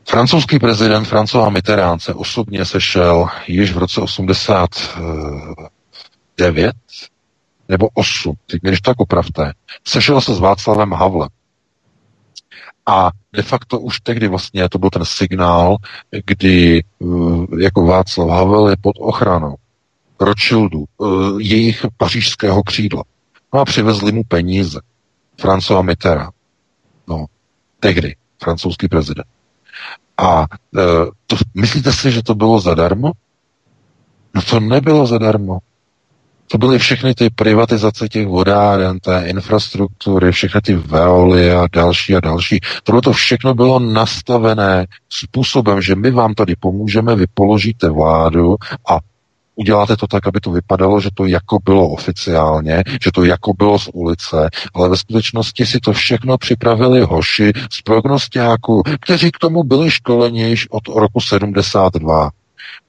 Francouzský prezident François Mitterrand se osobně sešel již v roce 89 nebo 8, teď když tak opravte, sešel se s Václavem Havlem. A de facto už tehdy vlastně to byl ten signál, kdy eh, jako Václav Havel je pod ochranou Rothschildu, eh, jejich pařížského křídla. No a přivezli mu peníze. François Mitterrand. No, tehdy, francouzský prezident. A e, to, myslíte si, že to bylo zadarmo? No to nebylo zadarmo. To byly všechny ty privatizace těch vodáren, té infrastruktury, všechny ty veoly a další a další. Tohle to všechno bylo nastavené způsobem, že my vám tady pomůžeme, vy položíte vládu a uděláte to tak, aby to vypadalo, že to jako bylo oficiálně, že to jako bylo z ulice, ale ve skutečnosti si to všechno připravili hoši z prognostiáků, kteří k tomu byli školeni již od roku 72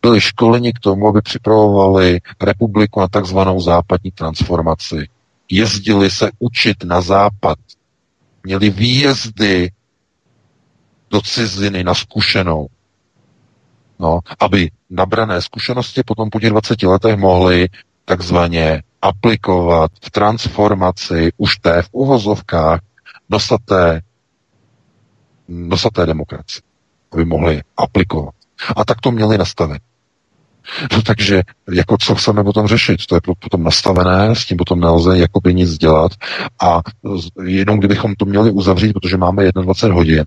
byli školeni k tomu, aby připravovali republiku na takzvanou západní transformaci. Jezdili se učit na západ. Měli výjezdy do ciziny na zkušenou. No, aby nabrané zkušenosti potom po těch 20 letech mohli takzvaně aplikovat v transformaci už té v uvozovkách nosaté, nosaté demokracie. Aby mohli aplikovat. A tak to měli nastavit. No, takže jako co chceme potom řešit? To je potom nastavené, s tím potom nelze jakoby nic dělat a jenom kdybychom to měli uzavřít, protože máme 21 hodin,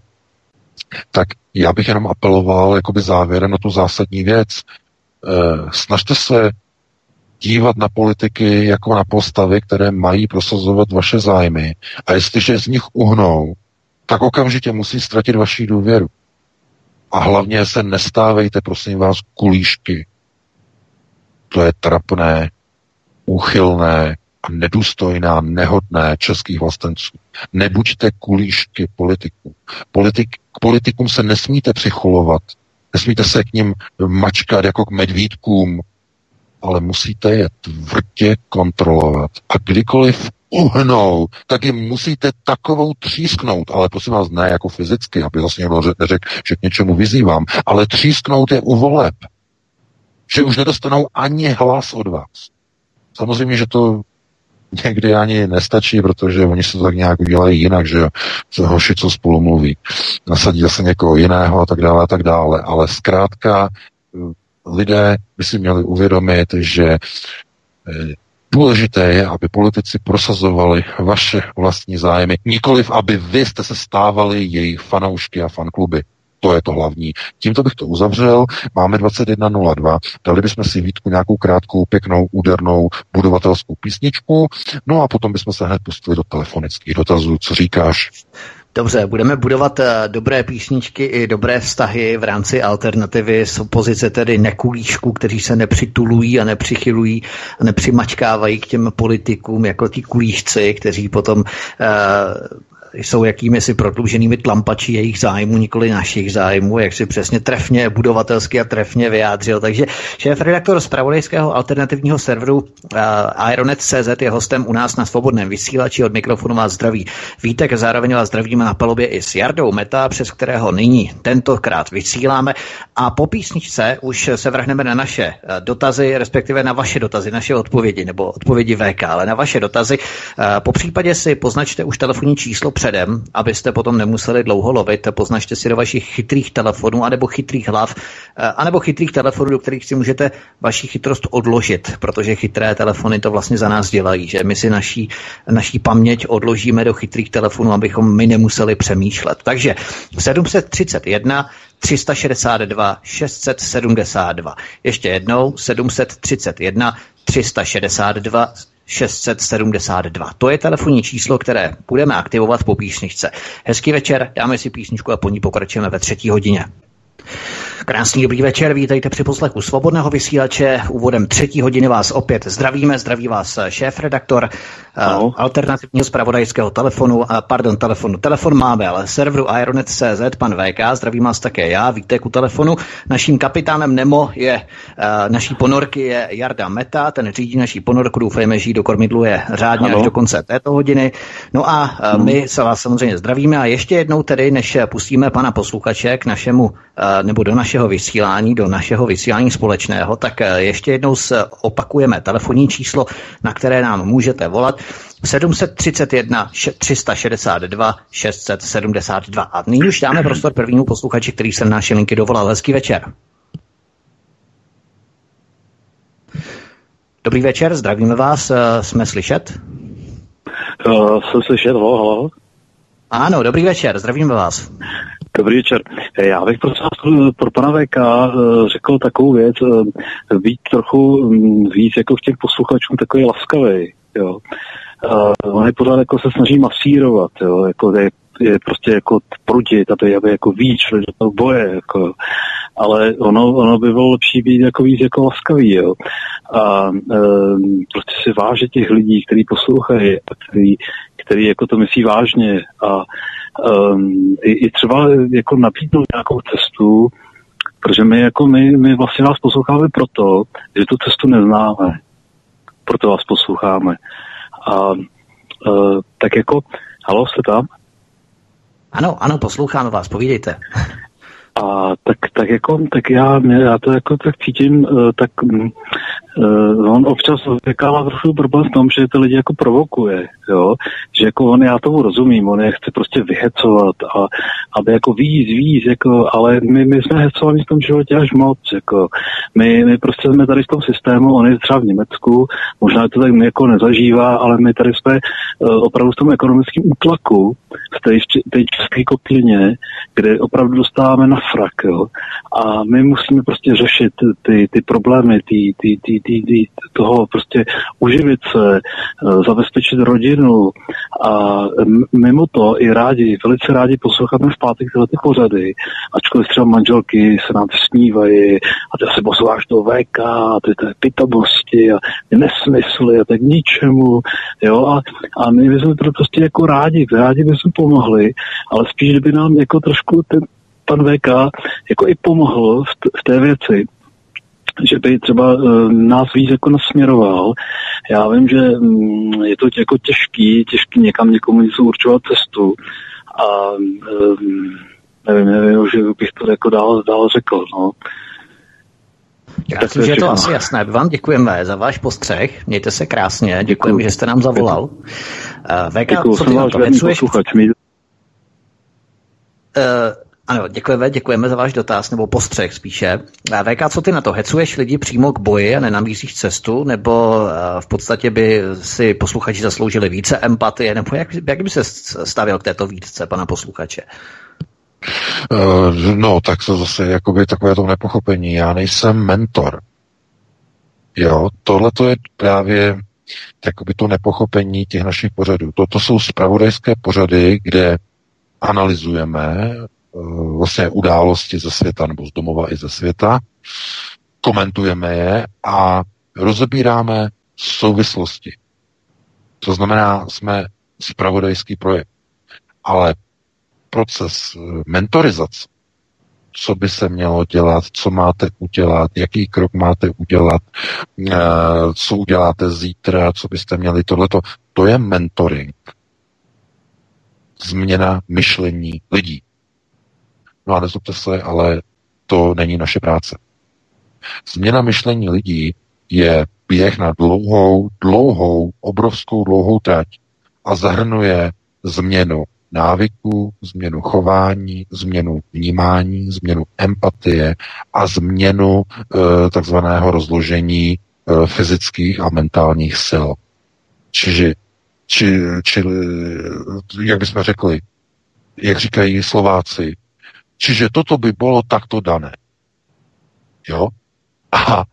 tak já bych jenom apeloval jakoby závěrem na tu zásadní věc. E, snažte se dívat na politiky jako na postavy, které mají prosazovat vaše zájmy a jestliže z nich uhnou, tak okamžitě musí ztratit vaši důvěru. A hlavně se nestávejte, prosím vás, kulíšky. To je trapné, úchylné a nedůstojná, nehodné českých vlastenců. Nebuďte kulíšky politiků. Politik, k politikům se nesmíte přicholovat. Nesmíte se k ním mačkat jako k medvídkům, ale musíte je tvrdě kontrolovat. A kdykoliv uhnou, tak jim musíte takovou třísknout, ale prosím vás, ne jako fyzicky, aby zase někdo neřekl, že k něčemu vyzývám, ale třísknout je u voleb. Že už nedostanou ani hlas od vás. Samozřejmě, že to někdy ani nestačí, protože oni se to tak nějak udělají jinak, že se hoši, co spolu mluví, nasadí zase někoho jiného a tak dále a tak dále, ale zkrátka lidé by si měli uvědomit, že eh, důležité je, aby politici prosazovali vaše vlastní zájmy, nikoliv aby vy jste se stávali jejich fanoušky a fankluby. To je to hlavní. Tímto bych to uzavřel. Máme 21.02. Dali bychom si Vítku nějakou krátkou, pěknou, údernou budovatelskou písničku. No a potom bychom se hned pustili do telefonických dotazů. Co říkáš? Dobře, budeme budovat uh, dobré písničky i dobré vztahy v rámci alternativy z opozice tedy nekulíšků, kteří se nepřitulují a nepřichylují a nepřimačkávají k těm politikům jako ti kulíšci, kteří potom uh, jsou jakými si prodluženými tlampači jejich zájmu, nikoli našich zájmů, jak si přesně trefně, budovatelsky a trefně vyjádřil. Takže šéf redaktor z pravodejského alternativního serveru Ironet.cz je hostem u nás na svobodném vysílači od mikrofonu vás zdraví. Vítek, zároveň vás zdravíme na palubě i s Jardou Meta, přes kterého nyní tentokrát vysíláme. A po písničce už se vrhneme na naše eh, dotazy, respektive na vaše dotazy, naše odpovědi, nebo odpovědi VK, ale na vaše dotazy. Uh, po případě si poznačte už telefonní číslo předem, abyste potom nemuseli dlouho lovit. Poznačte si do vašich chytrých telefonů, anebo chytrých hlav, eh, anebo chytrých telefonů, do kterých si můžete vaši chytrost odložit, protože chytré telefony to vlastně za nás dělají, že my si naší, naší paměť odložíme do chytrých telefonů, abychom my nemuseli přemýšlet. Takže 731 362 672. Ještě jednou 731 362 672. To je telefonní číslo, které budeme aktivovat po písničce. Hezký večer, dáme si písničku a po ní pokračujeme ve třetí hodině. Krásný dobrý večer, vítejte při poslechu Svobodného vysílače. Úvodem třetí hodiny vás opět zdravíme, zdraví vás šéf-redaktor uh, alternativního zpravodajského telefonu, uh, pardon, telefonu. Telefon máme, ale serveru Ironet.cz, pan VK, zdraví vás také já, Vítek u telefonu. Naším kapitánem Nemo je, naší ponorky je Jarda Meta, ten řídí naší ponorku, doufejme, že ji do kormidlu je řádně ano. až do konce této hodiny. No a uh, my se vás samozřejmě zdravíme a ještě jednou tedy, než pustíme pana posluchače k našemu, nebo do našeho vysílání, do našeho vysílání společného, tak uh, ještě jednou opakujeme telefonní číslo, na které nám můžete volat 731 362 672. A nyní už dáme prostor prvnímu posluchači, který se na naše linky dovolal. Hezký večer. Dobrý večer, zdravíme vás, eh, jsme slyšet? Uh, jsem slyšet, halo, halo. Ano, dobrý večer, zdravíme vás. Dobrý večer. Já bych prosím pro pana VK eh, řekl takovou věc, být trochu mm, víc jako v těch posluchačům takový laskavý. Jo uh, on je pořád jako se snaží masírovat, jo, jako je, je prostě jako prudit, aby, aby jako víc šli do toho boje, jako, ale ono, ono by bylo lepší být jako víc jako laskavý, jo. A um, prostě si vážit těch lidí, kteří poslouchají a který, který jako to myslí vážně a um, i, i třeba jako nabídnout nějakou cestu, protože my jako my, my vlastně vás posloucháme proto, že tu cestu neznáme. Proto vás posloucháme. A uh, tak jako, halo, jste tam? Ano, ano, poslouchám vás, povídejte. A tak, tak jako, tak já, já to jako tak cítím, uh, tak uh, on občas vykává trochu problém v tom, že ty lidi jako provokuje, jo, že jako on, já tomu rozumím, on je chce prostě vyhecovat a aby jako víc, víc, jako, ale my, my jsme hecovaní v tom životě až moc, jako, my, my prostě jsme tady v tom systému, on je třeba v Německu, možná to tak jako nezažívá, ale my tady jsme uh, opravdu v tom ekonomickém útlaku, v té, té české kotlíně, kde opravdu dostáváme na frak, jo, a my musíme prostě řešit ty, ty problémy, ty, ty, ty, ty, ty, toho prostě uživit se, uh, zabezpečit rodinu. A mimo to i rádi, velice rádi posloucháme v pátek tyhle ty pořady, ačkoliv třeba manželky se nám snívají a ty se posloucháš do VK a ty, ty pitomosti a ty nesmysly a tak ničemu, jo, a, a my bychom to prostě jako rádi, rádi bychom pomohli, ale spíš, kdyby nám jako trošku ten pan VK jako i pomohl v, t- v té věci, že by třeba uh, nás víc jako nasměroval. Já vím, že um, je to jako těžký, těžký někam někomu něco určovat cestu a um, nevím, nevím, že bych to jako dál, dál řekl, no. Já myslím, že je to asi jasné. Vám děkujeme za váš postřeh. Mějte se krásně. Děkujeme, že jste nám zavolal. Uh, VK, Děkuju, co ty na to? Hecuješ... Uh, ano, děkujeme, děkujeme za váš dotaz, nebo postřeh spíše. VK, co ty na to? Hecuješ lidi přímo k boji a nenamíříš cestu, nebo v podstatě by si posluchači zasloužili více empatie, nebo jak, jak by se stavil k této výtce pana posluchače? Uh, no, tak to zase jakoby takové to nepochopení. Já nejsem mentor. Jo, tohle to je právě jakoby to nepochopení těch našich pořadů. Toto jsou spravodajské pořady, kde analyzujeme vlastně události ze světa nebo z domova i ze světa, komentujeme je a rozebíráme souvislosti. To znamená, jsme spravodajský projekt. Ale proces eh, mentorizace, co by se mělo dělat, co máte udělat, jaký krok máte udělat, eh, co uděláte zítra, co byste měli tohleto, to je mentoring. Změna myšlení lidí. No a nezlobte se, ale to není naše práce. Změna myšlení lidí je běh na dlouhou, dlouhou, obrovskou dlouhou trať a zahrnuje změnu návyků, změnu chování, změnu vnímání, změnu empatie a změnu e, takzvaného rozložení e, fyzických a mentálních sil. Čiže, či, či, jak bychom řekli, jak říkají Slováci, čiže toto by bylo takto dané. Jo? A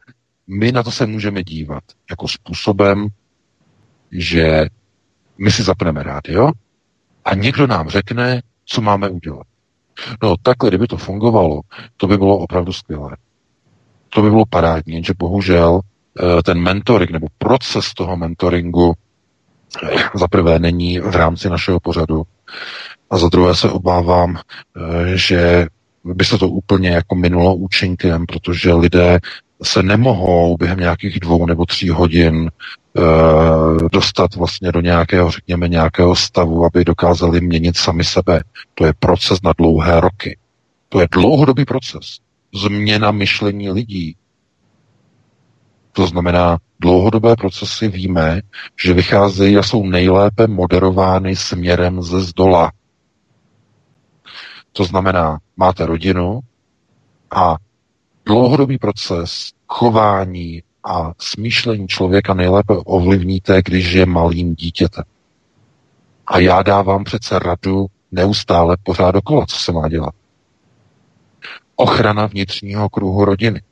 my na to se můžeme dívat jako způsobem, že my si zapneme rádio, a někdo nám řekne, co máme udělat. No takhle, kdyby to fungovalo, to by bylo opravdu skvělé. To by bylo parádní, že bohužel eh, ten mentoring nebo proces toho mentoringu eh, za prvé není v rámci našeho pořadu a za druhé se obávám, eh, že by se to úplně jako minulo účinkem, protože lidé se nemohou během nějakých dvou nebo tří hodin Eh, dostat vlastně do nějakého, řekněme, nějakého stavu, aby dokázali měnit sami sebe. To je proces na dlouhé roky. To je dlouhodobý proces. Změna myšlení lidí. To znamená, dlouhodobé procesy víme, že vycházejí a jsou nejlépe moderovány směrem ze zdola. To znamená, máte rodinu a dlouhodobý proces chování, a smýšlení člověka nejlépe ovlivníte, když je malým dítětem. A já dávám přece radu neustále pořád dokola, co se má dělat. Ochrana vnitřního kruhu rodiny.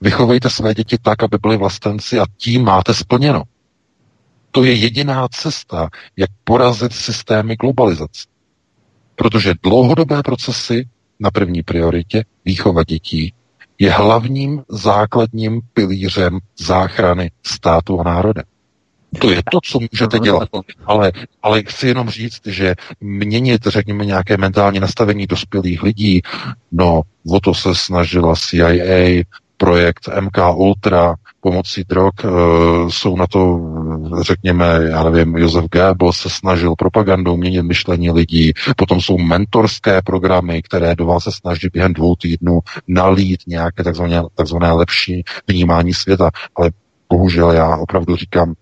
Vychovejte své děti tak, aby byly vlastenci a tím máte splněno. To je jediná cesta, jak porazit systémy globalizace. Protože dlouhodobé procesy na první prioritě, výchova dětí, je hlavním základním pilířem záchrany státu a národa. To je to, co můžete dělat. Ale, ale chci jenom říct, že měnit, řekněme, nějaké mentální nastavení dospělých lidí, no, o to se snažila CIA, projekt MK Ultra, pomocí drog e, jsou na to, řekněme, já nevím, Josef Goebbels se snažil propagandou měnit myšlení lidí, potom jsou mentorské programy, které do vás se snaží během dvou týdnů nalít nějaké takzvané, takzvané lepší vnímání světa, ale bohužel já opravdu říkám,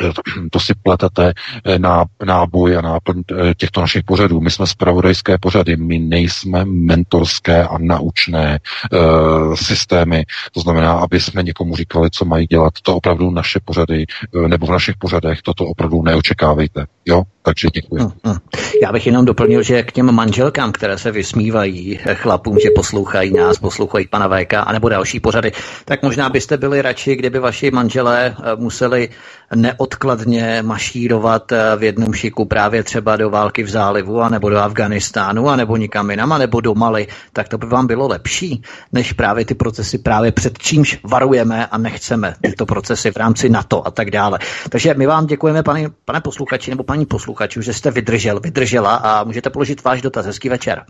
[CLEARS THROAT] to si pletete eh, na náboj a náplň eh, těchto našich pořadů. My jsme spravodajské pořady, my nejsme mentorské a naučné uh, systémy. To znamená, aby jsme někomu říkali, co mají dělat. To opravdu naše pořady, nebo v našich pořadech toto opravdu neočekávejte. Jo? Takže děkuji. Hmm, hmm. Já bych jenom doplnil, že k těm manželkám, které se vysmívají chlapům, že poslouchají nás, poslouchají pana VK, anebo další pořady, tak možná byste byli radši, kdyby vaši manželé museli neodkladně mašírovat eh, v jednom šiku právě třeba do války v zálivu, anebo do Afganistánu, anebo nikam jinam, anebo do Mali, tak to by vám bylo lepší, než právě ty procesy právě před čímž varujeme a nechceme tyto procesy v rámci NATO a tak dále. Takže my vám děkujeme, pane, pane posluchači nebo paní posluchači, že jste vydržel, vydržela a můžete položit váš dotaz. Hezký večer.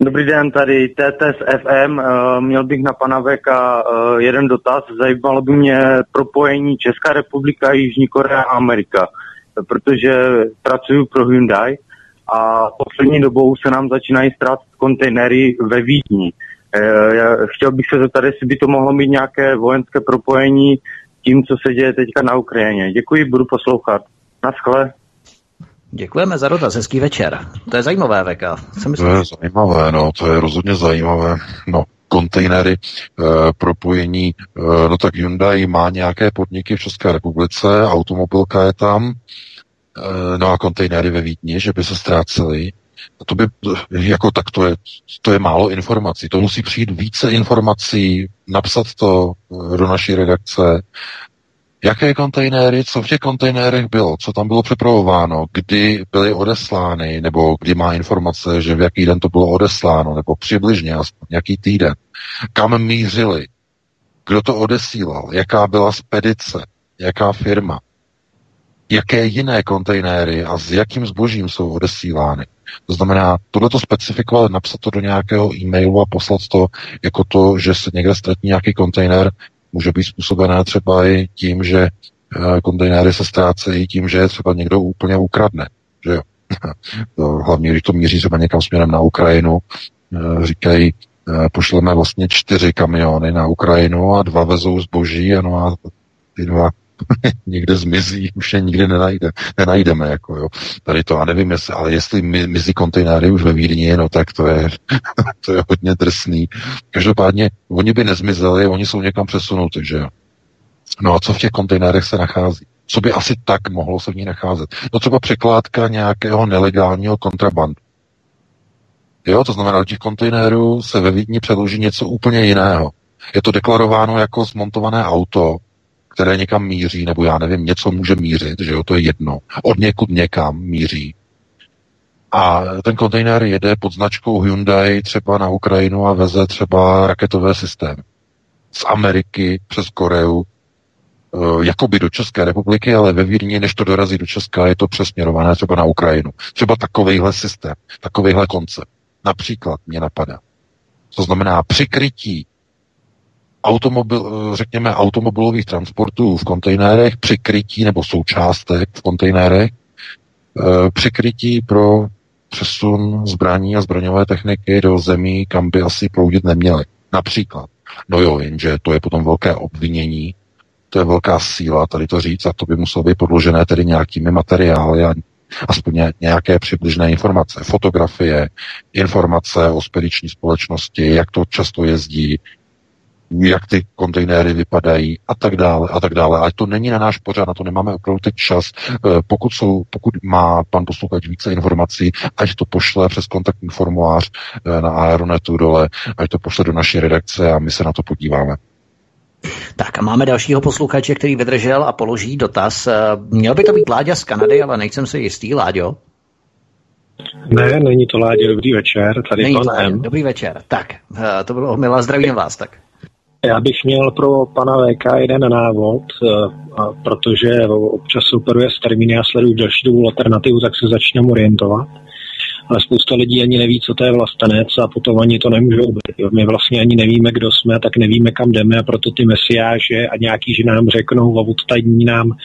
Dobrý den, tady TTS FM. Eh, měl bych na pana Veka eh, jeden dotaz. Zajímalo by mě propojení Česká republika, Jižní Korea a Amerika, protože pracuji pro Hyundai a poslední dobou se nám začínají ztrácet kontejnery ve Vídni. Eh, chtěl bych se zeptat, jestli by to mohlo mít nějaké vojenské propojení tím, co se děje teďka na Ukrajině. Děkuji, budu poslouchat. Naschle. Děkujeme za dotaz, hezký večer. To je zajímavé, Veka. Co to je zajímavé, no, to je rozhodně zajímavé. No, kontejnery, e, propojení, e, no tak Hyundai má nějaké podniky v České republice, automobilka je tam, e, no a kontejnery ve Vídni, že by se ztrácely. To by, jako tak to je, to je málo informací. To musí přijít více informací, napsat to do naší redakce, Jaké kontejnery, co v těch kontejnerech bylo, co tam bylo připravováno, kdy byly odeslány, nebo kdy má informace, že v jaký den to bylo odesláno, nebo přibližně aspoň jaký týden, kam mířili, kdo to odesílal, jaká byla spedice, jaká firma, jaké jiné kontejnery a s jakým zbožím jsou odesílány. To znamená, tohle to specifikovat, napsat to do nějakého e-mailu a poslat to jako to, že se někde ztratí nějaký kontejner, může být způsobené třeba i tím, že eh, kontejnery se ztrácejí tím, že je třeba někdo úplně ukradne. Že jo? [LAUGHS] hlavně, když to míří třeba někam směrem na Ukrajinu, eh, říkají, eh, pošleme vlastně čtyři kamiony na Ukrajinu a dva vezou zboží, ano a ty dva [LAUGHS] někde zmizí, už je nikdy nenajde, nenajdeme. Jako jo. Tady to, a nevím, jestli, ale jestli mizí kontejnery už ve Vídni, no tak to je, [LAUGHS] to je hodně drsný. Každopádně, oni by nezmizeli, oni jsou někam přesunuti, že jo. No a co v těch kontejnerech se nachází? Co by asi tak mohlo se v ní nacházet? No třeba překládka nějakého nelegálního kontrabandu. Jo, to znamená, do těch kontejnerů se ve Vídni předloží něco úplně jiného. Je to deklarováno jako zmontované auto, které někam míří, nebo já nevím, něco může mířit, že jo, to je jedno. Od někud někam míří. A ten kontejner jede pod značkou Hyundai třeba na Ukrajinu a veze třeba raketové systémy. Z Ameriky přes Koreu, e, jakoby do České republiky, ale ve Vídni, než to dorazí do Česka, je to přesměrované třeba na Ukrajinu. Třeba takovejhle systém, takovejhle koncept. Například mě napadá. To znamená přikrytí automobil, řekněme, automobilových transportů v kontejnerech, přikrytí nebo součástek v kontejnerech, eh, přikrytí pro přesun zbraní a zbraňové techniky do zemí, kam by asi proudit neměly. Například. No jo, jenže to je potom velké obvinění, to je velká síla tady to říct a to by muselo být podložené tedy nějakými materiály a aspoň nějaké přibližné informace, fotografie, informace o spediční společnosti, jak to často jezdí, jak ty kontejnery vypadají a tak dále a tak dále. Ale to není na náš pořád, na to nemáme opravdu teď čas. Eh, pokud, jsou, pokud má pan posluchač více informací, ať to pošle přes kontaktní formulář eh, na Aeronetu dole, ať to pošle do naší redakce a my se na to podíváme. Tak a máme dalšího posluchače, který vydržel a položí dotaz. Eh, měl by to být Láďa z Kanady, ale nejsem si jistý, Láďo. Ne, není to Láďa, dobrý večer, tady není to Láďa, Dobrý večer, tak, to bylo milá, zdravím vás, tak. Já bych měl pro pana VK jeden návod, eh, protože občas operuje s termíny a sleduju další dobu alternativu, tak se začnu orientovat. Ale spousta lidí ani neví, co to je vlastenec a potom ani to nemůžou být. My vlastně ani nevíme, kdo jsme, tak nevíme, kam jdeme a proto ty mesiáže a nějaký, že nám řeknou a odtajní nám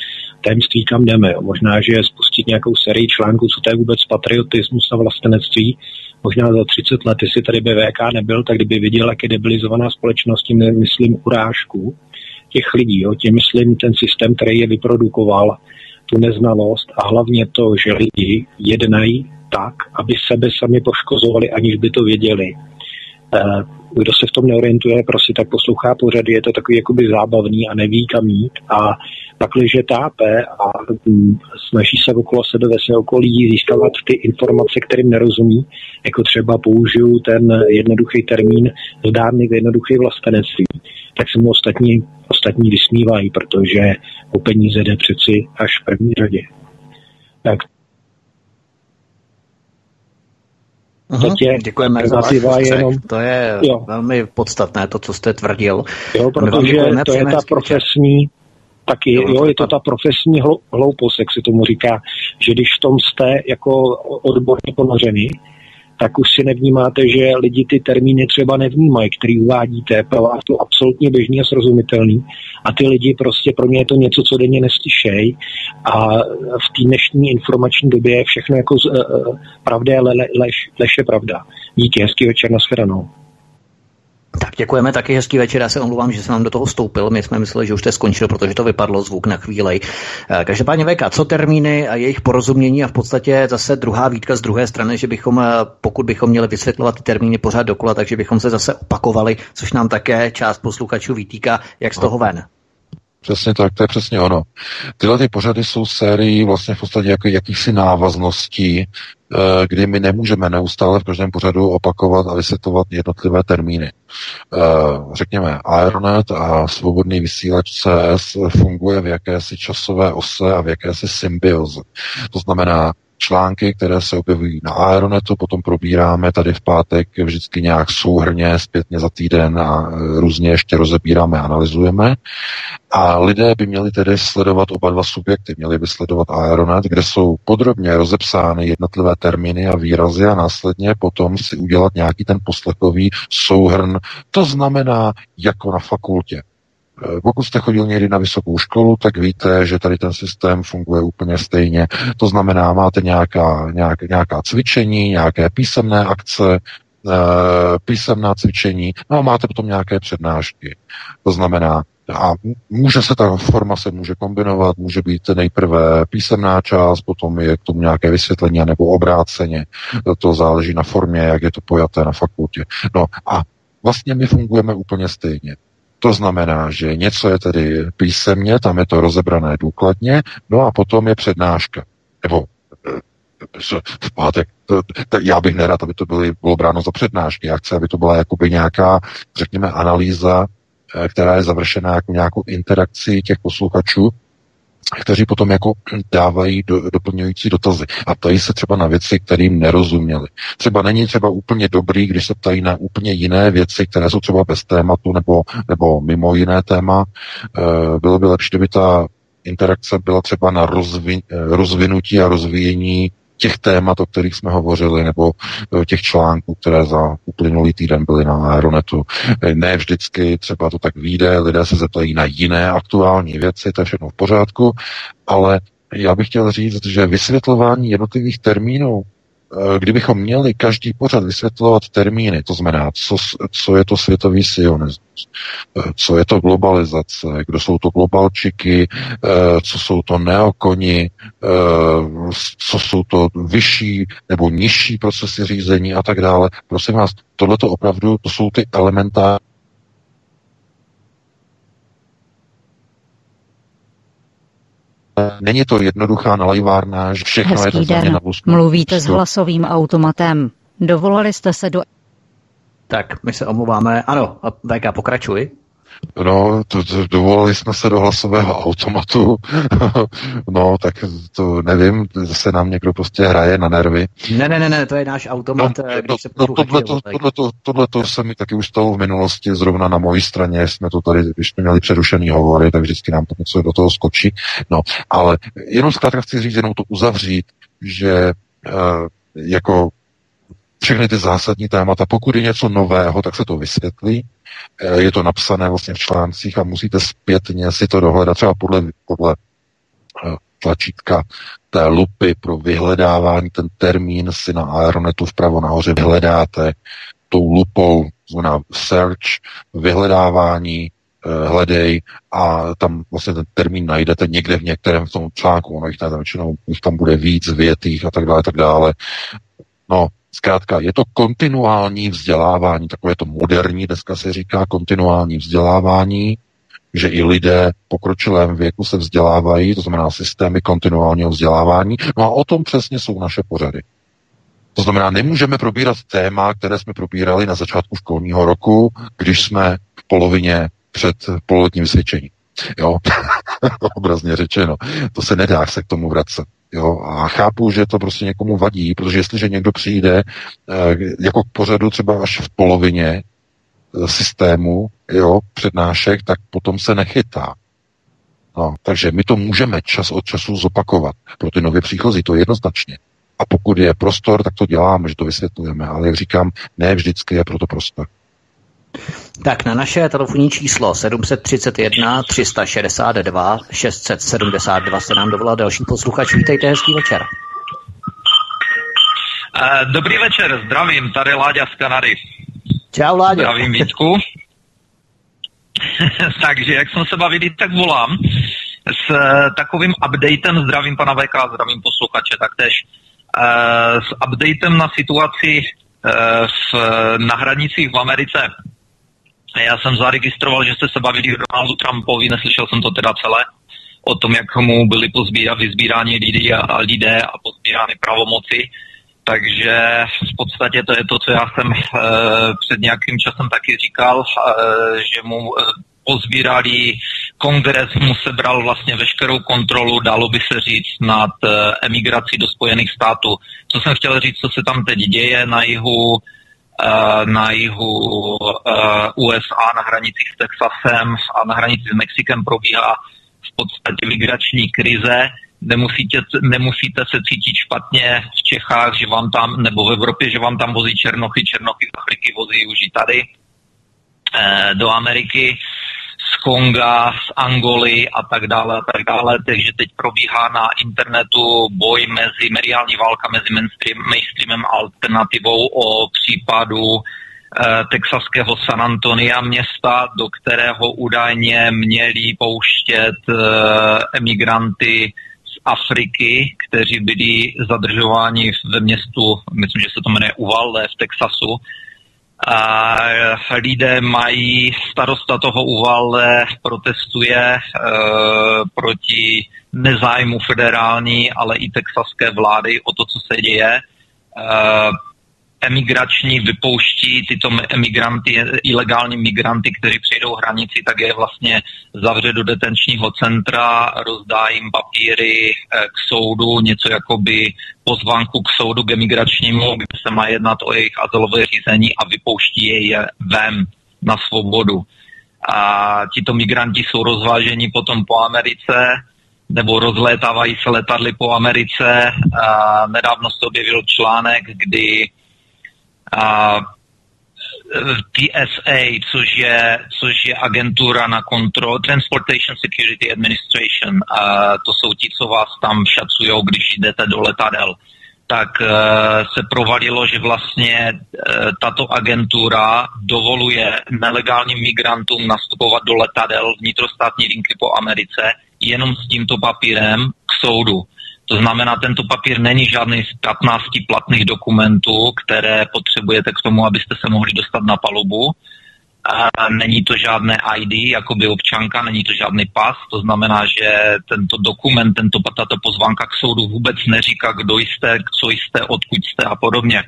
tajemství, kam jdeme. Možná, že spustit nějakou sérii článků, co to je vůbec patriotismus a vlastenectví, možná za 30 let, jestli tady BVK nebyl, tak kdyby viděl, jak je debilizovaná společnost, tím myslím urážku těch lidí, jo, tím myslím ten systém, který je vyprodukoval, tu neznalost a hlavně to, že lidi jednají tak, aby sebe sami poškozovali, aniž by to věděli. Kdo se v tom neorientuje, prostě tak poslouchá pořady, je to takový jakoby zábavný a neví kam jít a pakliže tápe a mm, snaží se okolo sebe ve své okolí získávat ty informace, kterým nerozumí, jako třeba použiju ten jednoduchý termín zdárný jednoduchý vlastenectví, tak se mu ostatní, ostatní vysmívají, protože o peníze jde přeci až v první řadě. Tak Uh-huh. Děkujeme za váš jenom... To je jo. velmi podstatné, to, co jste tvrdil. Jo, protože to je ta profesní, taky, jo, jo, je to ta profesní hloupost, jak se tomu říká, že když v tom jste jako odborně ponořený, tak už si nevnímáte, že lidi ty termíny třeba nevnímají, který uvádíte, pro vás to absolutně běžný a srozumitelný a ty lidi prostě pro ně je to něco, co denně neslyšejí a v té dnešní informační době je všechno jako uh, pravda, le, lež, lež je pravda. Díky, hezký večer, nashledanou. Tak děkujeme taky, hezký večer. Já se omlouvám, že jsem vám do toho stoupil. My jsme mysleli, že už to je skončilo, protože to vypadlo zvuk na chvíli. Eh, každopádně VK, co termíny a jejich porozumění a v podstatě zase druhá výtka z druhé strany, že bychom, eh, pokud bychom měli vysvětlovat ty termíny pořád dokola, takže bychom se zase opakovali, což nám také část posluchačů vytýká, jak z toho ven. Přesně tak, to je přesně ono. Tyhle ty pořady jsou sérií vlastně v podstatě jako jakýchsi návazností, kdy my nemůžeme neustále v každém pořadu opakovat a vysvětlovat jednotlivé termíny. Eh, řekněme, Aeronet a svobodný vysílač CS funguje v jakési časové ose a v jakési symbioze. To znamená, články, které se objevují na Aeronetu, potom probíráme tady v pátek vždycky nějak souhrně, zpětně za týden a e, různě ještě rozebíráme, analyzujeme. A lidé by měli tedy sledovat oba dva subjekty, měli by sledovat Aeronet, kde jsou podrobně rozepsány jednotlivé termíny a výrazy a následně potom si udělat nějaký ten poslechový souhrn. To znamená jako na fakultě. Eh, pokud jste chodil někdy na vysokou školu, tak víte, že tady ten systém funguje úplně stejně. To znamená, máte nějaká, nějak, nějaká cvičení, nějaké písemné akce, eh, písemná cvičení, no a máte potom nějaké přednášky. To znamená, a může se ta forma se může kombinovat, může být nejprve písemná část, potom je k tomu nějaké vysvětlení nebo obráceně. To záleží na formě, jak je to pojaté na fakultě. No a vlastně my fungujeme úplně stejně. To znamená, že něco je tedy písemně, tam je to rozebrané důkladně, no a potom je přednáška. Nebo eh, v pátek, já bych nerad, aby to byly, bylo bráno za přednášky. Já chci, aby to byla jakoby nějaká, řekněme, analýza, eh, která je završená jako nějakou interakci těch posluchačů kteří potom jako dávají do, doplňující dotazy a ptají se třeba na věci, kterým nerozuměli. Třeba není třeba úplně dobrý, když se ptají na úplně jiné věci, které jsou třeba bez tématu nebo, nebo mimo jiné téma. E, bylo by lepší, kdyby ta interakce byla třeba na rozvin, eh, rozvinutí a rozvíjení těch témat, o kterých jsme hovořili, nebo eh, těch článků, které za uplynulý týden byly na Aeronetu. Eh, ne vždycky třeba to tak vyjde, lidé se zeptají na jiné aktuální věci, to je všechno v pořádku, ale já bych chtěl říct, že vysvětlování jednotlivých termínů kdybychom měli každý pořad vysvětlovat termíny, to znamená, co, co je to světový sionismus, eh, co je to globalizace, kdo jsou to globalčiky, eh, co jsou to neokoni, co jsou to vyšší nebo nižší procesy řízení a tak dále. Prosím vás, tohle to opravdu, to jsou ty elementární Není to jednoduchá nalajvárna, že všechno Hezký je to den. Mluvíte s hlasovým automatem. Dovolali jste se do... Tak, my se omluváme. Ano, VK, pokračuj. No, to, to, dovolili jsme se do hlasového automatu. [LAUGHS] no, tak to nevím, se nám někdo prostě hraje na nervy. Ne, ne, ne, ne to je náš automat. No, no, se no tohle, to, tohle, to, tohle to se mi taky už stalo v minulosti, zrovna na mojí straně jsme to tady, když jsme měli přerušený hovory, tak vždycky nám to něco do toho skočí. No, ale jenom zkrátka chci říct, jenom to uzavřít, že uh, jako všechny ty zásadní témata, pokud je něco nového, tak se to vysvětlí, Eh, je to napsané vlastně v článcích a musíte zpětně si to dohledat třeba podle, podle eh, tlačítka té lupy pro vyhledávání, ten termín si na Aeronetu vpravo nahoře vyhledáte tou lupou, znamená search, vyhledávání, eh, hledej a tam vlastně ten termín najdete někde v některém v tom článku, ono jich tam většinou, jich tam bude víc větých a tak dále, tak dále. No, Zkrátka, je to kontinuální vzdělávání, takové to moderní, dneska se říká kontinuální vzdělávání, že i lidé v pokročilém věku se vzdělávají, to znamená systémy kontinuálního vzdělávání. No a o tom přesně jsou naše pořady. To znamená, nemůžeme probírat téma, které jsme probírali na začátku školního roku, když jsme v polovině před pololetním vysvědčením. Jo, [LAUGHS] obrazně řečeno. To se nedá se k tomu vracet. Jo, a chápu, že to prostě někomu vadí, protože jestliže někdo přijde eh, jako k pořadu třeba až v polovině eh, systému, jo, přednášek, tak potom se nechytá. No, takže my to můžeme čas od času zopakovat pro ty nově příchozí, to jednoznačně. A pokud je prostor, tak to děláme, že to vysvětlujeme. Ale jak říkám, ne vždycky je proto prostor. Tak na naše telefonní číslo 731 362 672 se nám dovolá další posluchač. Vítejte, hezký večer. Eh, dobrý večer, zdravím, tady Láďa z Kanady. Čau, Láďa. Zdravím Vítku. [LAUGHS] Takže jak jsme se bavili, tak volám s eh, takovým updatem, zdravím pana VK, zdravím posluchače taktéž, eh, s updatem na situaci v, na hranicích v Americe. Já jsem zaregistroval, že jste se bavili o Donaldu Trumpovi, neslyšel jsem to teda celé, o tom, jak mu byly pozbíra, vyzbíráni lidé a, a lidé a pozbírány pravomoci. Takže v podstatě to je to, co já jsem e, před nějakým časem taky říkal, e, že mu e, pozbírali, kongres mu sebral vlastně veškerou kontrolu, dalo by se říct, nad e, emigrací do Spojených států. Co jsem chtěl říct, co se tam teď děje na jihu, na jihu e, USA, na hranicích s Texasem a na hranici s Mexikem probíhá v podstatě migrační krize. Nemusíte, nemusíte se cítit špatně v Čechách, že vám tam, nebo v Evropě, že vám tam vozí černochy, černochy z Afriky vozí už i tady eh, do Ameriky, Konga, z Angoly a tak dále a tak dále. Takže teď probíhá na internetu boj mezi, mediální válka mezi mainstream, mainstreamem a alternativou o případu eh, texaského San Antonia města, do kterého údajně měli pouštět eh, emigranty Afriky, kteří byli zadržováni ve městu, myslím, že se to jmenuje Uvalde v Texasu. A lidé mají, starosta toho Uvalde protestuje e, proti nezájmu federální, ale i texaské vlády o to, co se děje. Emigrační vypouští tyto emigranty, ilegální migranty, kteří přijdou hranici, tak je vlastně zavře do detenčního centra, rozdá jim papíry eh, k soudu, něco jako by pozvánku k soudu k emigračnímu, kde se má jednat o jejich azylové řízení a vypouští je ven na svobodu. A tito migranti jsou rozváženi potom po Americe, nebo rozlétávají se letadly po Americe. A nedávno se objevil článek, kdy TSA, což je, což je agentura na kontrolu, Transportation Security Administration, a to jsou ti, co vás tam šacují, když jdete do letadel, tak uh, se provalilo, že vlastně uh, tato agentura dovoluje nelegálním migrantům nastupovat do letadel vnitrostátní linky po Americe jenom s tímto papírem k soudu. To znamená, tento papír není žádný z 15 platných dokumentů, které potřebujete k tomu, abyste se mohli dostat na palubu. A není to žádné ID, jako by občanka, není to žádný pas, to znamená, že tento dokument, tento, tato pozvánka k soudu vůbec neříká, kdo jste, co jste, odkud jste a podobně.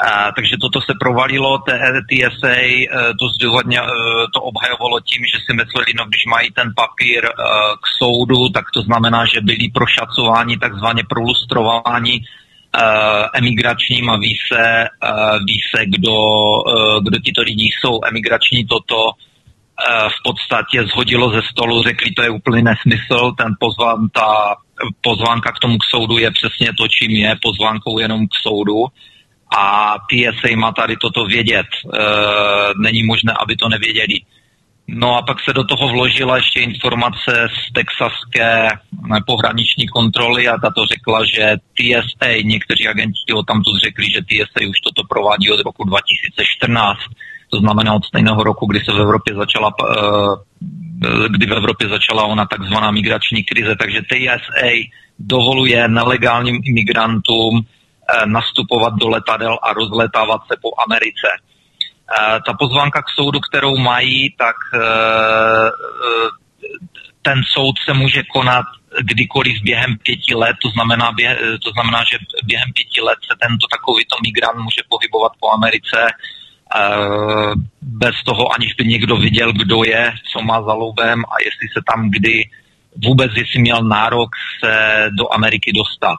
A, takže toto se provalilo, TSA e, to zdůvodně e, to obhajovalo tím, že si mysleli, no když mají ten papír e, k soudu, tak to znamená, že byli prošacováni, takzvaně prolustrováni emigračním a ví se, ví se kdo, kdo tito lidi jsou. Emigrační toto v podstatě zhodilo ze stolu, řekli, to je úplný nesmysl, ten pozván, ta pozvánka k tomu k soudu je přesně to, čím je, pozvánkou jenom k soudu a TSA má tady toto vědět. E, není možné, aby to nevěděli. No a pak se do toho vložila ještě informace z texaské pohraniční kontroly a tato řekla, že TSA, někteří agenti o tamto řekli, že TSA už toto provádí od roku 2014, to znamená od stejného roku, kdy se v Evropě začala, e, kdy v Evropě začala ona takzvaná migrační krize, takže TSA dovoluje nelegálním imigrantům Eh, nastupovat do letadel a rozletávat se po Americe. Eh, ta pozvánka k soudu, kterou mají, tak eh, ten soud se může konat kdykoliv během pěti let, to znamená, bě, to znamená, že během pěti let se tento takovýto migrant může pohybovat po Americe bez toho, aniž by někdo viděl, kdo je, co má za loubem a jestli se tam kdy vůbec, jestli měl nárok se do Ameriky dostat.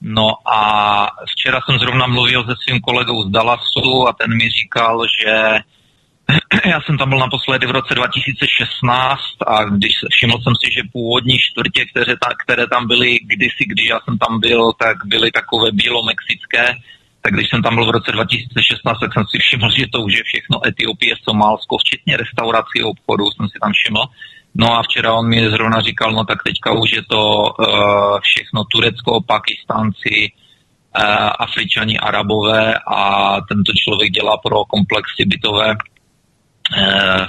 No a včera jsem zrovna mluvil se svým kolegou z Dallasu a ten mi říkal, že [CLEARS THROAT] já jsem tam byl naposledy v roce 2016 a když všiml jsem si, že původní čtvrtě, které, ta, které tam byly kdysi, když já jsem tam byl, tak byly takové bílomexické, tak když jsem tam byl v roce 2016, tak jsem si všiml, že to už je všechno Etiopie, Somálsko, včetně restaurací a obchodu jsem si tam všiml. No a včera on mi zrovna říkal, no tak teďka už je to uh, všechno Turecko, Pakistánci, uh, Afričani, Arabové a tento člověk dělá pro komplexy bytové uh,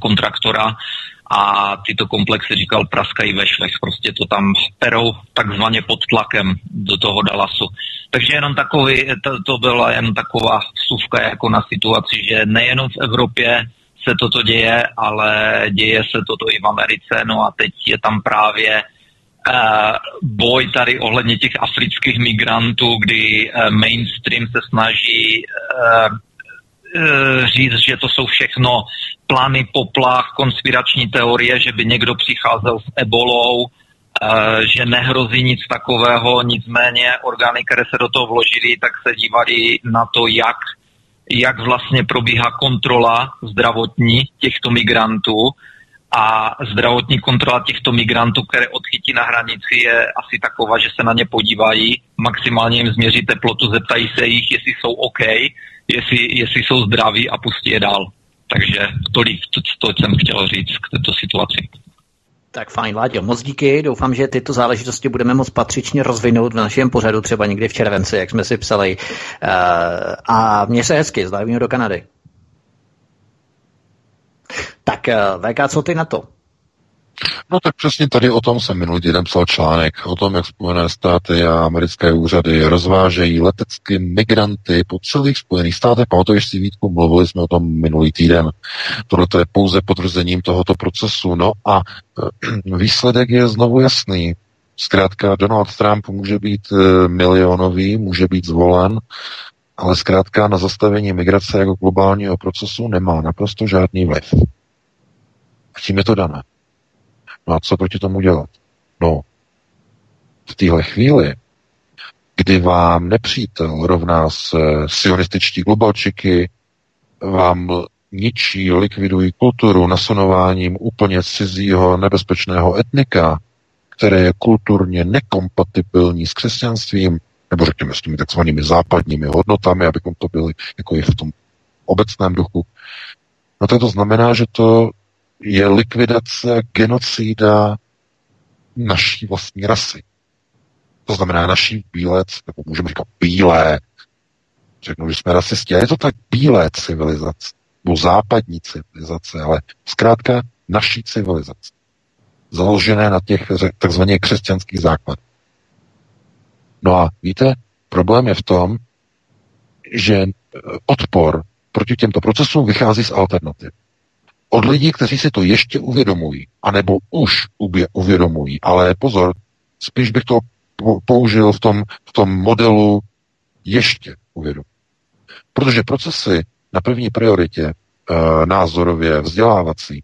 kontraktora a tyto komplexy, říkal, praskají ve švech, prostě to tam perou takzvaně pod tlakem do toho Dallasu. Takže jenom takový, to, to byla jen taková vsuvka jako na situaci, že nejenom v Evropě se toto děje, ale děje se toto i v Americe, no a teď je tam právě uh, boj tady ohledně těch afrických migrantů, kdy uh, mainstream se snaží uh, říct, že to jsou všechno plány poplach, konspirační teorie, že by někdo přicházel s ebolou, že nehrozí nic takového, nicméně orgány, které se do toho vložily, tak se dívali na to, jak jak vlastně probíhá kontrola zdravotní těchto migrantů a zdravotní kontrola těchto migrantů, které odchytí na hranici, je asi taková, že se na ně podívají, maximálně jim změří teplotu, zeptají se jich, jestli jsou OK, jestli, jestli jsou zdraví a pustí je dál. Takže tolik, to, to jsem chtěl říct k této situaci. Tak fajn, Láďo, moc díky. Doufám, že tyto záležitosti budeme moct patřičně rozvinout v našem pořadu třeba někdy v červenci, jak jsme si psali. Uh, a mě se hezky, zdravím do Kanady. Tak uh, VK, co ty na to? No tak přesně tady o tom jsem minulý týden psal článek, o tom, jak Spojené státy a americké úřady rozvážejí letecky migranty po celých Spojených státech. Pamatuješ si Vítku, mluvili jsme o tom minulý týden. Tohle je pouze potvrzením tohoto procesu. No a e, výsledek je znovu jasný. Zkrátka Donald Trump může být e, milionový, může být zvolen, ale zkrátka na zastavení migrace jako globálního procesu nemá naprosto žádný vliv. A tím je to dané. No a co proti tomu dělat? No, v téhle chvíli, kdy vám nepřítel rovná se sionističtí globalčiky, vám ničí, likvidují kulturu nasunováním úplně cizího nebezpečného etnika, které je kulturně nekompatibilní s křesťanstvím, nebo řekněme s těmi takzvanými západními hodnotami, abychom to byli jako i v tom obecném duchu, no tak to znamená, že to je likvidace, genocída naší vlastní rasy. To znamená naší bílé, nebo můžeme říkat bílé, řeknu, že jsme rasisti, a je to tak bílé civilizace, nebo západní civilizace, ale zkrátka naší civilizace, založené na těch takzvaných křesťanských základech. No a víte, problém je v tom, že odpor proti těmto procesům vychází z alternativ od lidí, kteří si to ještě uvědomují, anebo už uvědomují, ale pozor, spíš bych to použil v tom, v tom modelu ještě uvědomují. Protože procesy na první prioritě e, názorově vzdělávací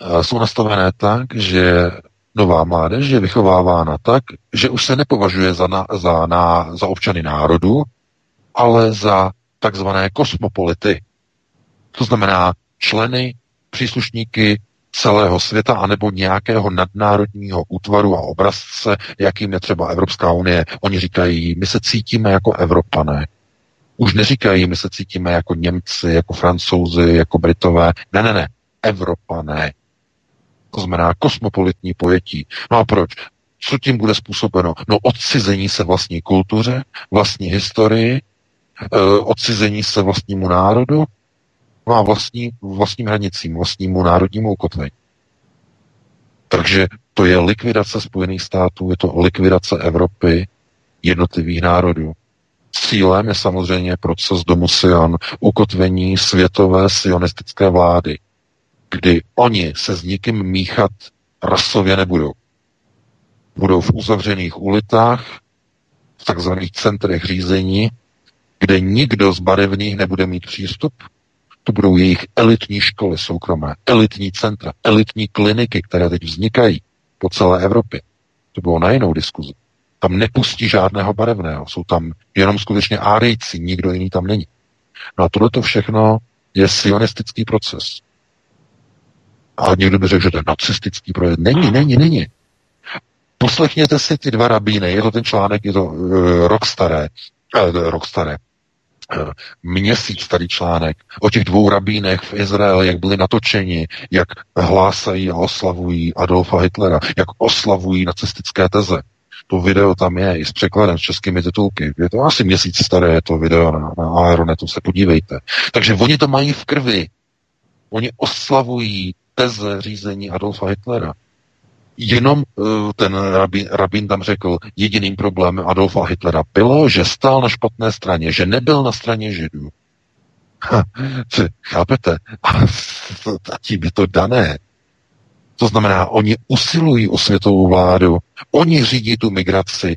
e, jsou nastavené tak, že nová mládež je vychovávána tak, že už se nepovažuje za, na, za, na, za občany národu, ale za takzvané kosmopolity. To znamená členy, příslušníky celého světa anebo nějakého nadnárodního útvaru a obrazce, jakým je třeba Evropská unie. Oni říkají, my se cítíme jako Evropané. Už neříkají, my se cítíme jako Němci, jako Francouzi, jako Britové. Ne, ne, ne. Evropané. To znamená kosmopolitní pojetí. No a proč? Co tím bude způsobeno? No odcizení se vlastní kultuře, vlastní historii, eh, odcizení se vlastnímu národu, má vlastní, vlastním hranicím, vlastnímu národnímu ukotvení. Takže to je likvidace Spojených států, je to likvidace Evropy, jednotlivých národů. Cílem je samozřejmě proces domu Sion, ukotvení světové sionistické vlády, kdy oni se s nikým míchat rasově nebudou. Budou v uzavřených ulitách, v takzvaných centrech řízení, kde nikdo z barevných nebude mít přístup, to budou jejich elitní školy soukromé, elitní centra, elitní kliniky, které teď vznikají po celé Evropě. To bylo na jinou diskuzi. Tam nepustí žádného barevného, jsou tam jenom skutečně árijci, nikdo jiný tam není. No a tohle to všechno je sionistický proces. A někdo by řekl, že to je nacistický projekt. Není, není, není. Poslechněte si ty dva rabíny, je to ten článek, je to uh, rok staré, uh, rok staré, měsíc starý článek o těch dvou rabínech v Izraeli, jak byli natočeni, jak hlásají a oslavují Adolfa Hitlera, jak oslavují nacistické teze. To video tam je i s překladem s českými titulky. Je to asi měsíc staré, je to video na, na Aeronetu, se podívejte. Takže oni to mají v krvi. Oni oslavují teze řízení Adolfa Hitlera. Jenom uh, ten rabín, rabín tam řekl, jediným problémem Adolfa Hitlera bylo, že stál na špatné straně, že nebyl na straně Židů. Ha, chápete? [LAUGHS] A tím je to dané. To znamená, oni usilují o světovou vládu, oni řídí tu migraci.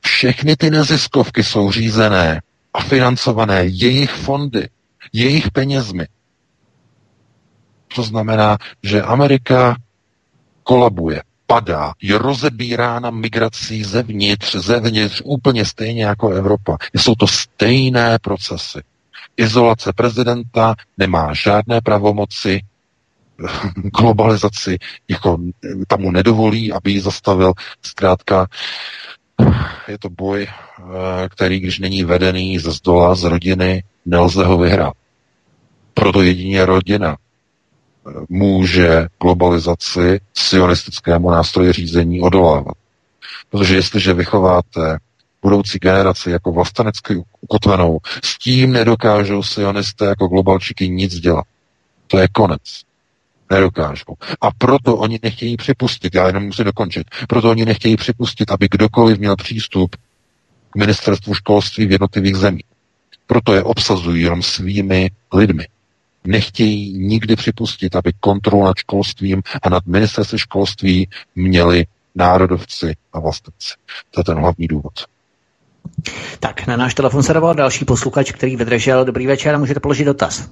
Všechny ty neziskovky jsou řízené a financované jejich fondy, jejich penězmi. To znamená, že Amerika kolabuje, padá, je rozebírána migrací zevnitř, zevnitř, úplně stejně jako Evropa. Jsou to stejné procesy. Izolace prezidenta nemá žádné pravomoci, [LAUGHS] globalizaci jako tam mu nedovolí, aby ji zastavil. Zkrátka je to boj, eh, který, když není vedený ze zdola, z rodiny, nelze ho vyhrát. Proto jedině rodina může globalizaci sionistickému nástroji řízení odolávat. Protože jestliže vychováte budoucí generaci jako vlastenecky ukotvenou, s tím nedokážou sionisté jako globalčiky nic dělat. To je konec. Nedokážou. A proto oni nechtějí připustit, já jenom musím dokončit, proto oni nechtějí připustit, aby kdokoliv měl přístup k ministerstvu školství v jednotlivých zemích. Proto je obsazují jenom svými lidmi. Nechtějí nikdy připustit, aby kontrolu nad školstvím a nad ministerstvem školství měli národovci a vlastenci. To je ten hlavní důvod. Tak, na náš telefon se další posluchač, který vydržel. Dobrý večer, můžete položit dotaz.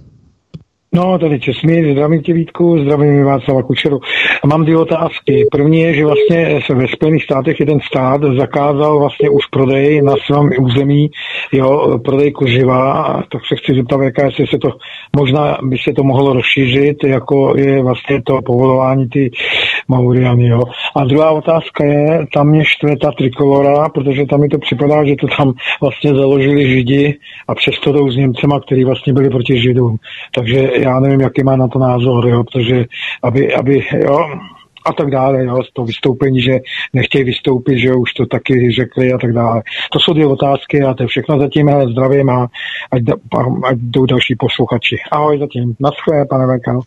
No, tady Česmír, zdravím tě Vítku, zdravím Václava Kučeru. A mám dvě otázky. První je, že vlastně se ve Spojených státech jeden stát zakázal vlastně už prodej na svém území, jo, prodej koživa, tak se chci zeptat, jaká jestli se to, možná by se to mohlo rozšířit, jako je vlastně to povolování ty Mauriany, jo. A druhá otázka je, tam mě štve ta trikolora, protože tam mi to připadá, že to tam vlastně založili Židi a přesto jdou s Němcema, kteří vlastně byli proti Židům. Takže já nevím, jaký má na to názor, jo, protože aby, aby jo, a tak dále, jo, to vystoupení, že nechtějí vystoupit, že už to taky řekli a tak dále. To jsou dvě otázky a to je všechno zatím, ale zdravím a ať, ať jdou další posluchači. Ahoj zatím, naschle, pane Veka.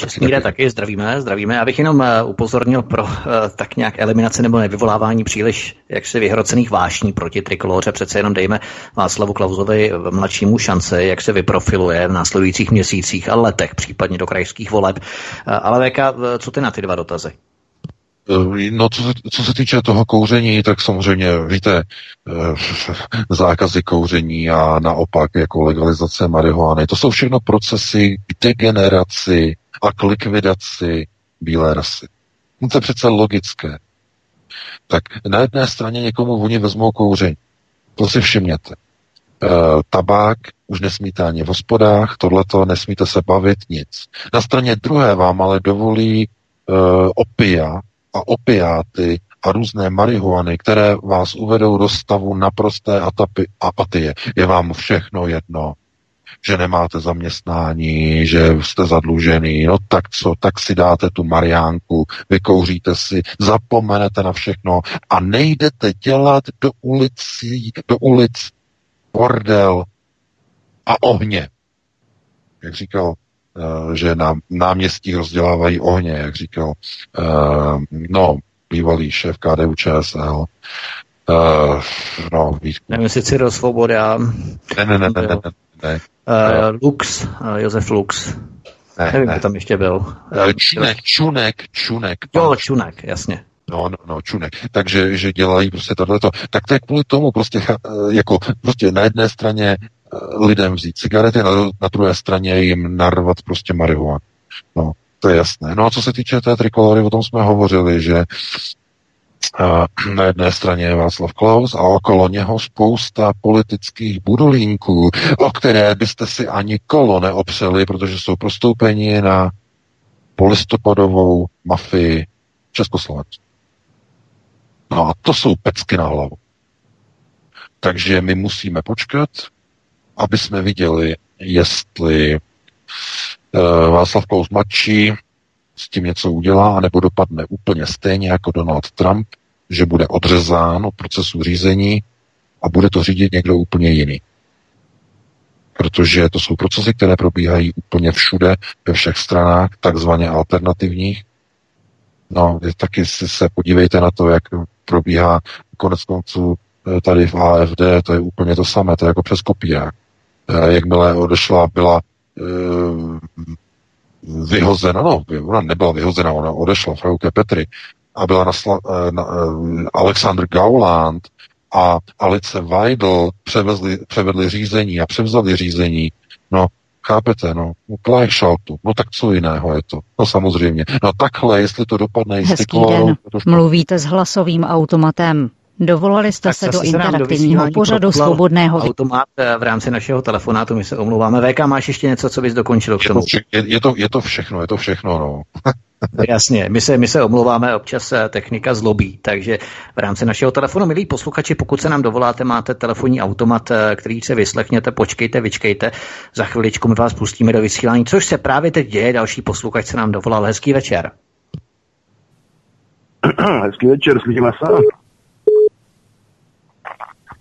Česmíre taky zdravíme, zdravíme. Já bych jenom eh, upozornil pro uh, tak nějak eliminaci nebo nevyvolávání příliš jaksi vyhrocených vášní proti trikoloře. Přece jenom dejme Václavu Klauzovi mladšímu šance, jak se vyprofiluje v následujících měsících a letech, případně do krajských voleb. Uh, ale VK, co ty na ty dva dotazy? No, co se, co se týče toho kouření, tak samozřejmě, víte, [LAUGHS] zákazy kouření a naopak jako legalizace marihuany, to jsou všechno procesy k degeneraci a k likvidaci bílé rasy. No to je přece logické. Tak na jedné straně někomu oni vezmou kouření. To si všimněte. E, tabák už nesmíte ani v hospodách, tohleto nesmíte se bavit, nic. Na straně druhé vám ale dovolí e, opia a opiáty a různé marihuany, které vás uvedou do stavu naprosté apatie. Je vám všechno jedno že nemáte zaměstnání, že jste zadlužený, no tak co, tak si dáte tu Mariánku, vykouříte si, zapomenete na všechno a nejdete dělat do ulicí, do ulic bordel a ohně. Jak říkal, eh, že na náměstí rozdělávají ohně, jak říkal, eh, no, bývalý šéf KDU ČSL, Uh, no, Vítku. Nevím, jestli Cyril Svoboda. Ne, ne, ne, ne, ne, ne. Uh, Lux, uh, Josef Lux. Ne, Nevím, ne. tam ještě byl. Uh, Čunek, Čunek, Čunek. Jo, Čunek, jasně. No, no, no, Čunek. Takže, že dělají prostě tohleto. Tak to je kvůli tomu prostě, jako, prostě na jedné straně lidem vzít cigarety, na, na druhé straně jim narvat prostě marihuanu. No, to je jasné. No a co se týče té trikolory, o tom jsme hovořili, že na jedné straně je Václav Klaus a okolo něho spousta politických budolínků, o které byste si ani kolo neopřeli, protože jsou prostoupeni na polistopadovou mafii Československu. No a to jsou pecky na hlavu. Takže my musíme počkat, aby jsme viděli, jestli uh, Václav Klaus mladší s tím něco udělá, anebo dopadne úplně stejně jako Donald Trump, že bude odřezán od procesu řízení a bude to řídit někdo úplně jiný. Protože to jsou procesy, které probíhají úplně všude, ve všech stranách, takzvaně alternativních. No, taky si se podívejte na to, jak probíhá konec konců eh, tady v AFD, to je úplně to samé, to je jako přes kopírák. Eh, jakmile odešla, byla eh, vyhozena, no, ona nebyla vyhozena, ona odešla, Frauke Petry, a byla nasla, na, Alexander Gauland a Alice Weidel převezli, převedli řízení a převzali řízení. No, chápete, no, Gleichschaltu, no tak co jiného je to? No samozřejmě. No takhle, jestli to dopadne... Hezký den, to... mluvíte s hlasovým automatem. Dovolali jste tak se do interaktivního do pořadu svobodného... Automat eh, v rámci našeho telefonátu, my se omlouváme. VK, máš ještě něco, co bys dokončil k tomu? Je to, je, je, to, je to všechno, je to všechno, no. [LAUGHS] Jasně, my se, my se omlouváme, občas eh, technika zlobí, takže v rámci našeho telefonu, milí posluchači, pokud se nám dovoláte, máte telefonní automat, eh, který se vyslechněte, počkejte, vyčkejte, za chviličku my vás pustíme do vysílání, což se právě teď děje, další posluchač se nám dovolal, hezký večer. [CLEARS THROAT] Hezký večer, slyšíme se.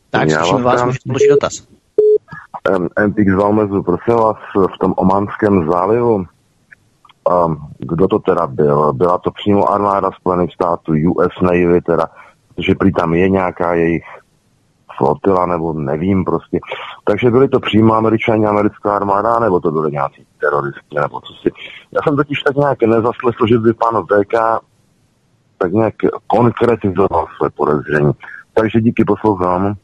Tak, slyšíme vás, můžete položit dotaz. MPX Valmezu, prosím vás, v tom Omanském zálivu, um, kdo to teda byl? Byla to přímo armáda Spojených států, US Navy teda, protože prý tam je nějaká jejich flotila, nebo nevím prostě. Takže byly to přímo američani, americká armáda, nebo to byly nějací teroristi, nebo co si. Já jsem totiž tak nějak nezaslechl, že by pan VK tak nějak konkretizoval své podezření. Takže díky, poslouchám.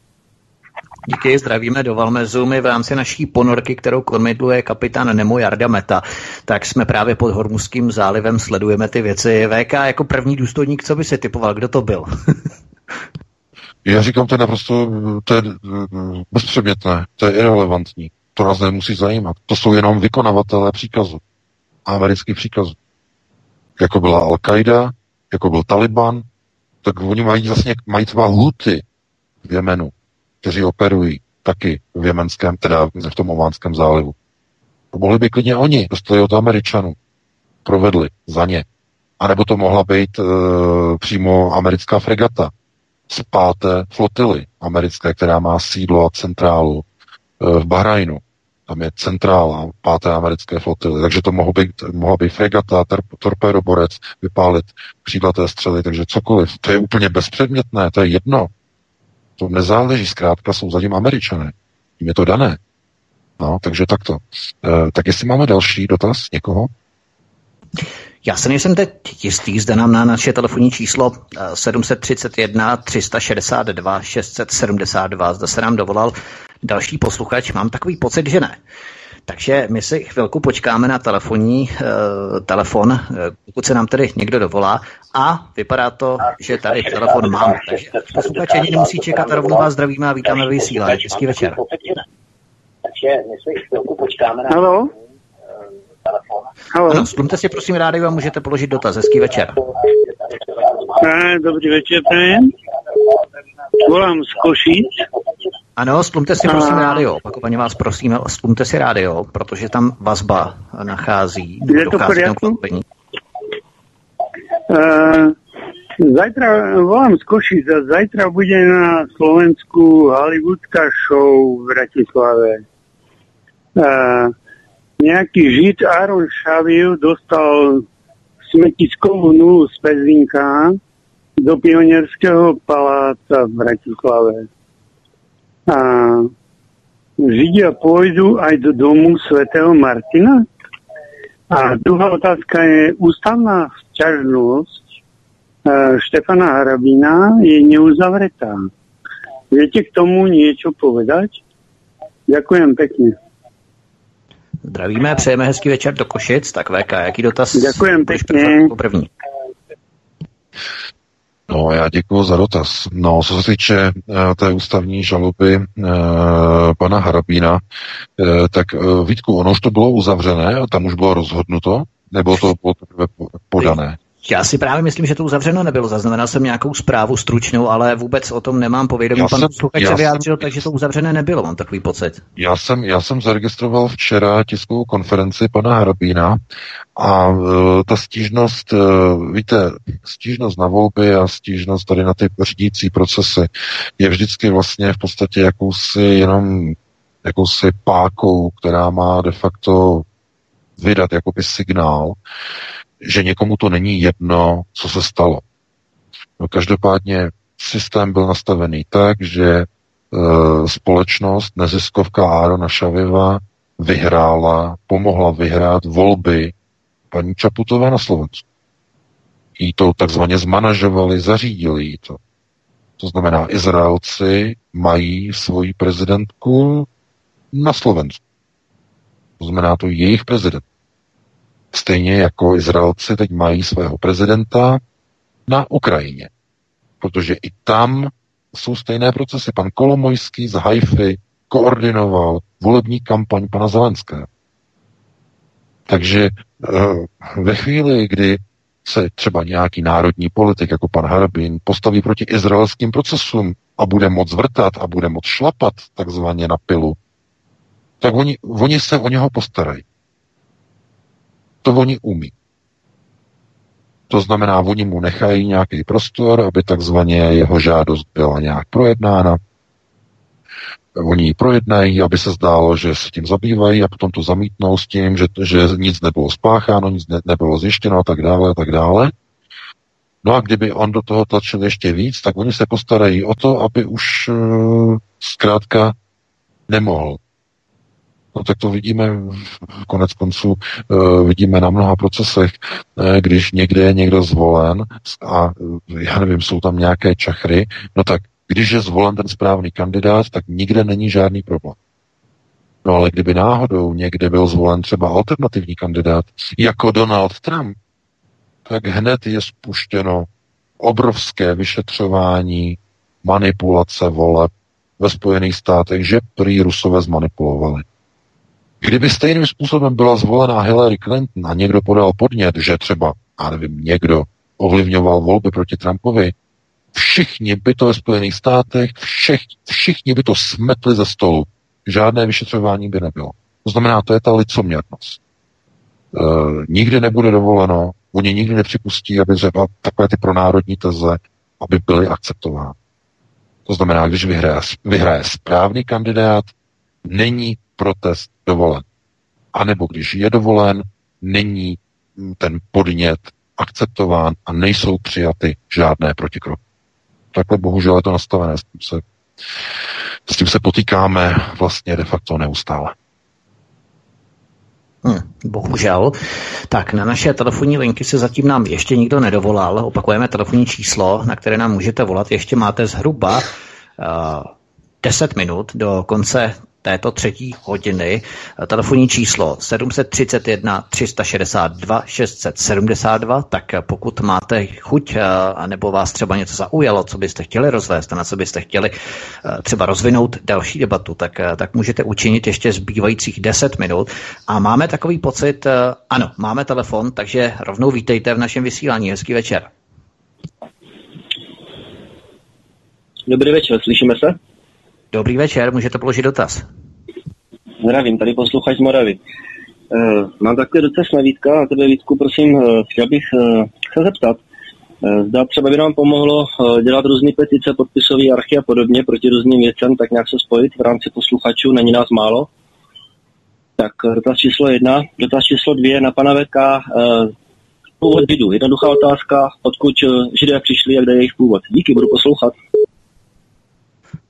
Díky, zdravíme do Valmezu. My v rámci naší ponorky, kterou kormidluje kapitán Nemo Jarda Meta, tak jsme právě pod Hormuzským zálivem, sledujeme ty věci. VK jako první důstojník, co by si typoval, kdo to byl? [LAUGHS] Já říkám, to je naprosto to je bezpředmětné, to je irrelevantní. To nás nemusí zajímat. To jsou jenom vykonavatelé příkazu. Amerických příkazů. Jako byla Al-Qaida, jako byl Taliban, tak oni mají vlastně mají třeba huty v Jemenu kteří operují taky v jemenském, teda v tom Ománském zálivu. To mohli by klidně oni, dostali od Američanů, provedli za ně. A nebo to mohla být e, přímo americká fregata z páté flotily americké, která má sídlo a centrálu e, v Bahrajnu. Tam je centrála páté americké flotily, takže to mohlo být, mohla být fregata, torpédoborec, vypálit křídlaté střely, takže cokoliv. To je úplně bezpředmětné, to je jedno. To nezáleží, zkrátka jsou zatím američané. Jim je to dané. No, takže takto. E, tak jestli máme další dotaz někoho? Já se nejsem teď jistý, zde nám na naše telefonní číslo 731 362 672, zde se nám dovolal další posluchač. Mám takový pocit, že ne. Takže my si chvilku počkáme na telefonní uh, telefon, uh, pokud se nám tedy někdo dovolá. A vypadá to, že tady telefon máme. Takže posluchači ani nemusí čekat a rovnou vás zdravíme a vítáme vysílání. Hezký večer. Takže my si chvilku počkáme na Halo? telefon. Halo. Ano, splumte si prosím rádio a můžete položit dotaz. Hezký večer. Dobrý večer, Volám z Košic. Ano, splumte si prosím a... rádio. Opakovaně vás prosím, splumte si rádio, protože tam vazba nachází. Je to v poriadku? Uh, zajtra volám z Košic a zajtra bude na Slovensku hollywoodská show v Bratislave. Uh, nejaký žid Aaron Šavil dostal smetiskovú nulu z Pezinka do Pionierského paláca v Bratislave. A Židia pôjdu aj do domu svätého Martina? A druhá otázka je, ústavná sťažnosť e, Štefana Harabina je neuzavretá. Viete k tomu niečo povedať? Ďakujem pekne. Zdravíme, přejeme hezký večer do Košic. Tak VK, jaký dotaz? Děkujem pěkně. První. No, já děkuji za dotaz. No, co se týče uh, té ústavní žaloby uh, pana Harabína, uh, tak uh, Vítku, ono už to bylo uzavřené a tam už bylo rozhodnuto, nebo to bylo podané? Já si právě myslím, že to uzavřeno nebylo. Zaznamenal jsem nějakou zprávu stručnou, ale vůbec o tom nemám povědomí. Já Pan posluchač se vyjádřil, jsem, takže to uzavřené nebylo, mám takový pocit. Já jsem, já jsem zaregistroval včera tiskovou konferenci pana Hrabína a uh, ta stížnost, uh, víte, stížnost na volby a stížnost tady na ty řídící procesy je vždycky vlastně v podstatě jakousi jenom jakousi pákou, která má de facto vydat jakoby signál, že někomu to není jedno, co se stalo. No, každopádně systém byl nastavený tak, že e, společnost neziskovka Árona Šaviva vyhrála, pomohla vyhrát volby paní Čaputové na Slovensku. Jí to takzvaně zmanažovali, zařídili jí to. To znamená, Izraelci mají svoji prezidentku na Slovensku. To znamená, to jejich prezident. Stejně jako Izraelci teď mají svého prezidenta na Ukrajině. Protože i tam jsou stejné procesy. Pan Kolomojský z Haify koordinoval volební kampaň pana Zelenského. Takže eh, ve chvíli, kdy se třeba nějaký národní politik jako pan Harbin postaví proti izraelským procesům a bude moc vrtat a bude moc šlapat takzvaně na pilu, tak oni, oni se o něho postarají. To oni umí. To znamená, oni mu nechají nějaký prostor, aby takzvaně jeho žádost byla nějak projednána. Oni ji projednají, aby se zdálo, že se tím zabývají a potom to zamítnou s tím, že, že nic nebylo spácháno, nic ne, nebylo zjištěno a tak dále a tak dále. No a kdyby on do toho tlačil ještě víc, tak oni se postarají o to, aby už uh, zkrátka nemohl No tak to vidíme konec konců, uh, vidíme na mnoha procesech, uh, když někde je někdo zvolen a uh, já nevím, jsou tam nějaké čachry, no tak když je zvolen ten správný kandidát, tak nikde není žádný problém. No ale kdyby náhodou někde byl zvolen třeba alternativní kandidát, jako Donald Trump, tak hned je spuštěno obrovské vyšetřování, manipulace voleb ve Spojených státech, že prý Rusové zmanipulovali. Kdyby stejným způsobem byla zvolená Hillary Clinton a někdo podal podnět, že třeba, já nevím, někdo ovlivňoval volby proti Trumpovi, všichni by to ve Spojených státech, všech, všichni by to smetli ze stolu. Žádné vyšetřování by nebylo. To znamená, to je ta licoměrnost. E, nikdy nebude dovoleno, oni nikdy nepřipustí, aby třeba takové ty pronárodní teze, aby byly akceptovány. To znamená, když vyhraje, vyhraje správný kandidát, není protest dovolen. A nebo když je dovolen, není ten podnět akceptován a nejsou přijaty žádné protikroky. Takhle bohužel je to nastavené. S tím se, s tím se potýkáme vlastně de facto neustále. Hmm, bohužel. Tak na naše telefonní linky se zatím nám ještě nikdo nedovolal. Opakujeme telefonní číslo, na které nám můžete volat. Ještě máte zhruba uh, 10 minut do konce této třetí hodiny. Telefonní číslo 731 362 672, tak pokud máte chuť, eh, nebo vás třeba něco zaujalo, co byste chtěli rozvést na co byste chtěli eh, třeba rozvinout další debatu, tak, eh, tak můžete učinit ještě zbývajících 10 minut. A máme takový pocit, ano, máme telefon, takže rovnou vítejte v našem vysílání. Hezký večer. Dobrý večer, slyšíme se? Dobrý večer, můžete položit dotaz. Zdravím, tady posluchač Moravy. Uh, mám takové dotaz na Vítka, a tebe Vítku, prosím, uh, chtěl bych uh, se zeptat, zda třeba by nám pomohlo dělat různé petice, podpisové archy a podobně proti různým věcem, tak nějak se spojit v rámci posluchačů, není nás málo. Tak dotaz číslo jedna. Dotaz číslo dvě na pana VK. Původ vidu. Jednoduchá otázka, odkud židé přišli a kde je jejich původ. Díky, budu poslouchat.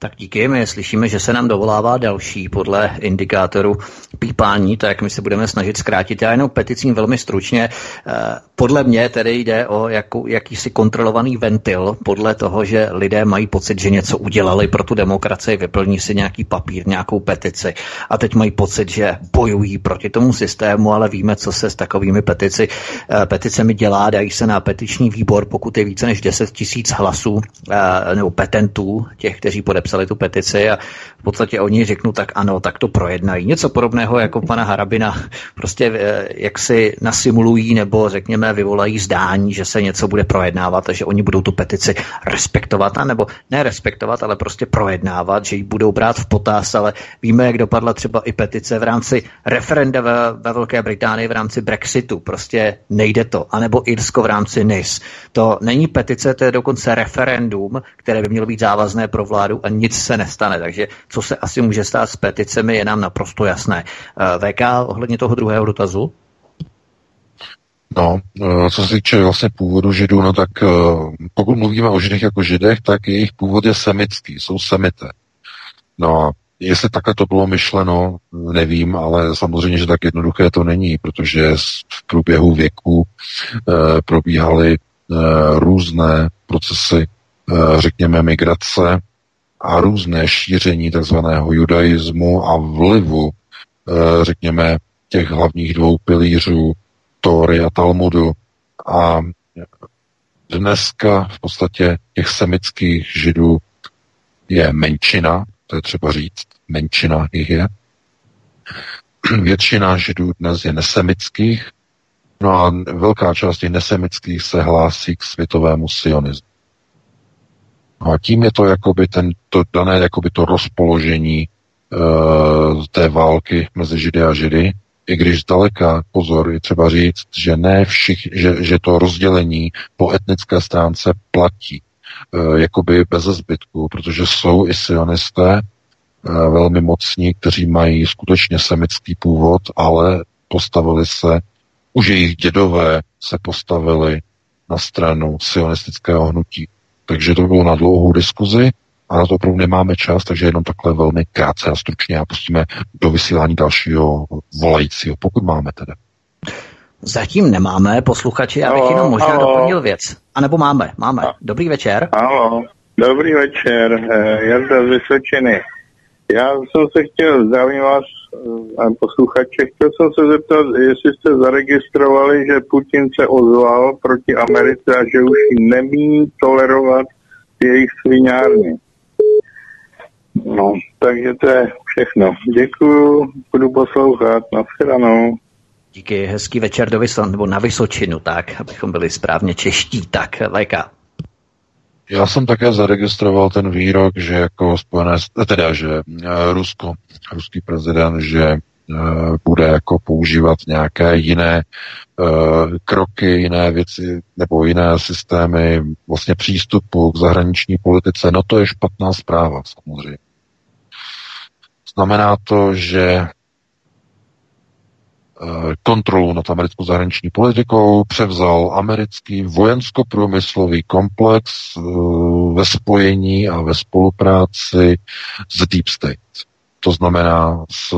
Tak díky, my slyšíme, že se nám dovolává další podle indikátoru pípání, tak my se budeme snažit zkrátit. Já jenom peticím velmi stručně. Eh, podle mě tedy jde o jakou, jakýsi kontrolovaný ventil, podle toho, že lidé mají pocit, že něco udělali pro tu demokracii, vyplní si nějaký papír, nějakou petici a teď mají pocit, že bojují proti tomu systému, ale víme, co se s takovými petici, eh, peticemi dělá, dají se na petiční výbor, pokud je více než 10 tisíc hlasů nebo petentů, těch, kteří podepsali tu petici a v podstatě oni řeknou tak ano, tak to projednají. Něco podobného jako pana Harabina prostě eh, jak si nasimulují nebo řekněme vyvolají zdání, že se něco bude projednávat a že oni budou tu petici respektovat, nebo ne respektovat, ale prostě projednávat, že ji budou brát v potaz, ale víme, jak dopadla třeba i petice v rámci referenda ve, ve Velké Británii v rámci Brexitu. Prostě nejde to. A nebo Irsko v rámci NIS. To není petice, to je dokonce referendum, které by mělo být závazné pro vládu a nic se nestane. Takže co se asi může stát s peticemi, je nám naprosto jasné. Eh, VK ohledně toho druhého dotazu? No, eh, co se týče vlastně původu židů, no tak eh, pokud mluvíme o židech jako židech, tak jejich původ je semický, jsou semité. No a jestli takhle to bylo myšleno, nevím, ale samozřejmě, že tak jednoduché to není, protože v průběhu věku probíhaly různé procesy, řekněme, migrace a různé šíření takzvaného judaismu a vlivu, e, řekněme, těch hlavních dvou pilířů Tóry a Talmudu. A dneska v podstatě těch semických židů je menšina, to je třeba říct, menšina jich je. Většina židů dnes je nesemických, no a velká část těch nesemických se hlásí k světovému sionismu. No a tím je to jakoby ten, to dané jakoby to rozpoložení uh, té války mezi Židy a Židy, i když zdaleka, pozor, je třeba říct, že ne všich, že, že to rozdělení po etnické stránce platí e, jakoby bez zbytku, protože jsou i sionisté, e, velmi mocní, kteří mají skutečně semický původ, ale postavili se, už jejich dědové se postavili na stranu sionistického hnutí. Takže to bylo na dlouhou diskuzi a na to opravdu nemáme čas, takže jenom takhle velmi krátce a stručně a pustíme do vysílání dalšího volajícího, pokud máme tedy. Zatím nemáme posluchači, já bych jenom možná halo. doplnil věc. A nebo máme, máme. Dobrý večer. Halo, dobrý večer, eh, Jarda z Vysočiny. Já jsem se chtěl, zdravím vás eh, a posluchače, chtěl jsem se zeptat, jestli jste zaregistrovali, že Putin se ozval proti Americe a že už nemí tolerovat jejich sviňárny. No, takže to je všechno. Děkuju, budu poslouchat. Naschledanou. Díky, hezký večer do Vyslan, nebo na Vysočinu, tak, abychom byli správně čeští. Tak, Lajka. Já jsem také zaregistroval ten výrok, že jako spojené, teda, že eh, Rusko, ruský prezident, že eh, bude jako používat nějaké jiné uh, kroky, jiné věci nebo jiné systémy vlastně přístupu k zahraniční politice. No to je špatná zpráva samozřejmě. Znamená to, že eh, kontrolu nad americkou zahraniční politikou převzal americký vojensko-průmyslový komplex eh, ve spojení a ve spolupráci s Deep State. To znamená s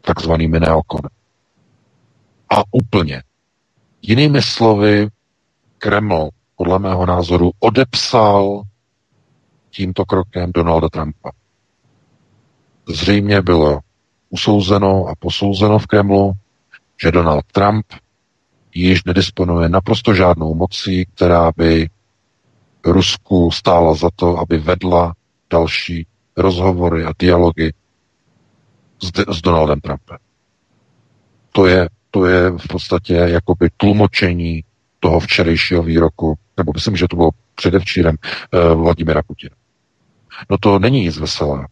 takzvanými neokony. A úplně. Jinými slovy, Kreml podle mého názoru odepsal tímto krokem Donalda Trumpa zřejmě bylo usouzeno a posouzeno v Kremlu, že Donald Trump již nedisponuje naprosto žádnou mocí, která by Rusku stála za to, aby vedla další rozhovory a dialogy s, s Donaldem Trumpem. To je, to je v podstatě jakoby tlumočení toho včerejšího výroku, nebo myslím, že to bylo předevčírem uh, Vladimira Putina. No to není nic veselého.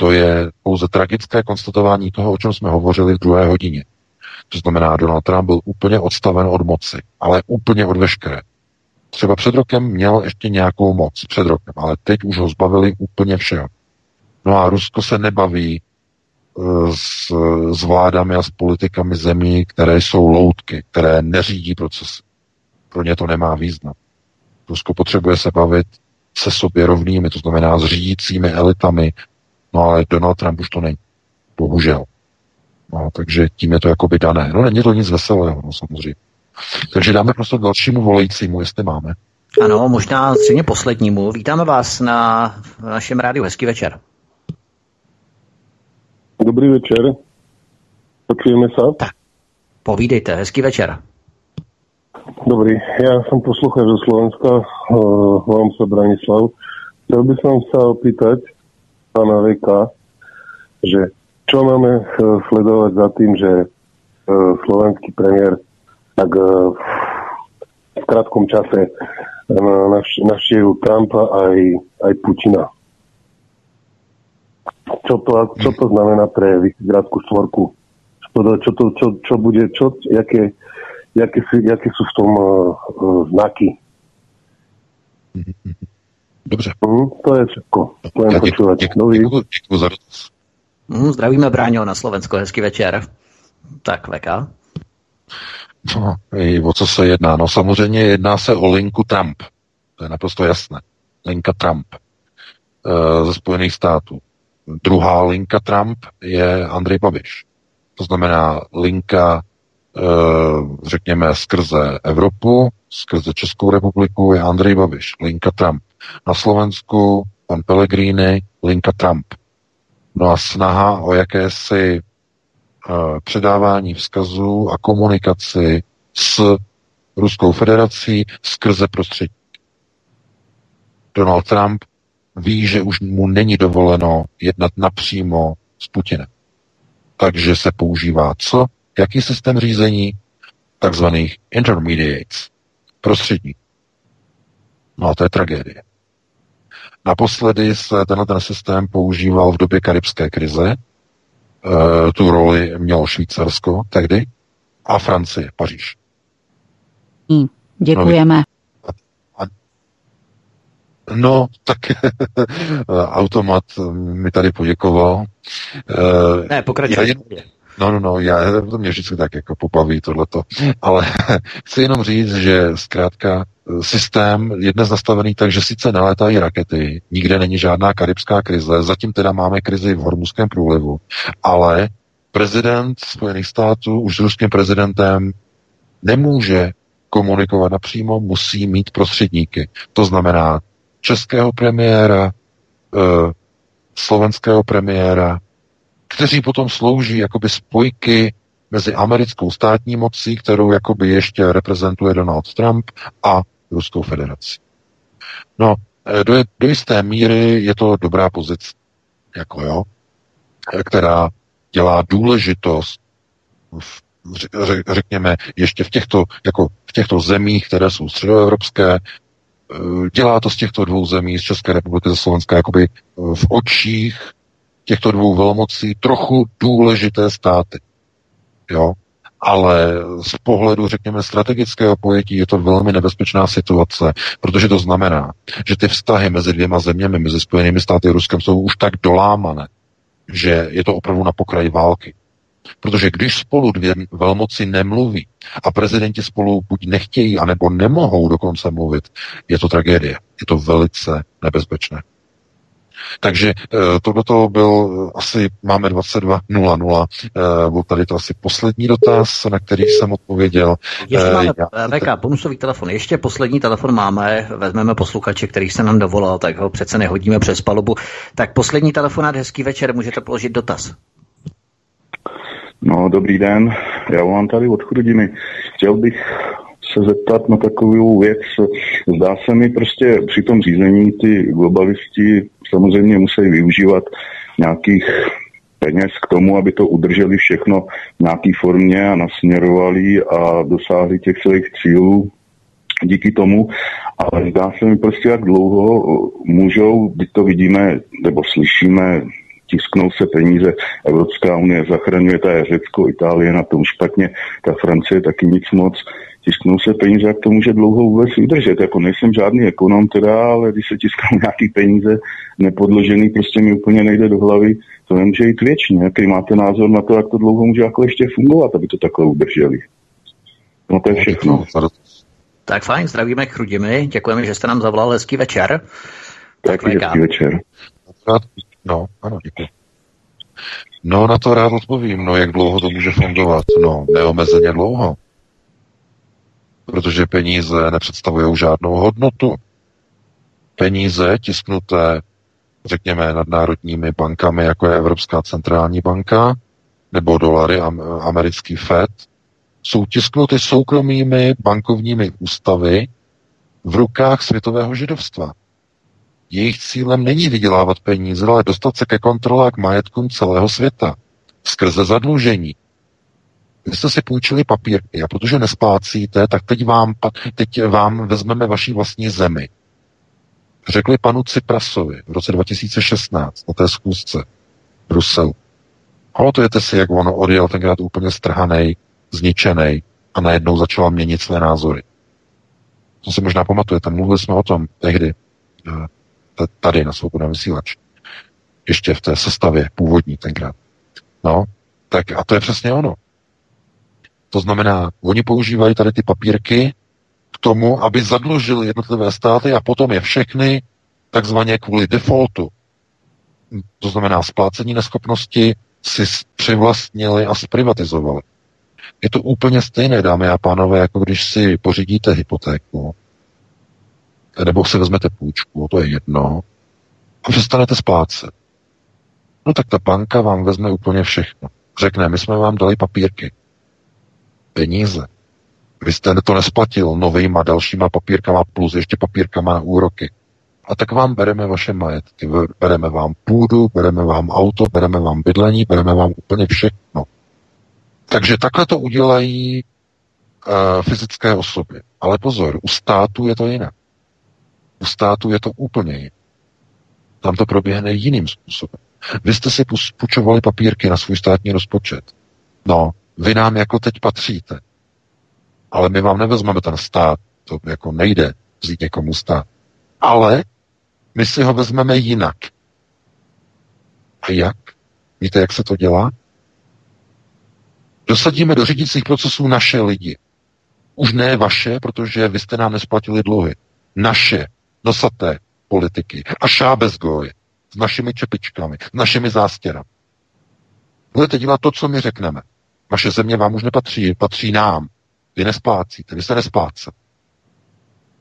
To je pouze tragické konstatování toho, o čem jsme hovořili v druhé hodině. To znamená, Donald Trump byl úplně odstaven od moci, ale úplně od veškeré. Třeba před rokem měl ještě nějakou moc, před rokem, ale teď už ho zbavili úplně všeho. No a Rusko se nebaví eh, s, s vládami a s politikami zemí, které jsou loutky, které neřídí procesy. Pro ně to nemá význam. Rusko potřebuje se bavit se sobě rovnými, to znamená s řídícími elitami, No ale Donald Trump už to není. Bohužel. No, takže tím je to jakoby dané. No není to nic veselého, no samozřejmě. Takže dáme prostě dalšímu volajícímu, jestli máme. Ano, možná středně poslednímu. Vítáme vás na našem rádiu. Hezký večer. Dobrý večer. Počujeme se? Tak, povídejte. Hezký večer. Dobrý, ja som posluchač zo Slovenska, uh, volám sa Branislav. Chcel by som sa opýtať pána Veka, že čo máme uh, sledovať za tým, že uh, slovenský premiér tak uh, v krátkom čase navštívil Trumpa aj, aj Putina. Čo to, čo to znamená pre Vyšegradskú štvorku? Čo, to, čo, to, čo, čo bude, čo, jaké, jaké, jaké sú v tom uh, znaky? [LAUGHS] Dobře. Mm, to je všetko. Budem počúvať. Děkuji, děkuji za mm, Zdravíme Bráňo na Slovensko. Hezký večer. Tak, VK. No, o co se jedná? No samozřejmě jedná se o linku Trump. To je naprosto jasné. Linka Trump e, ze Spojených států. Druhá linka Trump je Andrej Babiš. To znamená linka, e, řekněme, skrze Evropu, skrze Českou republiku je Andrej Babiš. Linka Trump. Na Slovensku pan Pellegrini, linka Trump. No a snaha o jakési Eh, předávání vzkazů a komunikaci s Ruskou federací skrze prostředí. Donald Trump ví, že už mu není dovoleno jednat napřímo s Putinem. Takže se používá co? Jaký systém řízení? Takzvaných intermediates. Prostřední. No a to je tragédie. Naposledy se tenhle ten systém používal v době karibské krize, Eh, tu roli mělo Švýcarsko tehdy a Francie, Paříž. Hmm, děkujeme. No, No, tak [LAUGHS] automat mi tady poděkoval. Eh, ne, pokračuj. No, no, no, já, to mě vždycky tak jako popaví tohleto. Ale [LAUGHS] chci jenom říct, že zkrátka eh, systém je dnes nastavený tak, že sice nalétají rakety, nikde není žádná karibská krize, zatím teda máme krizi v Hormuzském průlivu, ale prezident Spojených států už s ruským prezidentem nemůže komunikovat napřímo, musí mít prostředníky. To znamená českého premiéra, eh, slovenského premiéra, kteří potom slouží jakoby spojky mezi americkou státní mocí, kterou jakoby ještě reprezentuje Donald Trump a Ruskou federací. No, eh, do, do jisté míry je to dobrá pozice, jako jo, která dělá důležitost v, řekněme, ještě v těchto, jako v těchto zemích, které jsou středoevropské, eh, dělá to z těchto dvou zemí, z České republiky, ze Slovenska, jakoby v očích těchto dvou velmocí trochu důležité státy. Jo? Ale z pohledu, řekněme, strategického pojetí je to velmi nebezpečná situace, protože to znamená, že ty vztahy mezi dvěma zeměmi, mezi Spojenými státy a Ruskem, jsou už tak dolámané, že je to opravdu na pokraji války. Protože když spolu dvě velmoci nemluví a prezidenti spolu buď nechtějí, anebo nemohou dokonce mluvit, je to tragédie. Je to velice nebezpečné. Takže eh, tohle byl eh, asi, máme 22.00, eh, byl tady to asi poslední dotaz, na který jsem odpověděl. Ještě máme, já... VK, bonusový telefon, ještě poslední telefon máme, vezmeme posluchače, který se nám dovolal, tak ho přece nehodíme přes palubu. Tak poslední telefonát, hezký večer, můžete položit dotaz. No, dobrý den, já vám tady od Chrudiny. Chtěl bych se zeptat na takovou věc. Zdá se mi prostě při tom řízení ty globalisti samozřejmě musí využívat nějakých peněz k tomu, aby to udrželi všechno v nějaké formě a nasměrovali a dosáhli těch svých cílů díky tomu, ale zdá se mi prostě, jak dlouho můžou, když to vidíme nebo slyšíme, tisknou se peníze, Evropská unie zachraňuje, ta je Řecko, Itálie na tom špatně, ta Francie taky nic moc, tisknou se peníze, jak to může dlouho vůbec vydržet. Jako nejsem žádný ekonom teda, ale když se tisknou [LAUGHS] nějaký peníze nepodložený, prostě mi úplně nejde do hlavy, to nemůže jít věčně. Jaký máte názor na to, jak to dlouho může jako ještě fungovat, aby to takhle udrželi? No to je všechno. Tak fajn, zdravíme Chrudimi, děkujeme, že jste nám zavolal hezký večer. Tak hezký večer. No, ano, děkuji. No na to rád odpovím. No jak dlouho to může fungovat? No neomezeně dlouho. Protože peníze nepředstavují žádnou hodnotu. Peníze tisknuté, řekněme, nadnárodními bankami, jako je Evropská centrální banka, nebo dolary, americký FED, jsou tisknuty soukromými bankovními ústavy v rukách světového židovstva. Jejich cílem není vydělávat peníze, ale dostat se ke kontrole a k majetkům celého světa. Skrze zadlužení. Vy jste si půjčili papírky a protože nesplácíte, tak teď vám, teď vám vezmeme vaší vlastní zemi. Řekli panu Ciprasovi v roce 2016 na té schůzce v Bruselu. Pamatujete si, jak on odjel tenkrát úplně strhaný, zničený a najednou začal měnit své názory. To si možná pamatujete, mluvili jsme o tom tehdy, eh, tady na svobodném vysílači. Ještě v té sestavě původní tenkrát. No, tak a to je přesně ono. To znamená, oni používají tady ty papírky k tomu, aby zadlužili jednotlivé státy a potom je všechny takzvaně kvůli defaultu, to znamená splácení neschopnosti, si přivlastnili a zprivatizovali. Je to úplně stejné, dámy a pánové, jako když si pořídíte hypotéku, nebo si vezmete půjčku, to je jedno, a přestanete splácet. No tak ta banka vám vezme úplně všechno. Řekne, my jsme vám dali papírky, peníze. Vy jste to nesplatil novýma dalšíma papírkama plus ještě papírkama na úroky. A tak vám bereme vaše majetky. Bereme vám půdu, bereme vám auto, bereme vám bydlení, bereme vám úplně všechno. Takže takhle to udělají uh, fyzické osoby. Ale pozor, u státu je to jinak. U státu je to úplně jinak. Tam to proběhne jiným způsobem. Vy jste si půjčovali papírky na svůj státní rozpočet. No, vy nám jako teď patříte. Ale my vám nevezmeme ten stát. To jako nejde vzít někomu stát. Ale my si ho vezmeme jinak. A jak? Víte, jak se to dělá? Dosadíme do řídících procesů naše lidi. Už ne vaše, protože vy jste nám nesplatili dluhy. Naše, nosaté politiky. A šábezgoje. S našimi čepičkami, s našimi zástěrami. Budete dělat to, co my řekneme. Vaše země vám už nepatří, patří nám. Vy nesplácíte, vy se nesplácet.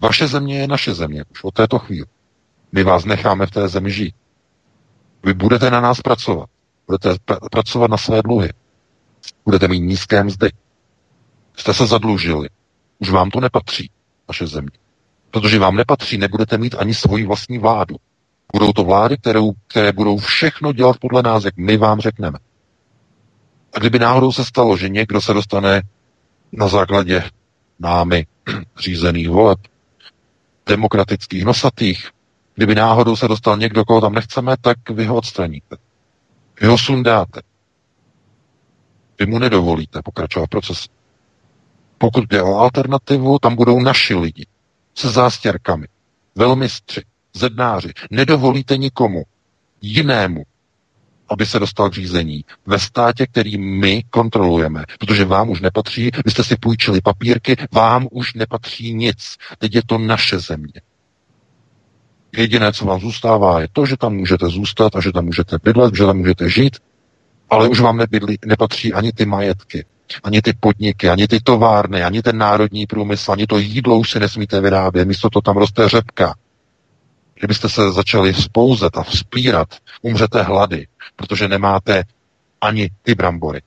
Vaše země je naše země už od této chvíli. My vás necháme v té zemi žít. Vy budete na nás pracovat. Budete pr- pracovat na své dluhy. Budete mít nízké mzdy. Jste se zadlužili. Už vám to nepatří, vaše země. Protože vám nepatří, nebudete mít ani svoji vlastní vládu. Budou to vlády, které, které budou všechno dělat podle nás, jak my vám řekneme. A kdyby náhodou se stalo, že někdo se dostane na základě námi řízených voleb, demokratických, nosatých, kdyby náhodou se dostal někdo, koho tam nechceme, tak vy ho odstraníte. Vy ho sundáte. Vy mu nedovolíte pokračovat v procesu. Pokud jde o alternativu, tam budou naši lidi se zástěrkami, velmistři, zednáři. Nedovolíte nikomu jinému aby se dostal k řízení ve státě, který my kontrolujeme, protože vám už nepatří, vy jste si půjčili papírky, vám už nepatří nic. Teď je to naše země. Jediné, co vám zůstává, je to, že tam můžete zůstat a že tam můžete bydlet, že tam můžete žít, ale už vám nebydlí, nepatří ani ty majetky, ani ty podniky, ani ty továrny, ani ten národní průmysl, ani to jídlo už si nesmíte vyrábět, místo to tam roste řepka. Kdybyste se začali spouzet a vzpírat, umřete hlady, protože nemáte ani ty brambory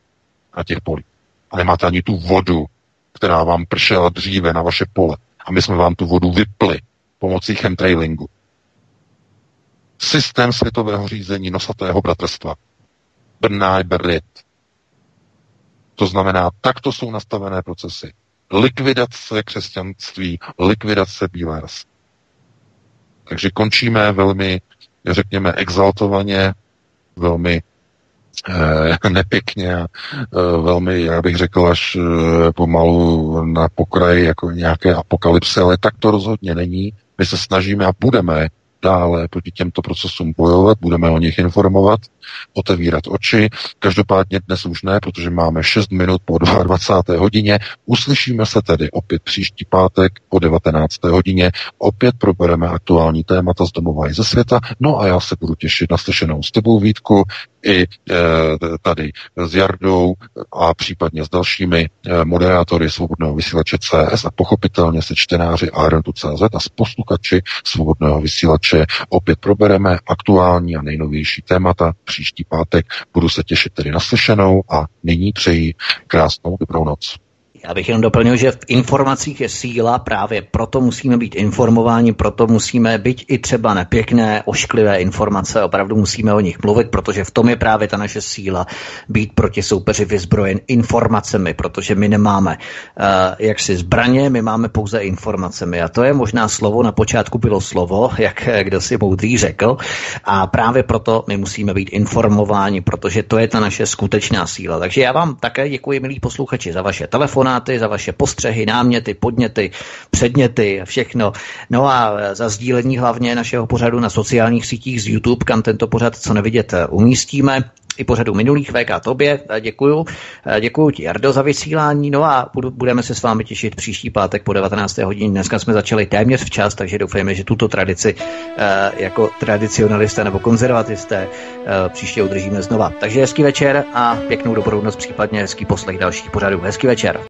na těch polích. A nemáte ani tu vodu, která vám pršela dříve na vaše pole. A my jsme vám tu vodu vypli pomocí chemtrailingu. Systém světového řízení nosatého bratrstva. Brnáj Berlit. To znamená, takto jsou nastavené procesy. Likvidace křesťanství, likvidace bílé rasy. Takže končíme velmi, řekněme, exaltovaně, velmi eh, [LAUGHS] nepěkně a eh, velmi, já bych řekl, až eh, pomalu na pokraji jako nějaké apokalypse, ale tak to rozhodně není. My se snažíme a budeme dále proti těmto procesům bojovat, budeme o nich informovat, otevírat oči. Každopádně dnes už ne, protože máme 6 minut po 22. hodině. Uslyšíme se tedy opět příští pátek po 19. hodině. Opět probereme aktuální témata z domova i ze světa. No a já se budu těšit na slyšenou s tebou, Vítku, i e, tady s Jardou a případně s dalšími e, moderátory Svobodného vysílače CS a pochopitelně se čtenáři Aerotu.cz a s posluchači Svobodného vysílače opět probereme aktuální a nejnovější témata příští pátek. Budu se těšit tedy na slyšenou a nyní přeji krásnou dobrou noc. Já bych jenom doplnil, že v informacích je síla, právě proto musíme být informováni, proto musíme být i třeba nepěkné, ošklivé informace, opravdu musíme o nich mluvit, protože v tom je právě ta naše síla být proti soupeři vyzbrojen informacemi, protože my nemáme uh, jaksi zbraně, my máme pouze informacemi. A to je možná slovo, na počátku bylo slovo, [LAUGHS] jak kdo si moudrý řekl, a právě proto my musíme být informováni, protože to je ta naše skutečná síla. Takže já vám také děkuji, milí posluchači, za vaše telefony telefonáty, za vaše postřehy, náměty, podněty, předměty, všechno. No a za sdílení hlavně našeho pořadu na sociálních sítích z YouTube, kam tento pořad, co nevidět, umístíme i pořadu minulých VK tobě. Děkuju. Děkuju ti, Jardo, za vysílání. No a budeme se s vámi těšit příští pátek po 19. hodině. Dneska jsme začali téměř včas, takže doufujeme, že tuto tradici eh, jako tradicionalisté nebo konzervatisté eh, příště udržíme znova. Takže hezký večer a pěknou dobrou noc, případně hezký poslech dalších pořadů. Hezký večer.